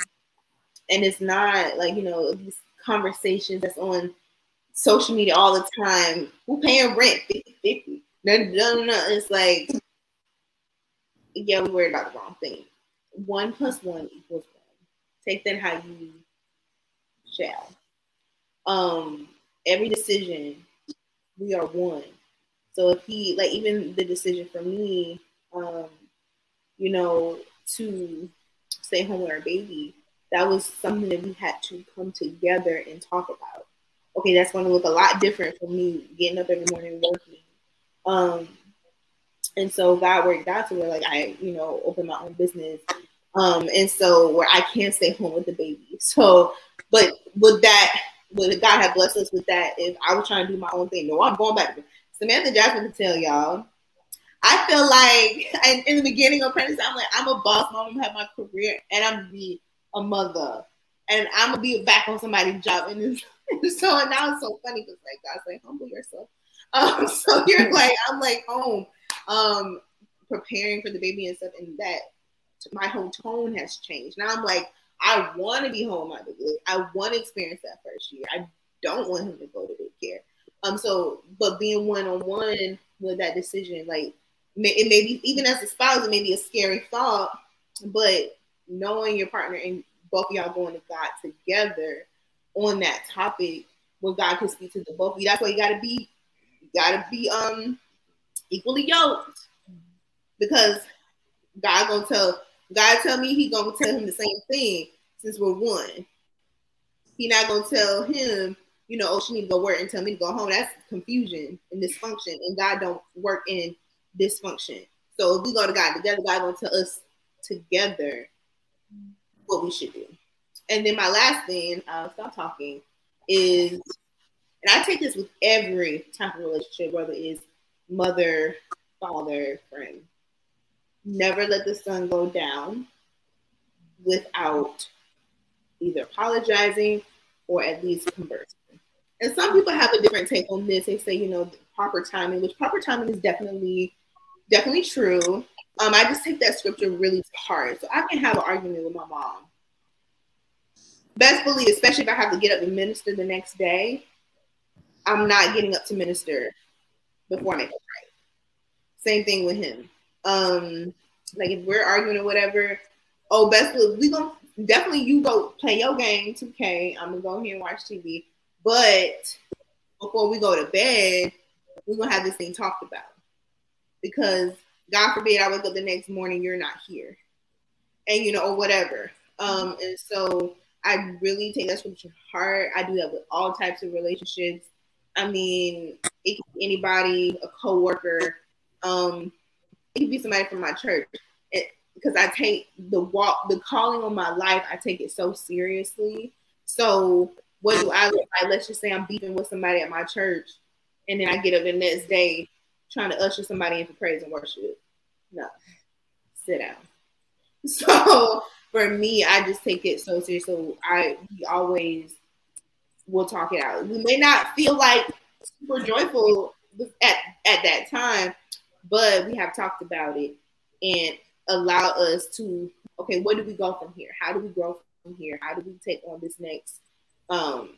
and it's not like, you know, these conversations that's on social media all the time. Who paying rent? 50 50. No, no, no. It's like, yeah, we worried about the wrong thing. One plus one equals one. Take that how you shall. Um, every decision, we are one. So if he like even the decision for me, um, you know, to stay home with our baby, that was something that we had to come together and talk about. Okay, that's going to look a lot different for me getting up every morning working. Um, and so God worked out to where like I, you know, open my own business. Um, and so where I can't stay home with the baby. So, but would that would God have blessed us with that if I was trying to do my own thing? No, I'm going back. Samantha Jackson can tell y'all I feel like in, the beginning of pregnancy, I'm like, I'm a boss mom, I'm gonna have my career, and I'm gonna be a mother, and I'm gonna be back on somebody's job. And, it's, so and now it's so funny because like God's like, humble yourself. Um, so you're like, I'm like home, um, preparing for the baby and stuff, and that my whole tone has changed. Now I'm like, I want to be home my baby. I want to experience that first year. I don't want him to go to daycare. Um, so but being one on one with that decision, like it may be even as a spouse, it may be a scary thought, but knowing your partner and both of y'all going to God together on that topic, where God can speak to the both of you. That's why you gotta be, you gotta be um equally yoked, because God gonna tell God tell me he gonna tell him the same thing since we're one. He not gonna tell him, you know, oh she need to go work and tell me to go home. That's confusion and dysfunction, and God don't work in dysfunction. So if we go to God together, God gonna tell us together what we should do. And then my last thing, I'll stop talking, is and I take this with every type of relationship, whether it's mother, father, friend. Never let the sun go down without either apologizing or at least conversing. And some people have a different take on this. They say, you know, proper timing, which proper timing is definitely, definitely true. Um, I just take that scripture really heart. So I can have an argument with my mom. Best believe, especially if I have to get up and minister the next day, I'm not getting up to minister before I make it right. Same thing with him. Um, like if we're arguing or whatever, oh, best believe we gonna definitely you go play your game 2K. I'm gonna go here and watch TV. But before we go to bed, we're gonna have this thing talked about. Because God forbid I wake up the next morning, you're not here. And you know, or whatever. Um, and so I really take that scripture heart. I do that with all types of relationships. I mean, it can be anybody, a coworker, um, it could be somebody from my church. It, because I take the walk, the calling on my life, I take it so seriously. So what do I look like? Let's just say I'm beefing with somebody at my church, and then I get up the next day trying to usher somebody in for praise and worship. No, sit down. So for me, I just take it so serious. So I we always will talk it out. We may not feel like super joyful at at that time, but we have talked about it and allow us to okay, where do we go from here? How do we grow from here? How do we take on this next? Um,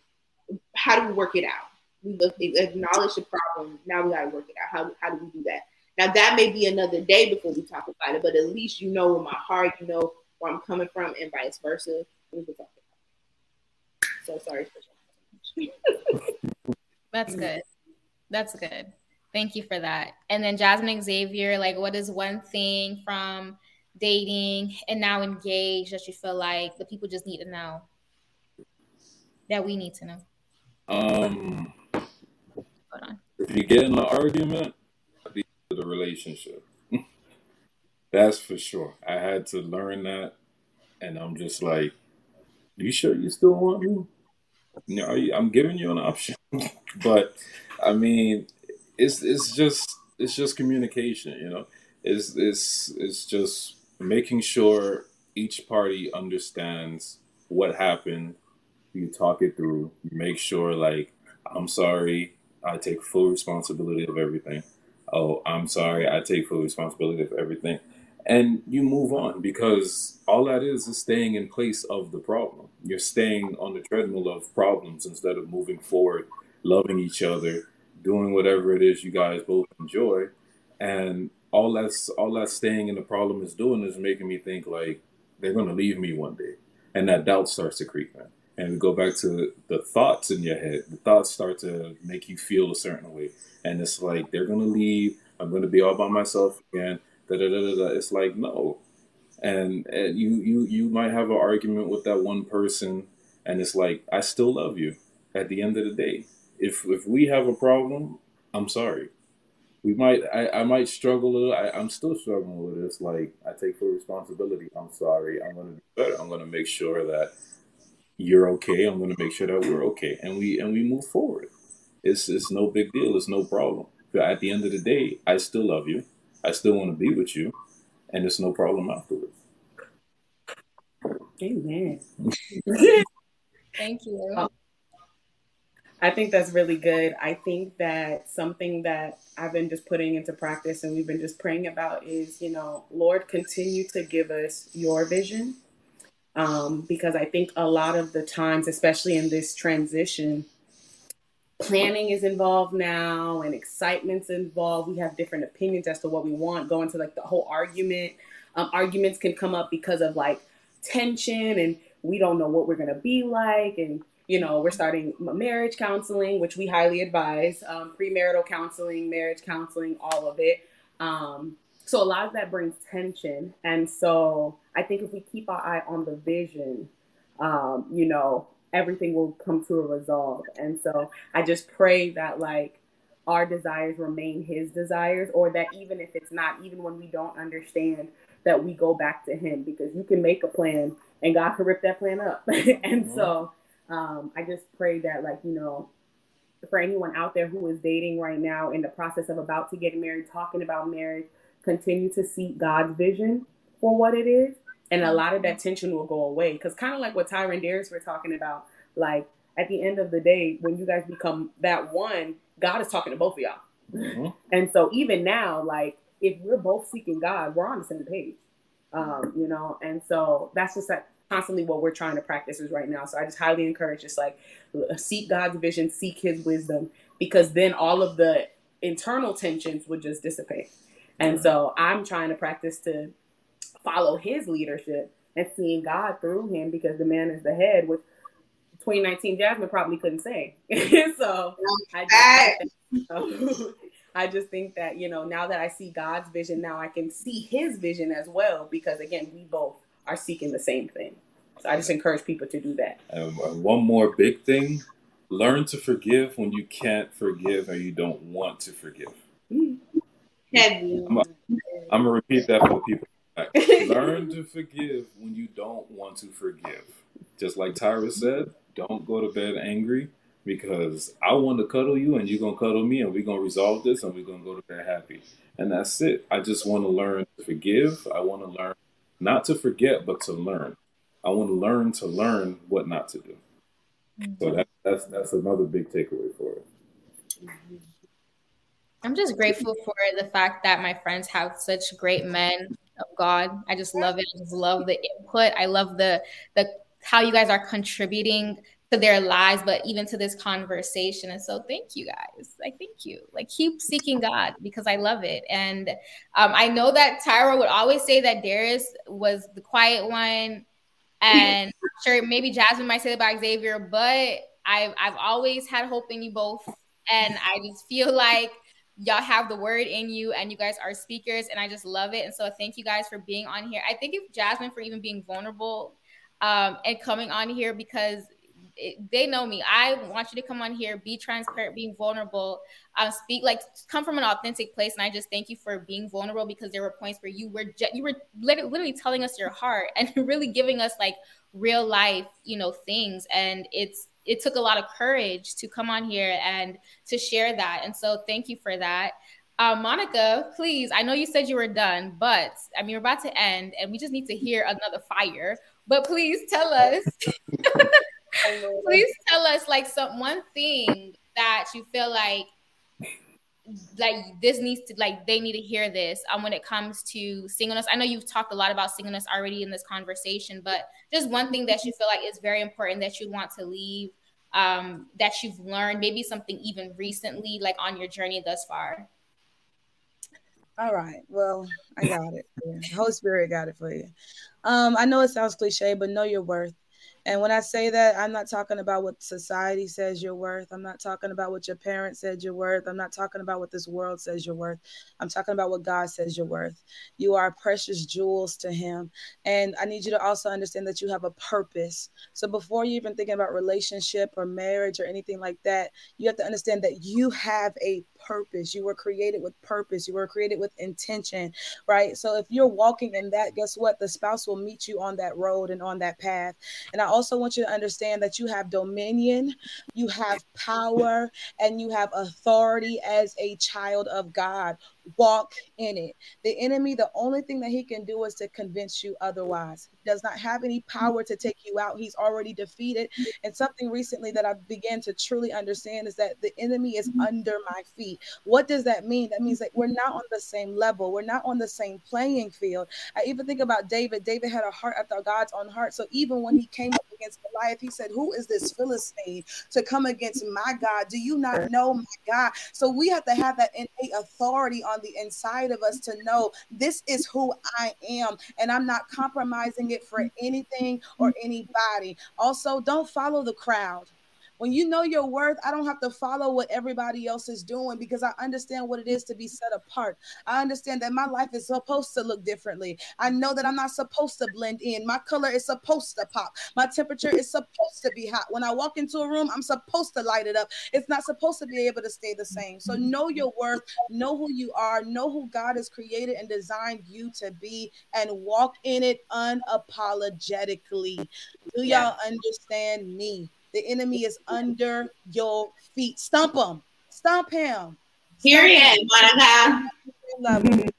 how do we work it out? We look, acknowledge the problem. Now we got to work it out. How how do we do that? Now that may be another day before we talk about it, but at least you know in my heart, you know where I'm coming from, and vice versa. We can talk about. It. So sorry That's good. That's good. Thank you for that. And then Jasmine Xavier, like, what is one thing from dating and now engaged that you feel like the people just need to know that we need to know? Um, Hold on. If you get in an argument, the relationship. That's for sure. I had to learn that, and I'm just like, you sure you still want me? Know, I'm giving you an option, but I mean, it's it's just it's just communication. You know, it's it's it's just making sure each party understands what happened. You talk it through. You make sure, like, I'm sorry. I take full responsibility of everything. Oh, I'm sorry. I take full responsibility of everything and you move on because all that is is staying in place of the problem. You're staying on the treadmill of problems instead of moving forward, loving each other, doing whatever it is you guys both enjoy, and all that's all that staying in the problem is doing is making me think like they're gonna leave me one day, and that doubt starts to creep in. And we go back to the thoughts in your head. The thoughts start to make you feel a certain way, and it's like they're gonna leave. I'm gonna be all by myself again da da da da. It's like no, and, and you you you might have an argument with that one person, and it's like I still love you. At the end of the day, if if we have a problem, I'm sorry. We might I, I might struggle a little. I, I'm still struggling with this. Like I take full responsibility. I'm sorry. I'm gonna be better. I'm gonna make sure that you're okay. I'm gonna make sure that we're okay, and we and we move forward. It's it's no big deal. It's no problem. But at the end of the day, I still love you. I still want to be with you, and it's no problem afterwards. Amen. Thank you. I think that's really good. I think that something that I've been just putting into practice and we've been just praying about is, you know, Lord, continue to give us your vision. Um, because I think a lot of the times, especially in this transition, planning is involved now and excitement's involved. We have different opinions as to what we want, going to like the whole argument. Um, arguments can come up because of like tension and we don't know what we're going to be like. And, you know, we're starting marriage counseling, which we highly advise um, premarital counseling, marriage counseling, all of it. Um, so a lot of that brings tension. And so I think if we keep our eye on the vision, um, you know, everything will come to a resolve. And so I just pray that like our desires remain his desires or that even if it's not, even when we don't understand, that we go back to him because you can make a plan and God can rip that plan up. and mm-hmm. so um, I just pray that like, you know, for anyone out there who is dating right now in the process of about to get married, talking about marriage, continue to seek God's vision for what it is. And a lot of that tension will go away. Because kind of like what Tyra and Darius were talking about, like at the end of the day, when you guys become that one, God is talking to both of y'all. Mm-hmm. And so even now, like if we're both seeking God, we're on the same page. Um, you know, and so that's just like constantly what we're trying to practice is right now. So I just highly encourage just like seek God's vision, seek his wisdom, because then all of the internal tensions would just dissipate. And so I'm trying to practice to follow his leadership and seeing God through him because the man is the head, which 2019 Jasmine probably couldn't say. so I just, I just think that, you know, now that I see God's vision, now I can see his vision as well because again, we both are seeking the same thing. So I just encourage people to do that. And uh, one more big thing learn to forgive when you can't forgive or you don't want to forgive. Mm. Heavy. I'm to repeat that for people. learn to forgive when you don't want to forgive. Just like Tyra said, don't go to bed angry because I want to cuddle you and you're to cuddle me and we're to resolve this and we're to go to bed happy. And that's it. I just want to learn to forgive. I want to learn not to forget, but to learn. I want to learn to learn what not to do. So that, that's that's another big takeaway for it. I'm just grateful for the fact that my friends have such great men of God. I just love it. I just love the input. I love the the how you guys are contributing to their lives, but even to this conversation. And so, thank you guys. I thank you. Like, keep seeking God because I love it. And um, I know that Tyra would always say that Darius was the quiet one, and sure maybe Jasmine might say that about Xavier, but I've I've always had hope in you both, and I just feel like y'all have the word in you and you guys are speakers and i just love it and so thank you guys for being on here i thank you jasmine for even being vulnerable um, and coming on here because it, they know me. I want you to come on here, be transparent, being vulnerable, um, speak like come from an authentic place. And I just thank you for being vulnerable because there were points where you were you were literally telling us your heart and really giving us like real life, you know, things. And it's it took a lot of courage to come on here and to share that. And so thank you for that. Uh, Monica, please, I know you said you were done, but I mean, we're about to end and we just need to hear another fire. But please tell us Please tell us like some one thing that you feel like like this needs to like they need to hear this um when it comes to singleness. I know you've talked a lot about singleness already in this conversation, but just one thing that you feel like is very important that you want to leave um that you've learned, maybe something even recently, like on your journey thus far. All right. Well, I got it. Holy Spirit got it for you. Um, I know it sounds cliche, but know your worth. And when I say that, I'm not talking about what society says you're worth. I'm not talking about what your parents said you're worth. I'm not talking about what this world says you're worth. I'm talking about what God says you're worth. You are precious jewels to Him. And I need you to also understand that you have a purpose. So before you even thinking about relationship or marriage or anything like that, you have to understand that you have a purpose. You were created with purpose. You were created with intention, right? So if you're walking in that, guess what? The spouse will meet you on that road and on that path. And I also want you to understand that you have dominion, you have power, and you have authority as a child of God walk in it. The enemy, the only thing that he can do is to convince you otherwise. He does not have any power to take you out. He's already defeated. And something recently that I began to truly understand is that the enemy is mm-hmm. under my feet. What does that mean? That means that we're not on the same level. We're not on the same playing field. I even think about David. David had a heart after God's own heart. So even when he came up against Goliath, he said, Who is this Philistine to come against my God? Do you not know my God? So we have to have that innate authority on on the inside of us to know this is who I am and I'm not compromising it for anything or anybody. Also, don't follow the crowd. When you know your worth, I don't have to follow what everybody else is doing because I understand what it is to be set apart. I understand that my life is supposed to look differently. I know that I'm not supposed to blend in. My color is supposed to pop. My temperature is supposed to be hot. When I walk into a room, I'm supposed to light it up. It's not supposed to be able to stay the same. So know your worth, know who you are, know who God has created and designed you to be, and walk in it unapologetically. Do y'all understand me? The enemy is under your feet. Stump him. Stomp him. Period, Monica. Level. On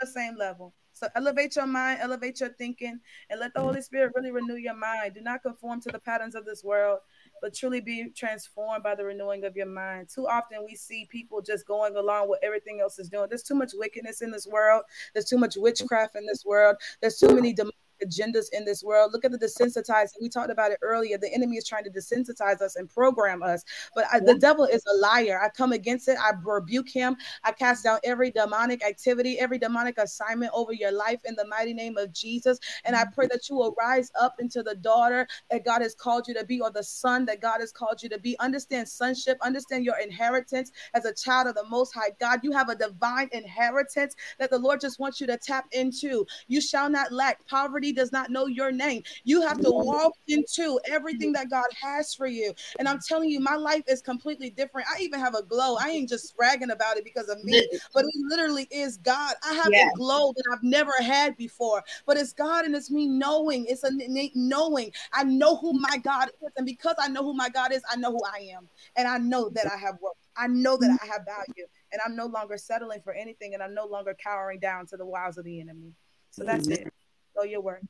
the same level. So elevate your mind, elevate your thinking, and let the Holy Spirit really renew your mind. Do not conform to the patterns of this world, but truly be transformed by the renewing of your mind. Too often we see people just going along with everything else is doing. There's too much wickedness in this world. There's too much witchcraft in this world. There's too many demonic agendas in this world. Look at the desensitizing. We talked about it earlier. The enemy is trying to desensitize us and program us. But I, the devil is a liar. I come against it. I rebuke him. I cast down every demonic activity, every demonic assignment over your life in the mighty name of Jesus. And I mm-hmm. pray that you will rise up into the daughter that God has called you to be or the son that God has called you to be. Understand sonship, understand your inheritance as a child of the Most High God. You have a divine inheritance that the Lord just wants you to tap into. You shall not lack poverty does not know your name. You have to walk into everything that God has for you. And I'm telling you, my life is completely different. I even have a glow. I ain't just bragging about it because of me, but it literally is God. I have a glow that I've never had before, but it's God and it's me knowing. It's an innate knowing. I know who my God is. And because I know who my God is, I know who I am. And I know that I have worth. I know that I have value. And I'm no longer settling for anything. And I'm no longer cowering down to the wiles of the enemy. So that's it. Know your worth.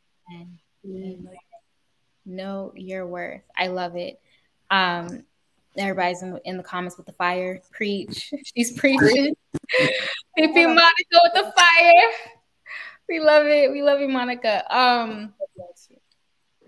Know your worth. I love it. Um, everybody's in, in the comments with the fire. Preach. She's preaching. Pippy Monica with the fire. We love it. We love you, Monica. Um,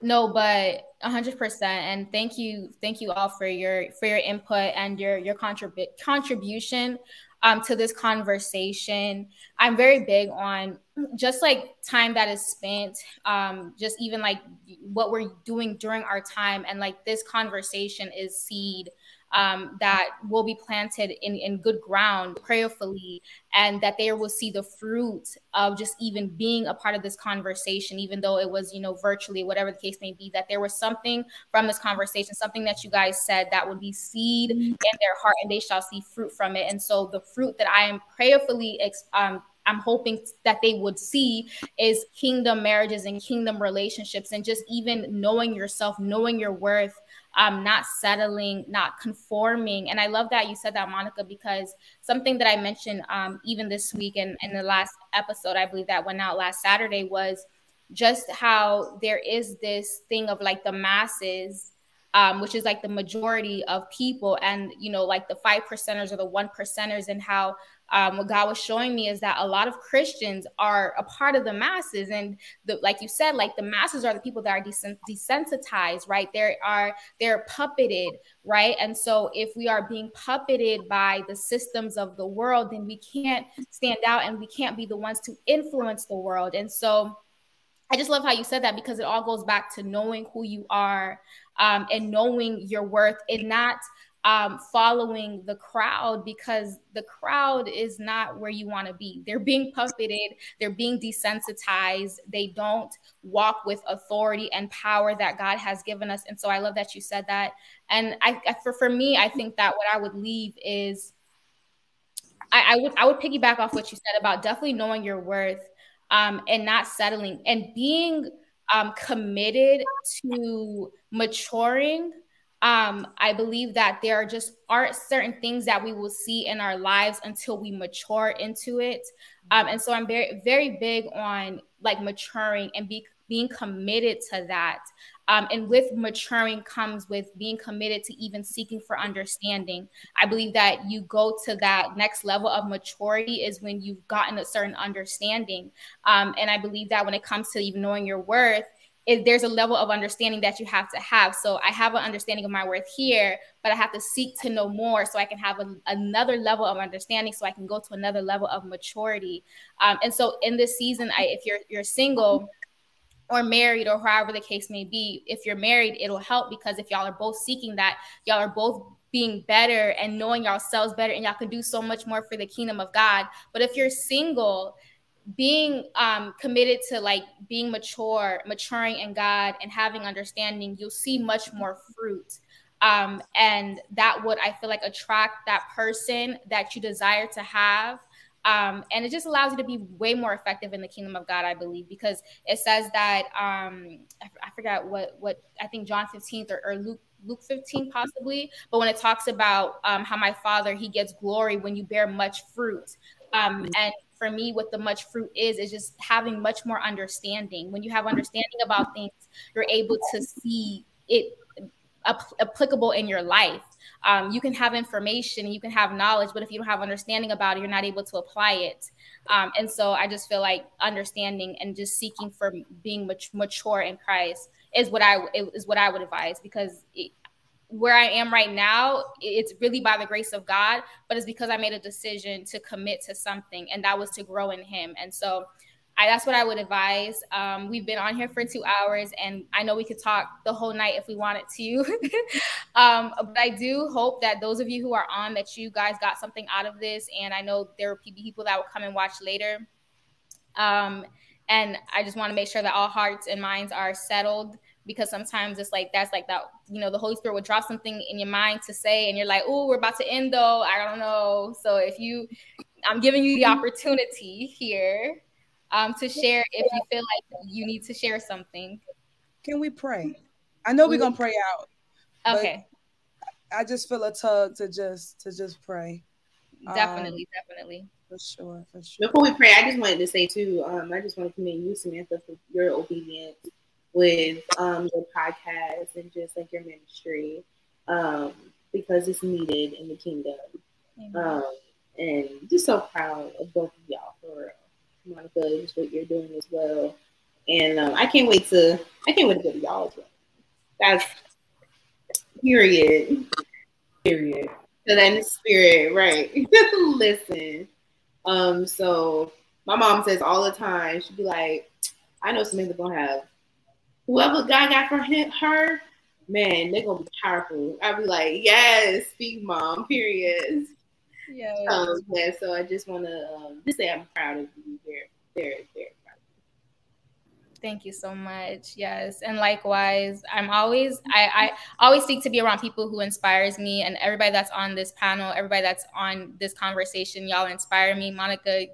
no, but hundred percent. And thank you, thank you all for your for your input and your your contrib- contribution um, to this conversation. I'm very big on just like time that is spent, um, just even like what we're doing during our time. And like this conversation is seed um, that will be planted in, in good ground prayerfully and that they will see the fruit of just even being a part of this conversation even though it was you know virtually whatever the case may be that there was something from this conversation something that you guys said that would be seed in their heart and they shall see fruit from it and so the fruit that i am prayerfully um, I'm hoping that they would see is kingdom marriages and kingdom relationships and just even knowing yourself, knowing your worth, um, not settling, not conforming. And I love that you said that, Monica, because something that I mentioned um, even this week and in the last episode, I believe that went out last Saturday was just how there is this thing of like the masses um, which is like the majority of people, and you know, like the five percenters or the one percenters, and how um, what God was showing me is that a lot of Christians are a part of the masses, and the, like you said, like the masses are the people that are desensitized, right? They are they're puppeted, right? And so if we are being puppeted by the systems of the world, then we can't stand out, and we can't be the ones to influence the world. And so I just love how you said that because it all goes back to knowing who you are um, and knowing your worth and not um, following the crowd because the crowd is not where you want to be. They're being puppeted, they're being desensitized, they don't walk with authority and power that God has given us. And so I love that you said that. And I, I for, for me, I think that what I would leave is I, I would I would piggyback off what you said about definitely knowing your worth um, and not settling and being um, committed to maturing um, I believe that there are just aren't certain things that we will see in our lives until we mature into it. Um, and so I'm very, very big on like maturing and be, being committed to that. Um, and with maturing comes with being committed to even seeking for understanding. I believe that you go to that next level of maturity is when you've gotten a certain understanding. Um, and I believe that when it comes to even knowing your worth, it, there's a level of understanding that you have to have. So I have an understanding of my worth here, but I have to seek to know more so I can have a, another level of understanding, so I can go to another level of maturity. Um, and so in this season, I, if you're you're single or married or however the case may be, if you're married, it'll help because if y'all are both seeking that, y'all are both being better and knowing yourselves better, and y'all can do so much more for the kingdom of God. But if you're single, being um, committed to like being mature, maturing in God and having understanding, you'll see much more fruit. Um, and that would, I feel like, attract that person that you desire to have Um, and it just allows you to be way more effective in the kingdom of God, I believe, because it says that um, I, I forgot what what I think John 15th or, or Luke Luke 15 possibly, but when it talks about um, how my father he gets glory when you bear much fruit. Um, and for me, what the much fruit is, is just having much more understanding. When you have understanding about things, you're able to see it applicable in your life. Um, you can have information, you can have knowledge, but if you don't have understanding about it, you're not able to apply it. Um, and so I just feel like understanding and just seeking for being much mature in Christ is what I is what I would advise because it, where I am right now, it's really by the grace of God, but it's because I made a decision to commit to something, and that was to grow in Him. And so I, that's what I would advise. Um, we've been on here for two hours, and I know we could talk the whole night if we wanted to. um, but I do hope that those of you who are on, that you guys got something out of this. And I know there will be people that will come and watch later. Um, and I just want to make sure that all hearts and minds are settled because sometimes it's like that's like that you know the holy spirit would drop something in your mind to say and you're like oh we're about to end though i don't know so if you i'm giving you the opportunity here um, to share if you feel like you need to share something. Can we pray? I know we're gonna pray out. Okay. I just feel a tug to just to just pray. Definitely, um, definitely. For sure, for sure. Before we pray, I just wanted to say too, um, I just want to commend you, Samantha, for your obedience with um your podcast and just like your ministry. Um, because it's needed in the kingdom. Um, and just so proud of both of y'all for real. Monica, just what you're doing as well. And um, I can't wait to I can't wait to go to y'all as well. That's period. Period. So then the spirit, right? Listen. Um, so my mom says all the time, she'd be like, I know Samantha gonna have whoever God got for him, her, man, they're gonna be powerful. I'd be like, yes, speak mom, period. Yeah. Um, yeah. So I just want to um, just say I'm proud of you. Very, very, very proud. Thank you so much. Yes, and likewise, I'm always I, I always seek to be around people who inspires me, and everybody that's on this panel, everybody that's on this conversation, y'all inspire me. Monica,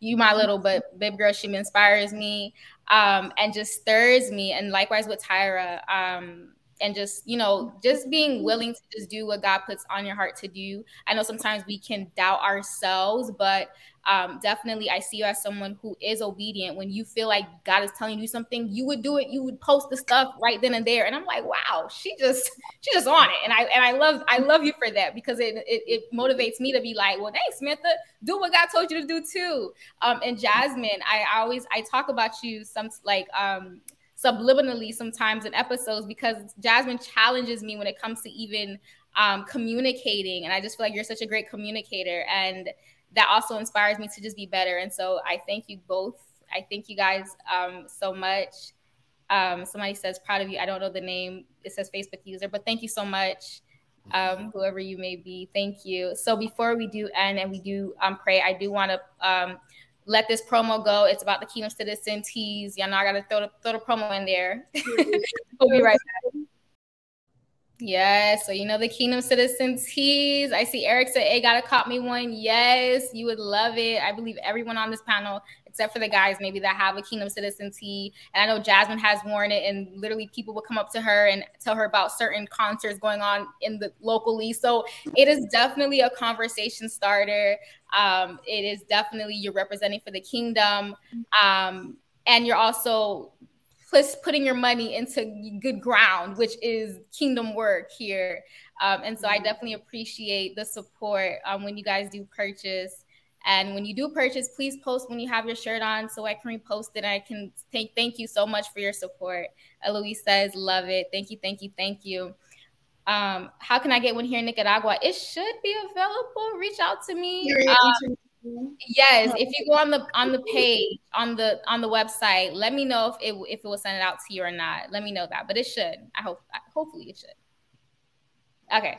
you my little but baby girl, she inspires me, um, and just stirs me. And likewise with Tyra, um, and just you know just being willing to just do what god puts on your heart to do. I know sometimes we can doubt ourselves but um, definitely i see you as someone who is obedient. When you feel like god is telling you something you would do it. You would post the stuff right then and there. And i'm like wow she just she just on it. And i and i love i love you for that because it it, it motivates me to be like well thanks samantha. Do what god told you to do too. Um and jasmine i always i talk about you some like um subliminally sometimes in episodes because Jasmine challenges me when it comes to even um, communicating. And I just feel like you're such a great communicator. And that also inspires me to just be better. And so I thank you both. I thank you guys um, so much. Um, somebody says, proud of you. I don't know the name. It says Facebook user, but thank you so much. Um, whoever you may be, thank you. So before we do end and we do um, pray, I do want to um, let this promo go. It's about the Kingdom Citizen tees. Y'all know I gotta throw the, throw the promo in there. we'll be right back. Yes, so you know the Kingdom Citizen tees. I see Eric said, "Hey, gotta cop me one." Yes, you would love it. I believe everyone on this panel except for the guys maybe that have a Kingdom Citizen tee. And I know Jasmine has worn it, and literally people will come up to her and tell her about certain concerts going on in the locally. So it is definitely a conversation starter. Um, it is definitely you're representing for the kingdom, um, and you're also plus putting your money into good ground, which is kingdom work here. Um, and so I definitely appreciate the support um, when you guys do purchase. And when you do purchase, please post when you have your shirt on so I can repost it. I can thank thank you so much for your support. Eloise says, love it. Thank you, thank you, thank you. Um, how can I get one here in Nicaragua? It should be available. Reach out to me. Um, yes, if you go on the on the page on the on the website, let me know if it if it will send it out to you or not. Let me know that, but it should. I hope. Hopefully, it should. Okay.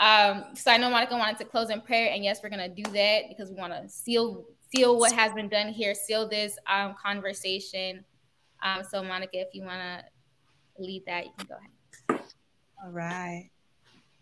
Um, so I know Monica wanted to close in prayer, and yes, we're gonna do that because we want to seal seal what has been done here, seal this um, conversation. Um, so Monica, if you want to lead that, you can go ahead. All right.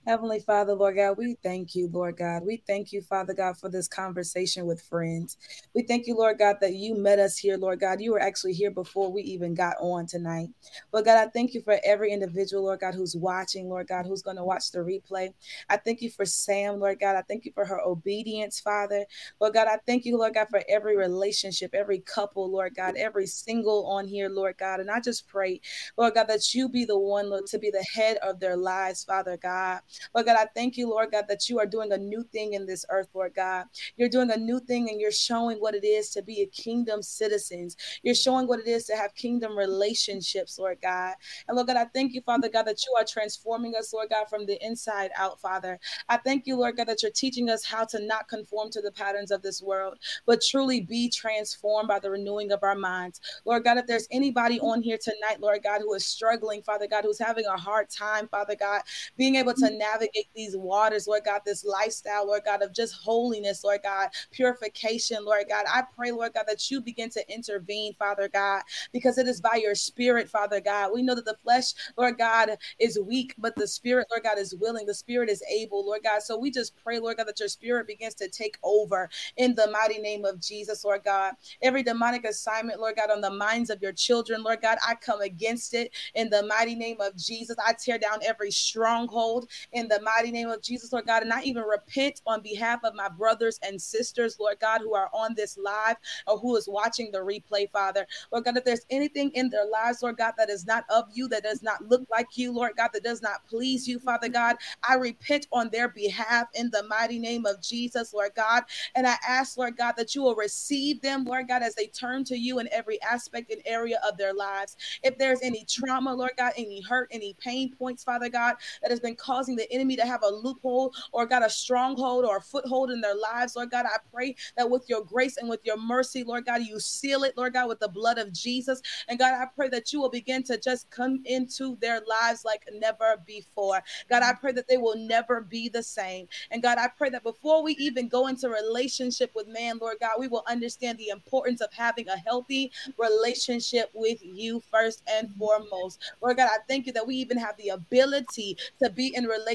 Heavenly Father, Lord God, we thank you, Lord God. We thank you, Father God, for this conversation with friends. We thank you, Lord God, that you met us here, Lord God. You were actually here before we even got on tonight. But God, I thank you for every individual, Lord God, who's watching, Lord God, who's going to watch the replay. I thank you for Sam, Lord God. I thank you for her obedience, Father. Lord God, I thank you, Lord God, for every relationship, every couple, Lord God, every single on here, Lord God. And I just pray, Lord God, that you be the one, Lord, to be the head of their lives, Father God. Lord God, I thank you, Lord God, that you are doing a new thing in this earth, Lord God. You're doing a new thing and you're showing what it is to be a kingdom citizens. You're showing what it is to have kingdom relationships, Lord God. And Lord God, I thank you, Father God, that you are transforming us, Lord God, from the inside out, Father. I thank you, Lord God, that you're teaching us how to not conform to the patterns of this world, but truly be transformed by the renewing of our minds. Lord God, if there's anybody on here tonight, Lord God, who is struggling, Father God, who's having a hard time, Father God, being able to navigate these waters, Lord God, this lifestyle, Lord God, of just holiness, Lord God, purification, Lord God. I pray, Lord God, that you begin to intervene, Father God, because it is by your spirit, Father God. We know that the flesh, Lord God, is weak, but the spirit, Lord God, is willing. The spirit is able, Lord God. So we just pray, Lord God, that your spirit begins to take over in the mighty name of Jesus, Lord God. Every demonic assignment, Lord God, on the minds of your children, Lord God, I come against it in the mighty name of Jesus. I tear down every stronghold in the mighty name of Jesus, Lord God. And I even repent on behalf of my brothers and sisters, Lord God, who are on this live or who is watching the replay, Father. Lord God, if there's anything in their lives, Lord God, that is not of you, that does not look like you, Lord God, that does not please you, Father God, I repent on their behalf in the mighty name of Jesus, Lord God. And I ask, Lord God, that you will receive them, Lord God, as they turn to you in every aspect and area of their lives. If there's any trauma, Lord God, any hurt, any pain points, Father God, that has been causing the enemy to have a loophole or got a stronghold or a foothold in their lives, Lord God, I pray that with your grace and with your mercy, Lord God, you seal it, Lord God, with the blood of Jesus. And God, I pray that you will begin to just come into their lives like never before. God, I pray that they will never be the same. And God, I pray that before we even go into relationship with man, Lord God, we will understand the importance of having a healthy relationship with you first and foremost. Lord God, I thank you that we even have the ability to be in relationship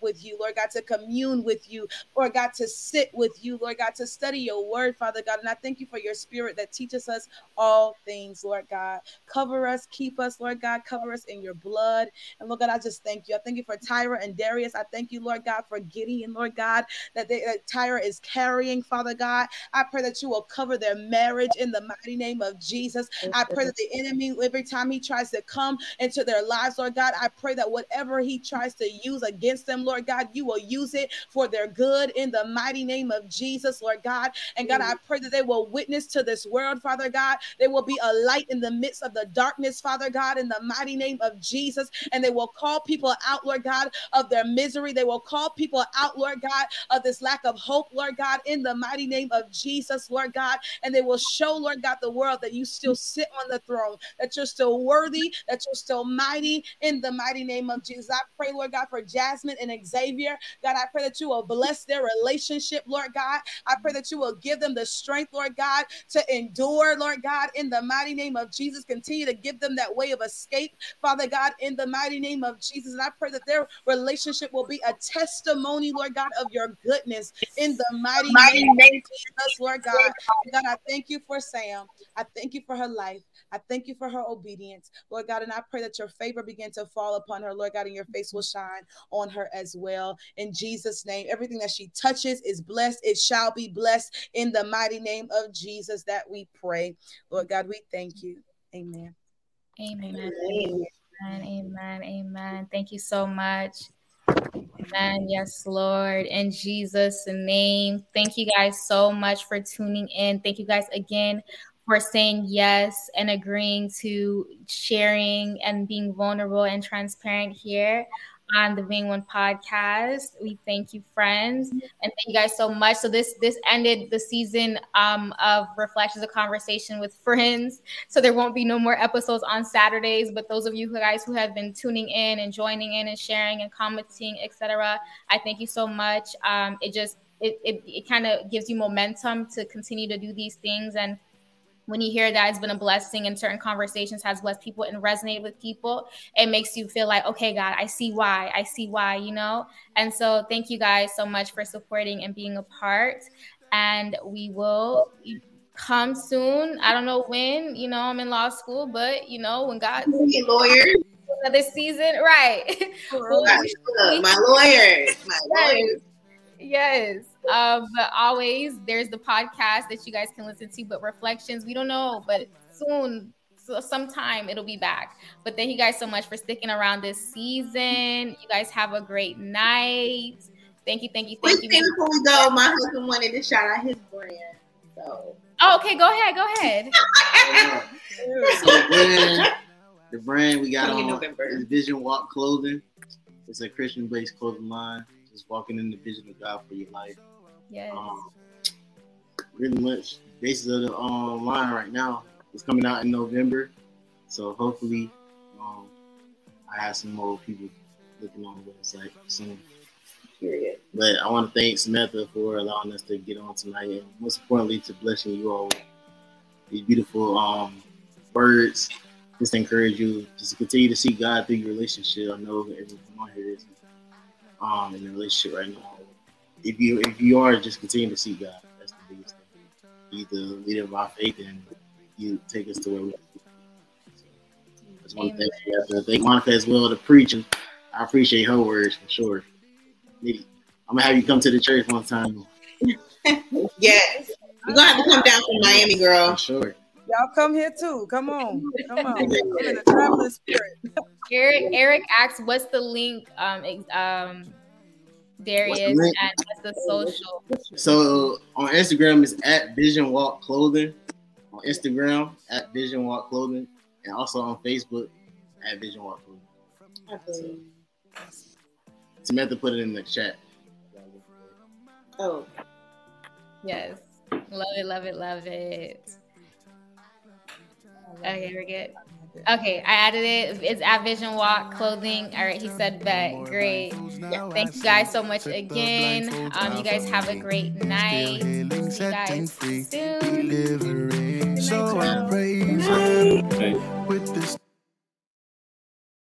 with you, Lord God, to commune with you, Lord God, to sit with you, Lord God, to study your word, Father God. And I thank you for your spirit that teaches us all things, Lord God. Cover us, keep us, Lord God, cover us in your blood. And Lord God, I just thank you. I thank you for Tyra and Darius. I thank you, Lord God, for Gideon, Lord God, that, they, that Tyra is carrying, Father God. I pray that you will cover their marriage in the mighty name of Jesus. I pray that the enemy, every time he tries to come into their lives, Lord God, I pray that whatever he tries to use against them, Lord God, you will use it for their good in the mighty name of Jesus, Lord God. And God, I mm. pray that they will witness to this world, Father God. They will be a light in the midst of the darkness, Father God, in the mighty name of Jesus. And they will call people out, Lord God, of their misery. They will call people out, Lord God, of this lack of hope, Lord God, in the mighty name of Jesus, Lord God. And they will show, Lord God, the world that you still sit on the throne, that you're still worthy, that you're still mighty in the mighty name of Jesus. I pray, Lord God, for Jasmine and Xavier. God, I pray that you will bless their relationship, Lord God. I pray that you will give them the strength, Lord God, to endure, Lord God, in the mighty name of Jesus. Continue to give them that way of escape, Father God, in the mighty name of Jesus. And I pray that their relationship will be a testimony, Lord God, of your goodness in the mighty, mighty name of Jesus, Lord God. God, I thank you for Sam. I thank you for her life. I thank you for her obedience, Lord God. And I pray that your favor begin to fall upon her, Lord God, and your face will shine on her as well. In Jesus' name, everything that she touches is blessed. It shall be blessed in the mighty name of Jesus that we pray. Lord God, we thank you. Amen. Amen. Amen. Amen. Amen. Thank you so much. Amen. Yes, Lord. In Jesus' name. Thank you guys so much for tuning in. Thank you guys again for saying yes and agreeing to sharing and being vulnerable and transparent here on the Being One podcast. We thank you, friends, and thank you guys so much. So this this ended the season um, of Reflections of Conversation with Friends. So there won't be no more episodes on Saturdays. But those of you guys who have been tuning in and joining in and sharing and commenting, etc., I thank you so much. Um, it just it, it, it kind of gives you momentum to continue to do these things and when you hear that it's been a blessing and certain conversations has blessed people and resonated with people, it makes you feel like, okay, God, I see why. I see why, you know? And so thank you guys so much for supporting and being a part. And we will come soon. I don't know when, you know, I'm in law school, but you know, when God lawyer another season, right? my lawyers, my lawyers. Yes. Um, but always there's the podcast that you guys can listen to, but reflections, we don't know, but soon, so sometime it'll be back. But thank you guys so much for sticking around this season. You guys have a great night. Thank you, thank you, thank Wait, you. Before we go, my husband wanted to shout out his brand. So Oh, okay, go ahead, go ahead. so the brand, the brand we got on November. is Vision Walk Clothing. It's a Christian-based clothing line. Just walking in the vision of God for your life. Yes. Um, really much basis of the um, line right now. It's coming out in November, so hopefully, um, I have some more people looking on the website soon. Period. But I want to thank Samantha for allowing us to get on tonight, and most importantly, to blessing you all with these beautiful um, words. Just encourage you just to continue to see God through your relationship. I know everyone on here is um, in a relationship right now. If you if you are, just continue to see God. That's the biggest thing. He's the leader of our faith, and you take us to where we. So, I just want to thank you. thank Monica as well, the preaching. I appreciate her words for sure. I'm gonna have you come to the church one time. yes, you're gonna have to come down from Miami, girl. For sure. Y'all come here too. Come on, come on. I'm in a traveling spirit. Eric, Eric asked, "What's the link?" Um, um, Darius the and what's the social. So on Instagram is at Vision Walk Clothing. On Instagram at Vision Walk Clothing, and also on Facebook at Vision Walk Clothing. so Samantha put it in the chat. Oh. Yes. Love it, love it, love it. Okay, we're good. Okay, I added it. It's at Vision Walk Clothing. All right, he said that. Great. Yeah, thank you guys so much again. Um, you guys have a great night. See you guys soon. So I praise with this.